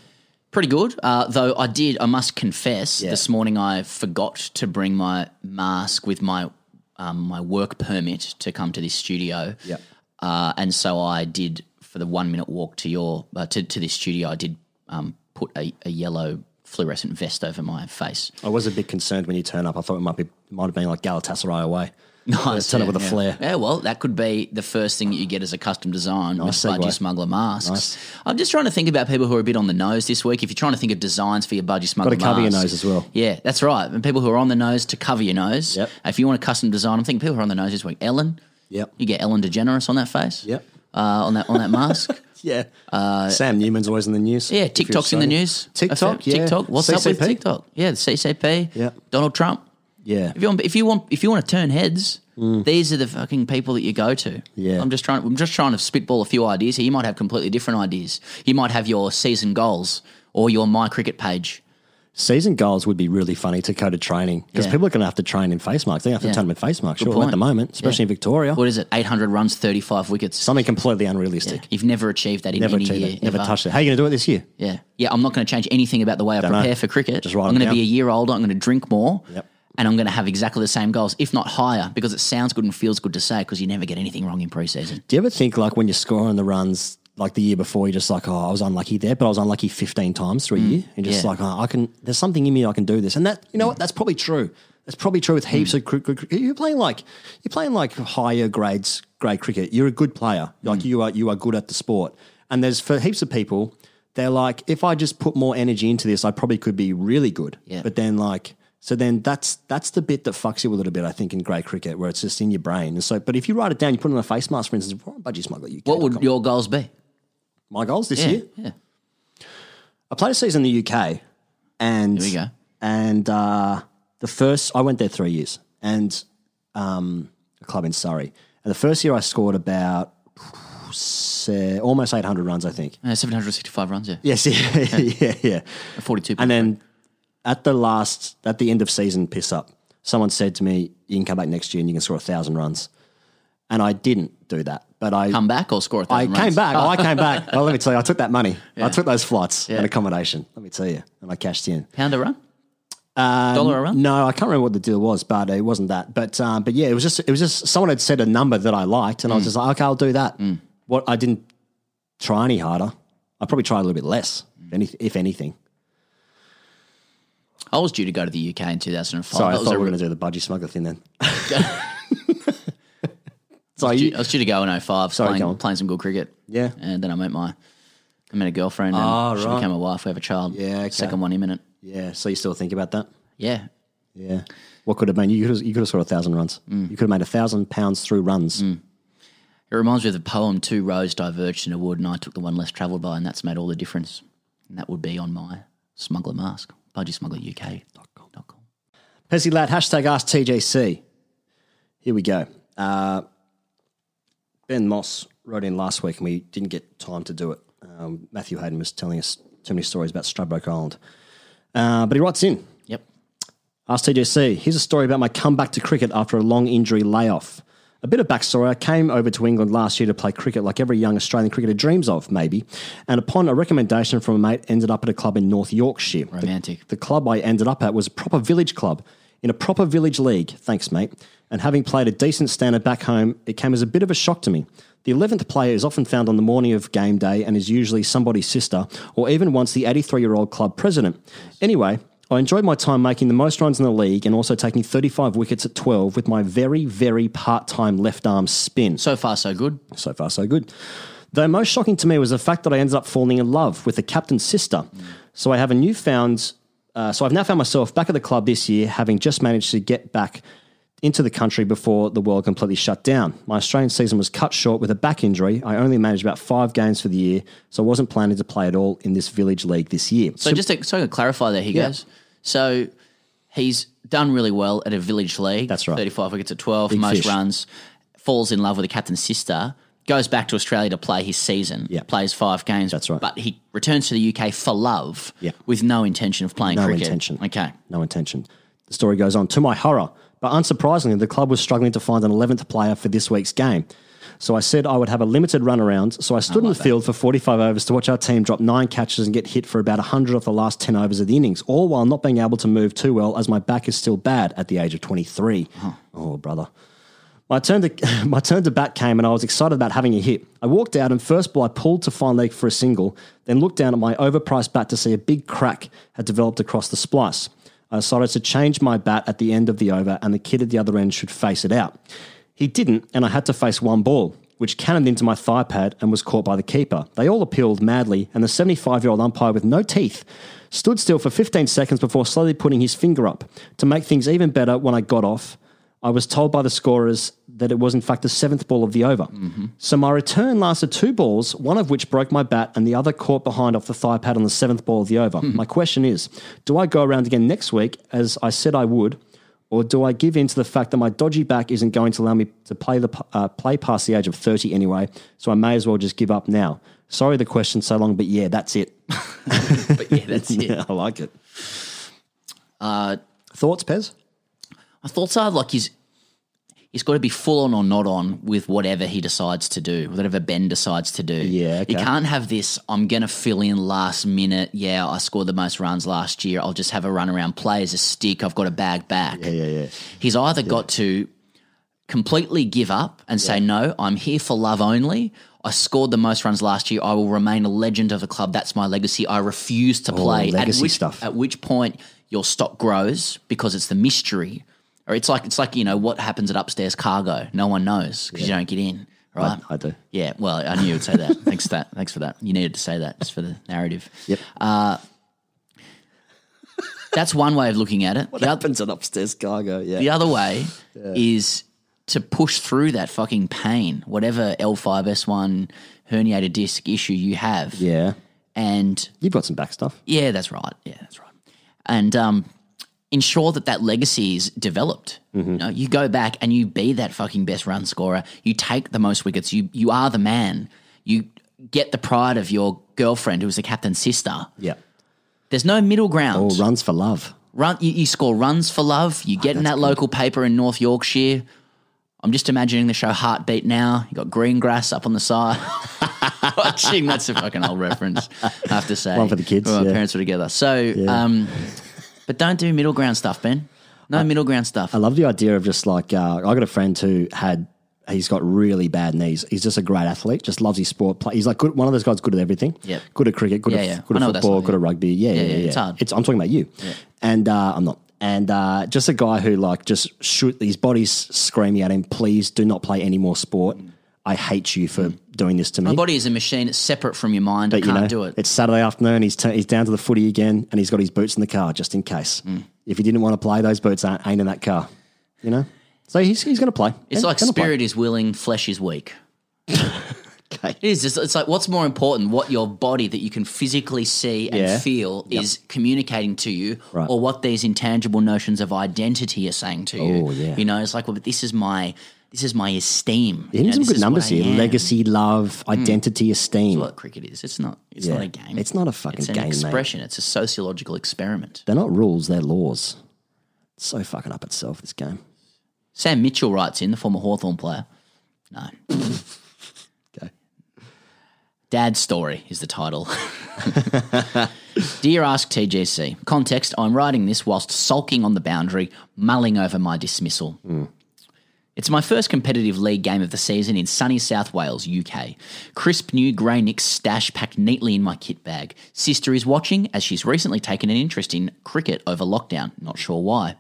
Speaker 4: Pretty good. Uh, though I did, I must confess,
Speaker 3: Yeah.
Speaker 4: this morning I forgot to bring my mask with my um, my work permit to come to this studio.
Speaker 3: Yeah.
Speaker 4: Uh, and so I did for the one minute walk to your uh, to to this studio. I did um, put a, a yellow fluorescent vest over my face.
Speaker 3: I was a bit concerned when you turn up. I thought it might be might have been like Galatasaray away. (laughs)
Speaker 4: Nice,
Speaker 3: turn
Speaker 4: yeah,
Speaker 3: up with a
Speaker 4: yeah.
Speaker 3: flare.
Speaker 4: Yeah, well, that could be the first thing that you get as a custom design
Speaker 3: Nice
Speaker 4: with
Speaker 3: segue.
Speaker 4: Budgy Smuggler masks.
Speaker 3: Nice.
Speaker 4: I'm just trying to think about people who are a bit on the nose this week. If you're trying to think of designs for your Budgy Smuggler
Speaker 3: Got to cover your
Speaker 4: masks-
Speaker 3: nose as well.
Speaker 4: Yeah, that's right. And people who are on the nose to cover your nose.
Speaker 3: Yep.
Speaker 4: If you want a custom design, I'm thinking people who are on the nose this week. Ellen,
Speaker 3: Yep.
Speaker 4: you get Ellen DeGeneres on that face.
Speaker 3: Yep.
Speaker 4: Uh, on that on that mask. (laughs)
Speaker 3: Yeah. Sam Newman's always in the news.
Speaker 4: Uh, yeah, TikTok's in the news.
Speaker 3: TikTok,
Speaker 4: Uh,
Speaker 3: yeah.
Speaker 4: TikTok. What's up with TikTok? Yeah, the CCP.
Speaker 3: Yep.
Speaker 4: Donald Trump.
Speaker 3: Yeah.
Speaker 4: If you want, if you want, if you want to turn heads, these are the fucking people that you go to.
Speaker 3: Mm. Yeah.
Speaker 4: I'm just trying. I'm just trying to spitball a few ideas here. You might have completely different ideas. You might have your season goals or your my cricket page.
Speaker 3: Season goals would be really funny to go to training because
Speaker 4: Yeah.
Speaker 3: people are going to have to train in face masks. They have to
Speaker 4: Yeah.
Speaker 3: turn them in face
Speaker 4: Good
Speaker 3: sure, at
Speaker 4: point.
Speaker 3: the moment, especially in Victoria.
Speaker 4: What is it? 800 runs, 35 wickets.
Speaker 3: Something completely unrealistic.
Speaker 4: You've never achieved that in
Speaker 3: Never
Speaker 4: any
Speaker 3: achieved
Speaker 4: year.
Speaker 3: it. Never
Speaker 4: ever.
Speaker 3: touched it. How are you going to do it this year?
Speaker 4: Yeah, yeah. I'm not going to change anything about the way I
Speaker 3: Don't know.
Speaker 4: prepare for cricket.
Speaker 3: Just write
Speaker 4: I'm
Speaker 3: it
Speaker 4: going to be a year older. I'm going to drink more.
Speaker 3: Yep.
Speaker 4: And I'm going to have exactly the same goals, if not higher, because it sounds good and feels good to say. Because you never get anything wrong in preseason.
Speaker 3: Do you ever think like when you're scoring the runs like the year before, you're just like, oh, I was unlucky there, but I was unlucky 15 times through a year, and just
Speaker 4: Mm. yeah.
Speaker 3: like, oh, I can. There's something in me I can do this, and that you know what? That's probably true. That's probably true with
Speaker 4: Mm.
Speaker 3: heaps of cricket. You're playing like you're playing like higher grades grade cricket. You're a good player.
Speaker 4: Mm.
Speaker 3: Like you are you are good at the sport. And there's for heaps of people, they're like, if I just put more energy into this, I probably could be really good.
Speaker 4: Yeah.
Speaker 3: But then like. So then that's that's the bit that fucks you a little bit, I think, in grade cricket, where it's just in your brain. And so, but if you write it down, you put it on a face mask, for instance, budgy smuggler, you
Speaker 4: What would your goals be?
Speaker 3: my goals this
Speaker 4: Yeah,
Speaker 3: year?
Speaker 4: yeah.
Speaker 3: I played a season in the UK, and
Speaker 4: Here we go.
Speaker 3: And uh, the first, I went there three years, and um, a club in Surrey. And the first year, I scored about say, almost eight hundred runs, I think.
Speaker 4: Uh, 765 runs, yeah.
Speaker 3: Yes, (laughs) yeah, yeah, yeah.
Speaker 4: 42.
Speaker 3: And then at the last, at the end of season piss up, someone said to me, "You can come back next year and you can score a thousand runs." And I didn't do that, but I
Speaker 4: come back or score a
Speaker 3: I came
Speaker 4: runs?
Speaker 3: back. Oh, I came back. (laughs) Well, let me tell you, I took that money.
Speaker 4: Yeah.
Speaker 3: I took those flights
Speaker 4: Yeah.
Speaker 3: and accommodation. Let me tell you, and I cashed in.
Speaker 4: Pound a run?
Speaker 3: Um,
Speaker 4: Dollar a run?
Speaker 3: No, I can't remember what the deal was, but it wasn't that. But um, but yeah, it was just it was just someone had said a number that I liked, and I was
Speaker 4: Mm.
Speaker 3: just like, okay, I'll do that. What I didn't try any harder. I probably tried a little bit less, if anything.
Speaker 4: I was due to go to the UK in 2005.
Speaker 3: Sorry, I thought we were
Speaker 4: re-
Speaker 3: going to do the budgy smuggler thing then. (laughs)
Speaker 4: I was due- I was due to go in 05,
Speaker 3: Sorry, go
Speaker 4: playing,
Speaker 3: on.
Speaker 4: playing some good cricket.
Speaker 3: Yeah.
Speaker 4: And then I met my I met a girlfriend and
Speaker 3: Ah,
Speaker 4: she
Speaker 3: right.
Speaker 4: became a wife. We have a child.
Speaker 3: Yeah, okay.
Speaker 4: Second one imminent.
Speaker 3: Yeah, so you still think about that?
Speaker 4: Yeah.
Speaker 3: Yeah. What could have been? You could have, you could have scored a thousand runs.
Speaker 4: Mm.
Speaker 3: You could have made a thousand pounds through runs.
Speaker 4: It reminds me of the poem Two Roads Diverged in a Wood, and I took the one less travelled by, and that's made all the difference. And that would be on my smuggler mask, budgysmuggleruk.com.
Speaker 3: Pezzy lad, hashtag ask TGC. Here we go. Uh, ben Moss wrote in last week and we didn't get time to do it. Um, Matthew Hayden was telling us too many stories about Stradbroke Island. Uh, but he writes in
Speaker 4: Yep.
Speaker 3: Ask TGC. Here's a story about my comeback to cricket after a long injury layoff. A bit of backstory. I came over to England last year to play cricket like every young Australian cricketer dreams of, maybe. And upon a recommendation from a mate, ended up at a club in North Yorkshire. The-
Speaker 4: Romantic.
Speaker 3: The, club I ended up at was a proper village club in a proper village league. Thanks, mate. And having played a decent standard back home, it came as a bit of a shock to me. The 11th player is often found on the morning of game day and is usually somebody's sister, or even once the 83 year old club president. Anyway, I enjoyed my time making the most runs in the league and also taking 35 wickets at 12 with my very, very part time left arm spin.
Speaker 4: So far, so good.
Speaker 3: So far, so good. Though most shocking to me was the fact that I ended up falling in love with the captain's sister. So I have a newfound. Uh, so I've now found myself back at the club this year, having just managed to get back into the country before the world completely shut down. My Australian season was cut short with a back injury. I only managed about five games for the year, so I wasn't planning to play at all in this village league this year.
Speaker 4: So, just to, so to clarify there, he
Speaker 3: Yeah.
Speaker 4: goes. So he's done really well at a village league.
Speaker 3: That's right.
Speaker 4: 35 wickets at 12,
Speaker 3: Big
Speaker 4: most
Speaker 3: fish.
Speaker 4: runs, falls in love with the captain's sister, goes back to Australia to play his season,
Speaker 3: Yeah.
Speaker 4: plays five games.
Speaker 3: That's right.
Speaker 4: But he returns to the UK for love
Speaker 3: Yeah.
Speaker 4: with no intention of playing
Speaker 3: No
Speaker 4: cricket.
Speaker 3: intention.
Speaker 4: Okay.
Speaker 3: No intention. The story goes on. To my horror, but unsurprisingly, the club was struggling to find an 11th player for this week's game. So I said I would have a limited run around. So I stood in the field for 45 overs to watch our team drop nine catches and get hit for about 100 off the last 10 overs of the innings, all while not being able to move too well as my back is still bad at the age of 23. Uh-huh. Oh, brother. My turn to (laughs) my turn to bat came and I was excited about having a hit. I walked out and first ball I pulled to fine leg for a single, then looked down at my overpriced bat to see a big crack had developed across the splice. I decided to change my bat at the end of the over and the kid at the other end should face it out. He didn't, and I had to face one ball, which cannoned into my thigh pad and was caught by the keeper. They all appealed madly, and the 75 year old umpire with no teeth stood still for 15 seconds before slowly putting his finger up. To make things even better, when I got off, I was told by the scorers that it was in fact the seventh ball of the over. So my return lasted two balls, one of which broke my bat and the other caught behind off the thigh pad on the seventh ball of the over. My question is do I go around again next week as I said I would? Or do I give in to the fact that my dodgy back isn't going to allow me to play the uh, play past the age of thirty anyway? So I may as well just give up now. Sorry the question so long, but yeah, that's it. (laughs)
Speaker 4: But yeah, that's (laughs) it.
Speaker 3: yeah, I like it.
Speaker 4: Uh,
Speaker 3: Thoughts, Pez?
Speaker 4: My thoughts are like he's he's got to be full on or not on with whatever he decides to do, whatever Ben decides to do.
Speaker 3: Yeah,
Speaker 4: He
Speaker 3: okay.
Speaker 4: can't have this, I'm going to fill in last minute. Yeah, I scored the most runs last year. I'll just have a run around, play as a stick. I've got a bag back.
Speaker 3: Yeah, yeah, yeah.
Speaker 4: He's either got to completely give up and say, no, I'm here for love only. I scored the most runs last year. I will remain a legend of the club. That's my legacy. I refuse to
Speaker 3: Oh,
Speaker 4: play.
Speaker 3: legacy
Speaker 4: at which,
Speaker 3: stuff.
Speaker 4: At which point your stock grows because it's the mystery. Or it's like it's like you know what happens at upstairs cargo. No one knows because you don't get in, right?
Speaker 3: I, I do.
Speaker 4: Yeah, well, I knew you'd say that. (laughs) Thanks for that. Thanks for that. You needed to say that just for the narrative.
Speaker 3: Yep.
Speaker 4: Uh, that's one way of looking at it.
Speaker 3: What
Speaker 4: the,
Speaker 3: happens at upstairs cargo? Yeah.
Speaker 4: the other way is to push through that fucking pain, whatever L5S1 herniated disc issue you have.
Speaker 3: Yeah.
Speaker 4: And
Speaker 3: You've got some back stuff.
Speaker 4: yeah, that's right. Yeah, that's right. And um, ensure that that legacy is developed.
Speaker 3: Mm-hmm.
Speaker 4: You, know, you go back and you be that fucking best run scorer. You take the most wickets. You you are the man. You get the pride of your girlfriend, who is the captain's sister.
Speaker 3: Yeah.
Speaker 4: There's no middle ground.
Speaker 3: Oh, runs for love.
Speaker 4: Run, you, you score runs for love. You get in that local paper in North Yorkshire. I'm just imagining the show Heartbeat now. You got green grass up on the side. (laughs) Watching that's a fucking old reference. I have to say,
Speaker 3: One for the kids,
Speaker 4: my
Speaker 3: yeah.
Speaker 4: parents were together. So, um, but don't do middle ground stuff, Ben. No middle ground stuff.
Speaker 3: I love the idea of just like uh, I got a friend who had he's got really bad knees. He's just a great athlete. Just loves his sport. Play, he's like good, one of those guys good at everything.
Speaker 4: Yep.
Speaker 3: Good at cricket. Good
Speaker 4: Yeah,
Speaker 3: at
Speaker 4: yeah.
Speaker 3: good
Speaker 4: I
Speaker 3: at football.
Speaker 4: like,
Speaker 3: good
Speaker 4: yeah.
Speaker 3: at rugby. Yeah, yeah,
Speaker 4: Yeah,
Speaker 3: yeah.
Speaker 4: yeah, it's hard.
Speaker 3: I'm talking about you. And uh, I'm not. And uh, just a guy who like just shoot his body's screaming at him. Please do not play any more sport. I hate you for doing this to me.
Speaker 4: My body is a machine. It's separate from your mind. I
Speaker 3: But
Speaker 4: can't
Speaker 3: you know,
Speaker 4: do it.
Speaker 3: it's Saturday afternoon. He's t- he's down to the footy again, and he's got his boots in the car just in case.
Speaker 4: Mm.
Speaker 3: If he didn't want to play, those boots aren't ain't in that car. You know, so he's he's going to play.
Speaker 4: It's
Speaker 3: He's
Speaker 4: like
Speaker 3: gonna play.
Speaker 4: spirit is willing, flesh is weak. (laughs)
Speaker 3: Okay.
Speaker 4: It is. It's, it's like what's more important, what your body that you can physically see and
Speaker 3: Yeah.
Speaker 4: feel
Speaker 3: Yep.
Speaker 4: is communicating to you,
Speaker 3: Right.
Speaker 4: or what these intangible notions of identity are saying to you.
Speaker 3: Oh, yeah.
Speaker 4: You know, it's like, well, but this is my this is my esteem.
Speaker 3: You're
Speaker 4: You
Speaker 3: some good numbers here. Legacy, love, mm. identity, esteem.
Speaker 4: That's what cricket is. It's not. It's
Speaker 3: Yeah.
Speaker 4: not a game.
Speaker 3: It's not a fucking game.
Speaker 4: It's an
Speaker 3: game, mate.
Speaker 4: expression. It's a sociological experiment.
Speaker 3: They're not rules, they're laws. It's so fucking up itself, this game.
Speaker 4: Sam Mitchell writes in, the former Hawthorn player. No. (laughs)
Speaker 3: Okay.
Speaker 4: Dad's Story is the title. Dear Ask TGC, context I'm writing this whilst sulking on the boundary, mulling over my dismissal. Hmm. It's my first competitive league game of the season in sunny South Wales, UK. Crisp new grey Knicks stash packed neatly in my kit bag. Sister is watching as she's recently taken an interest in cricket over lockdown, not sure why.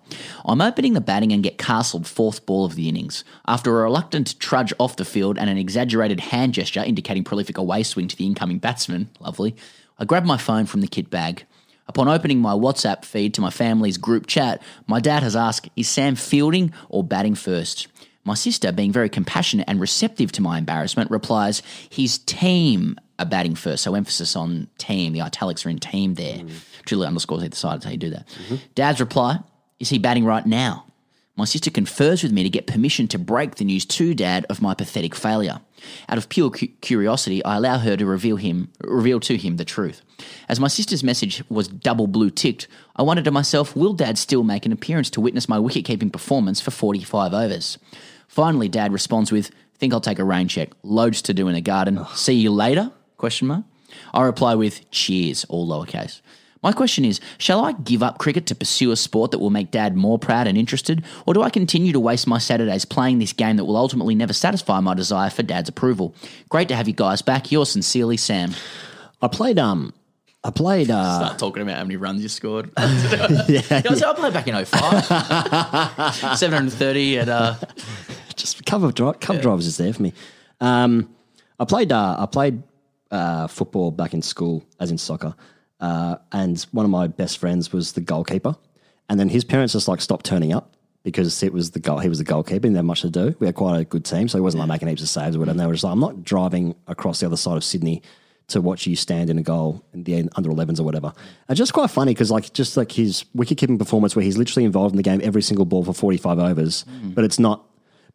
Speaker 4: I'm opening the batting and get castled fourth ball of the innings. After a reluctant trudge off the field and an exaggerated hand gesture indicating prolific away swing to the incoming batsman, lovely, I grab my phone from the kit bag. Upon opening my WhatsApp feed to my family's group chat, my dad has asked, Is Sam fielding or batting first? My sister, being very compassionate and receptive to my embarrassment, replies, His team are batting first. So emphasis on team. The italics are in team there. Mm-hmm. Truly underscores either side. That's how you do that. Mm-hmm. Dad's reply, Is he batting right now? My sister confers with me to get permission to break the news to Dad of my pathetic failure. Out of pure cu- curiosity, I allow her to reveal him, reveal to him the truth. As my sister's message was double blue ticked, I wondered to myself, will Dad still make an appearance to witness my wicket-keeping performance for 45 overs? Finally, Dad responds with, "Think I'll take a rain check. Loads to do in the garden. See you later?" Question mark. I reply with, "Cheers," all lowercase. My question is Shall I give up cricket to pursue a sport that will make dad more proud and interested, or do I continue to waste my Saturdays playing this game that will ultimately never satisfy my desire for dad's approval? Great to have you guys back. Yours sincerely, Sam.
Speaker 3: I played um I played uh
Speaker 4: Start talking about how many runs you scored. (laughs)
Speaker 3: yeah,
Speaker 4: Yeah, I, said, I played back in 05. (laughs) 730 at uh,
Speaker 3: just cover drive cover drivers is there for me. Um I played uh I played uh football back in school as in soccer. Uh and one of my best friends was the goalkeeper. And then his parents just like stopped turning up because it was the goal he was the goalkeeper and didn't have much to do. We had quite a good team, so he wasn't like making heaps of saves or whatever. And they were just like, I'm not driving across the other side of Sydney to watch you stand in a goal in the under 11s or whatever. And just quite funny because like just like his wicket keeping performance where he's literally involved in the game every single ball for 45 overs, but it's not.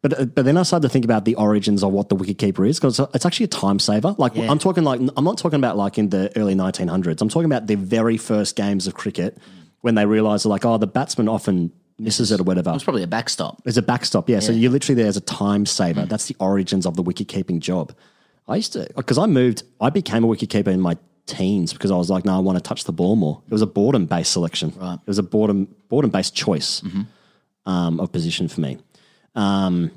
Speaker 3: But, uh, but then I started to think about the origins of what the wicket keeper is because it's actually a time saver. Like
Speaker 4: Yeah.
Speaker 3: I'm talking like I'm not talking about like in the early 1900s. I'm talking about the very first games of cricket when they realised like oh the batsman often misses it or whatever.
Speaker 4: It's probably a backstop.
Speaker 3: It's a backstop, yeah. So you're literally there as a time saver. That's the origins of the wicket keeping job. I used to because I moved. I became a wicket keeper in my teens because I was like, no, I want to touch the ball more. It was a boredom based selection.
Speaker 4: Right.
Speaker 3: It was a boredom boredom based choice um, of position for me. Um,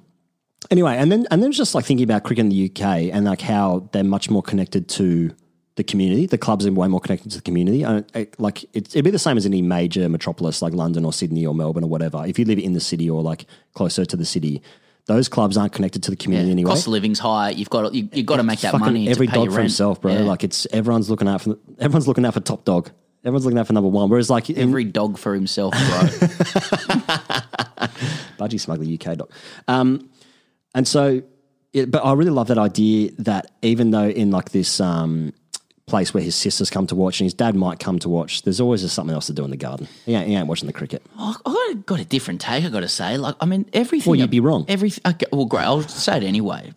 Speaker 3: anyway, and then and then just like thinking about cricket in the UK and like how they're much more connected to the community. The clubs are way more connected to the community. And it, like it, it'd be the same as any major metropolis like London or Sydney or Melbourne or whatever. If you live in the city or like closer to the city, those clubs aren't connected to the community anyway.
Speaker 4: Cost of living's high. You've got you, you've got to make that money.
Speaker 3: every
Speaker 4: to pay
Speaker 3: dog for himself, bro.
Speaker 4: Yeah.
Speaker 3: Like it's everyone's looking out for everyone's looking out for top dog. Everyone's looking out for number one. Whereas like in,
Speaker 4: every dog for himself, bro. (laughs)
Speaker 3: Budgy Smuggler UK doc. Um, and so, it, but I really love that idea that even though in like this um, place where his sisters come to watch and his dad might come to watch, there's always just something else to do in the garden. He ain't, he ain't watching the cricket.
Speaker 4: Oh, I got, got a different take. I got to say, like, I mean, everything.
Speaker 3: Well, you'd be wrong.
Speaker 4: Everything. Okay, well, great. I'll say it anyway.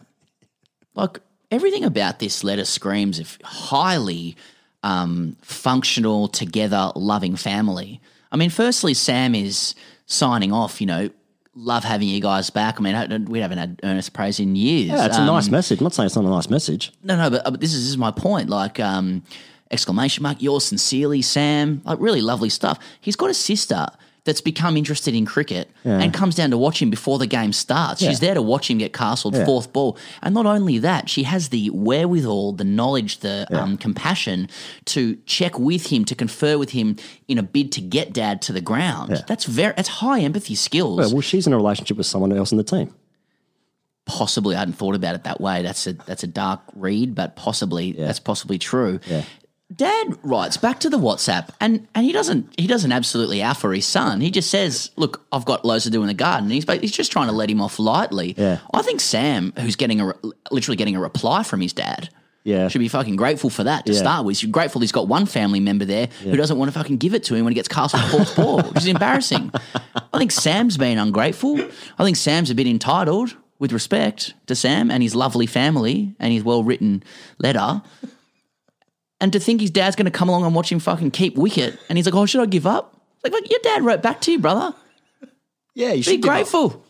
Speaker 4: Like everything about this letter screams of highly um, functional, together, loving family. I mean, firstly, Sam is signing off. You know, love having you guys back. I mean, I we haven't had earnest praise in years.
Speaker 3: Yeah, it's a
Speaker 4: Um,
Speaker 3: nice message. I'm not saying it's not a nice message.
Speaker 4: no, no, but, but this is this is my point. Like, um, exclamation mark, yours sincerely, Sam. Like, really lovely stuff. He's got a sister that's become interested in cricket
Speaker 3: Yeah.
Speaker 4: and comes down to watch him before the game starts.
Speaker 3: Yeah.
Speaker 4: She's there to watch him get castled
Speaker 3: Yeah.
Speaker 4: fourth ball. And not only that, she has the wherewithal, the knowledge, the um, compassion to check with him, to confer with him in a bid to get dad to the ground. That's very, that's high empathy skills.
Speaker 3: Well, well, she's in a relationship with someone else in the team.
Speaker 4: possibly I hadn't thought about it that way. That's a that's a dark read, but possibly that's possibly true.
Speaker 3: Yeah.
Speaker 4: Dad writes back to the WhatsApp, and, and he doesn't he doesn't absolutely alpha his son. He just says, "Look, I've got loads to do in the garden." He's he's just trying to let him off lightly.
Speaker 3: Yeah.
Speaker 4: I think Sam, who's getting a literally getting a reply from his dad,
Speaker 3: Yeah.
Speaker 4: should be fucking grateful for that to
Speaker 3: Yeah.
Speaker 4: start with. He's grateful he's got one family member there who doesn't want to fucking give it to him when he gets cast with Paul's ball, which is embarrassing. I think Sam's been ungrateful. I think Sam's a bit entitled, with respect to Sam and his lovely family and his well written letter. And to think his dad's going to come along and watch him fucking keep wicket, and he's like, "Oh, should I give up?" Like, like your dad wrote back to you, brother.
Speaker 3: Yeah, you
Speaker 4: Be
Speaker 3: should give up.
Speaker 4: grateful.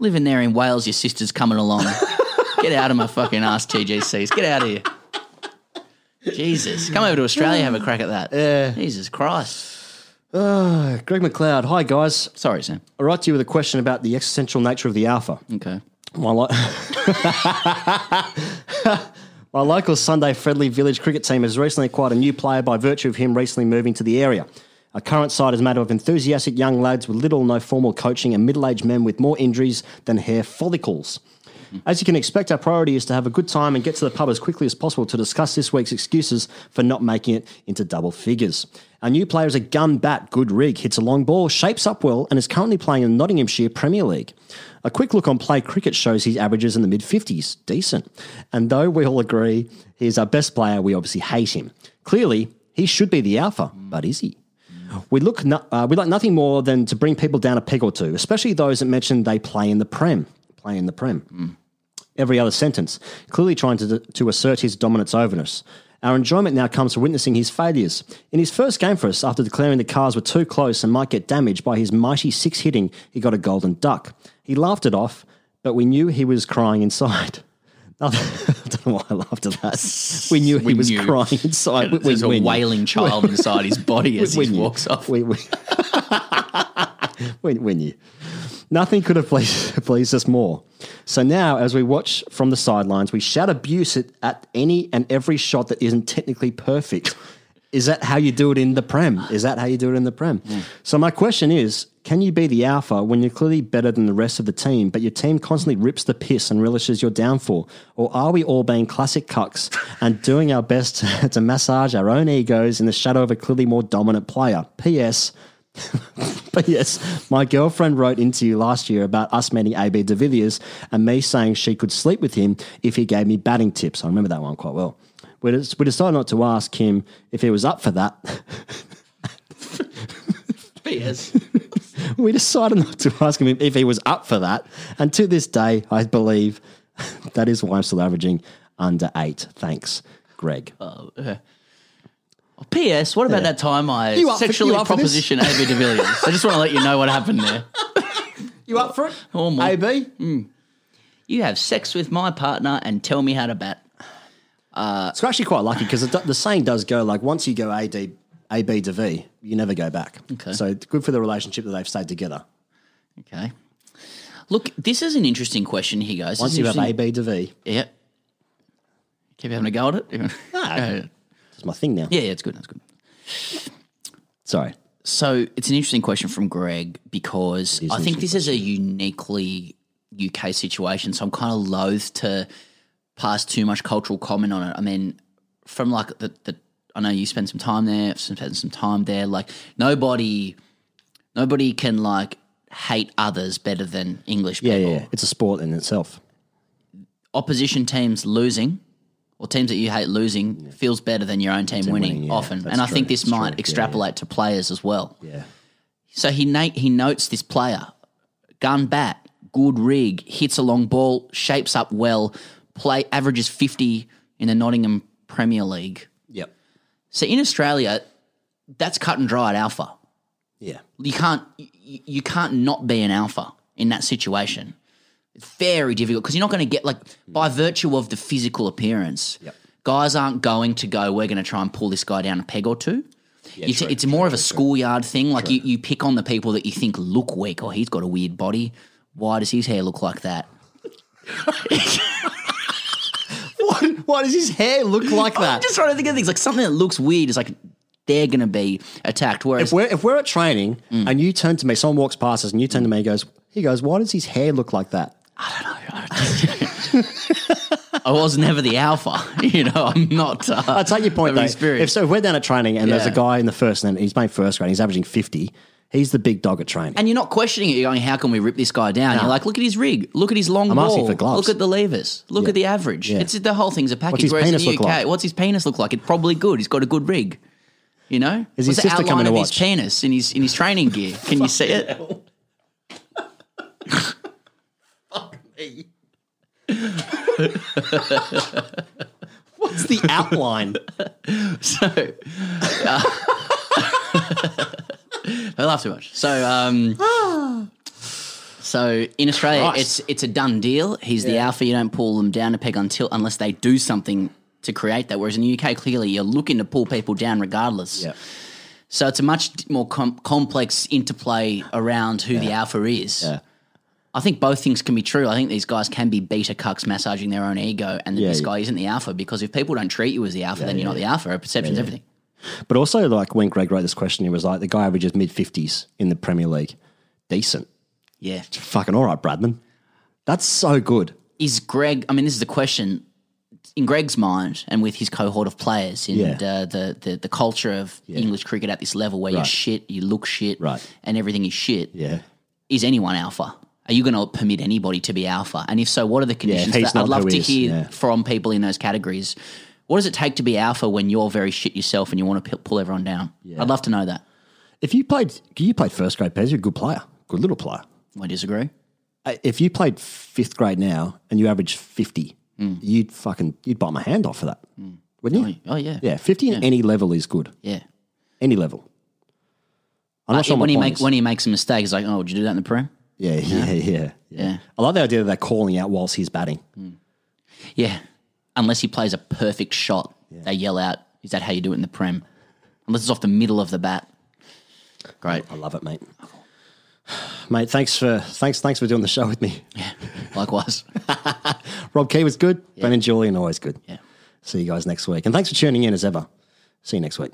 Speaker 4: Living there in Wales, your sister's coming along. (laughs) Get out of my fucking ass, TGCs. Get out of here. Jesus. Come over to Australia, have a crack at that.
Speaker 3: Yeah.
Speaker 4: Jesus Christ.
Speaker 3: Uh, (sighs) Greg McLeod. Hi, guys.
Speaker 4: Sorry, Sam.
Speaker 3: I write to you with a question about the existential nature of the alpha.
Speaker 4: Okay.
Speaker 3: My, lo- (laughs) (laughs) My local Sunday friendly village cricket team has recently acquired a new player by virtue of him recently moving to the area. Our current side is made up of enthusiastic young lads with little or no formal coaching and middle aged men with more injuries than hair follicles. As you can expect, our priority is to have a good time and get to the pub as quickly as possible to discuss this week's excuses for not making it into double figures. Our new player is a gun bat, good rig, hits a long ball, shapes up well, and is currently playing in the Nottinghamshire Premier League. A quick look on play cricket shows he averages in the mid 50s, decent. And though we all agree he is our best player, we obviously hate him. Clearly, he should be the alpha, but is he? We look no, uh, we like nothing more than to bring people down a peg or two, especially those that mention they play in the Prem. Play in the Prem. Every other sentence, clearly trying to, to assert his dominance over us. Our enjoyment now comes from witnessing his failures. In his first game for us, after declaring the cars were too close and might get damaged by his mighty six hitting, he got a golden duck. He laughed it off, but we knew he was crying inside. (laughs) I don't know why I laughed at that. We knew he
Speaker 4: We
Speaker 3: was
Speaker 4: knew.
Speaker 3: crying (laughs) inside.
Speaker 4: There's a wailing child inside his body (laughs) as he
Speaker 3: knew.
Speaker 4: walks off.
Speaker 3: We, we, we, we knew. Nothing could have pleased, (laughs) pleased us more. So now, as we watch from the sidelines, we shout abuse at, at any and every shot that isn't technically perfect. Is that how you do it in the Prem? Is that how you do it in the Prem? Hmm. So my question is, can you be the alpha when you're clearly better than the rest of the team, but your team constantly rips the piss and relishes your downfall? Or are we all being classic cucks and doing our best (laughs) to massage our own egos in the shadow of a clearly more dominant player? P.S. (laughs) But yes, my girlfriend wrote into you last year about us meeting AB de Villiers and me saying she could sleep with him if he gave me batting tips. I remember that one quite well. We des- we decided not to ask him if he was up for that. (laughs)
Speaker 4: P.S. (laughs)
Speaker 3: we decided not to ask him if he was up for that. And to this day, I believe that is why I'm still averaging under eight. Thanks, Greg.
Speaker 4: Oh, uh, P.S. What about that time I
Speaker 3: You up for-
Speaker 4: sexually
Speaker 3: you up for this?
Speaker 4: propositioned A.B. de Villiers? I just want to let you know what happened there.
Speaker 3: You up for it?
Speaker 4: Oh, my.
Speaker 3: AB?
Speaker 4: You have sex with my partner and tell me how to bat.
Speaker 3: It's actually quite lucky because the, the saying does go like once you go AD, AB de V, you never go back.
Speaker 4: Okay.
Speaker 3: So it's good for the relationship that they've stayed together.
Speaker 4: Okay. Look, this is an interesting question here, guys.
Speaker 3: Once
Speaker 4: is
Speaker 3: you have
Speaker 4: interesting-
Speaker 3: AB de V,
Speaker 4: Yeah. Keep having a go at it?
Speaker 3: No, (laughs)
Speaker 4: Uh,
Speaker 3: it's my thing now.
Speaker 4: yeah, yeah, it's good. That's good.
Speaker 3: Sorry.
Speaker 4: So it's an interesting question from Greg because
Speaker 3: is
Speaker 4: I
Speaker 3: an
Speaker 4: think this is a uniquely UK situation. So I'm kind of loath to pass too much cultural comment on it. I mean, from like the, the I know you spend some time there, I've spent some time there. Like nobody, nobody can like hate others better than English
Speaker 3: Yeah,
Speaker 4: people.
Speaker 3: yeah, yeah. It's a sport in itself.
Speaker 4: Opposition teams losing. Or teams that you hate losing feels better than your own team,
Speaker 3: Team
Speaker 4: winning,
Speaker 3: winning, yeah,
Speaker 4: often, and I
Speaker 3: true,
Speaker 4: think this might
Speaker 3: true. Yeah, yeah.
Speaker 4: extrapolate to players as well.
Speaker 3: Yeah.
Speaker 4: So he na- he notes this player, gun bat, good rig, hits a long ball, shapes up well, play averages fifty in the Nottingham Premier League.
Speaker 3: Yep.
Speaker 4: So in Australia, that's cut and dry at alpha.
Speaker 3: Yeah.
Speaker 4: You can't you, you can't not be an alpha in that situation. It's very difficult because you're not going to get like by virtue of the physical appearance.
Speaker 3: Yep.
Speaker 4: Guys aren't going to go. We're going to try and pull this guy down a peg or two. it's,
Speaker 3: true,
Speaker 4: it's more of a schoolyard thing. Like you, you pick on the people that you think look weak. Oh, he's got a weird body. Why does his hair look like that? (laughs)
Speaker 3: What, why does his hair look like
Speaker 4: I'm
Speaker 3: that?
Speaker 4: just trying to think of things like something that looks weird is like they're going to be attacked. Whereas
Speaker 3: If we're if we're at training
Speaker 4: Mm.
Speaker 3: and you turn to me, someone walks past us and you turn to me and goes, he goes, why does his hair look like that?
Speaker 4: I don't know. I was never the alpha. (laughs) You know, I'm not. Uh,
Speaker 3: I take your point though.
Speaker 4: experience.
Speaker 3: If so, if we're down at training and there's a guy in the first and he's made first grade, he's averaging fifty. He's the big dog at training.
Speaker 4: And you're not questioning it. You're going, how can we rip this guy down?
Speaker 3: No.
Speaker 4: You're like, look at his rig. Look at his long
Speaker 3: I'm
Speaker 4: ball.
Speaker 3: asking for gloves.
Speaker 4: Look at the levers. Look
Speaker 3: Yeah.
Speaker 4: at the average.
Speaker 3: Yeah.
Speaker 4: It's the whole thing's a package.
Speaker 3: What's his
Speaker 4: Whereas
Speaker 3: penis look like?
Speaker 4: what's his penis look like? It's probably good. He's got a good rig. You know?
Speaker 3: Is his
Speaker 4: What's the
Speaker 3: sister
Speaker 4: outline
Speaker 3: coming to
Speaker 4: of
Speaker 3: watch?
Speaker 4: his penis in his in his training gear? Can you see it? (laughs) (laughs) (laughs)
Speaker 3: What's the outline? (laughs)
Speaker 4: so, uh, (laughs) I laugh too much. So, um, so in Australia,
Speaker 3: Christ.
Speaker 4: it's it's a done deal. He's the alpha. You don't pull them down a peg until unless they do something to create that. Whereas in the UK, clearly you're looking to pull people down regardless.
Speaker 3: Yeah.
Speaker 4: So it's a much more com- complex interplay around who the alpha is.
Speaker 3: Yeah.
Speaker 4: I think both things can be true. I think these guys can be beta cucks massaging their own ego, and that
Speaker 3: Yeah,
Speaker 4: this
Speaker 3: yeah.
Speaker 4: guy isn't the alpha because if people don't treat you as the alpha, then you're not the alpha. Perception's everything.
Speaker 3: But also, like when Greg wrote this question, he was like, the guy averages mid fifties in the Premier League, decent,
Speaker 4: Yeah.
Speaker 3: It's fucking all right, Bradman. That's so good.
Speaker 4: Is Greg? I mean, this is the question. In Greg's mind, and with his cohort of players, and
Speaker 3: Yeah.
Speaker 4: uh, the, the the culture of English cricket at this level, where you're shit, you look shit,
Speaker 3: Right.
Speaker 4: and everything is shit.
Speaker 3: Yeah.
Speaker 4: Is anyone alpha? Are you going to permit anybody to be alpha? And if so, what are the conditions? for that? I'd love to
Speaker 3: is,
Speaker 4: hear
Speaker 3: yeah.
Speaker 4: from people in those categories. What does it take to be alpha when you're very shit yourself and you want to p- pull everyone down? I'd love to know that.
Speaker 3: If you played, you played first grade, Pez, you're a good player, good little player.
Speaker 4: I disagree.
Speaker 3: Uh, If you played fifth grade now and you averaged fifty, hmm. you'd fucking you'd bite my hand off for that, hmm. wouldn't you?
Speaker 4: Oh yeah, oh,
Speaker 3: Yeah, fifty at any level is good.
Speaker 4: yeah.
Speaker 3: Any level. I'm not uh, sure
Speaker 4: when he
Speaker 3: point
Speaker 4: make, when he makes a mistake, he's like, oh, did you do that in the prem?
Speaker 3: Yeah, yeah, yeah,
Speaker 4: Yeah.
Speaker 3: I like the idea that they're calling out whilst he's batting. Hmm.
Speaker 4: Yeah. Unless he plays a perfect shot, they yell out, is that how you do it in the Prem? Unless it's off the middle of the bat. Great.
Speaker 3: I love it, mate. Mate, thanks for thanks thanks for doing the show with me.
Speaker 4: Likewise. (laughs)
Speaker 3: Rob Key was good. Brendon Julian always good.
Speaker 4: Yeah.
Speaker 3: See you guys next week, and thanks for tuning in as ever. See you next week.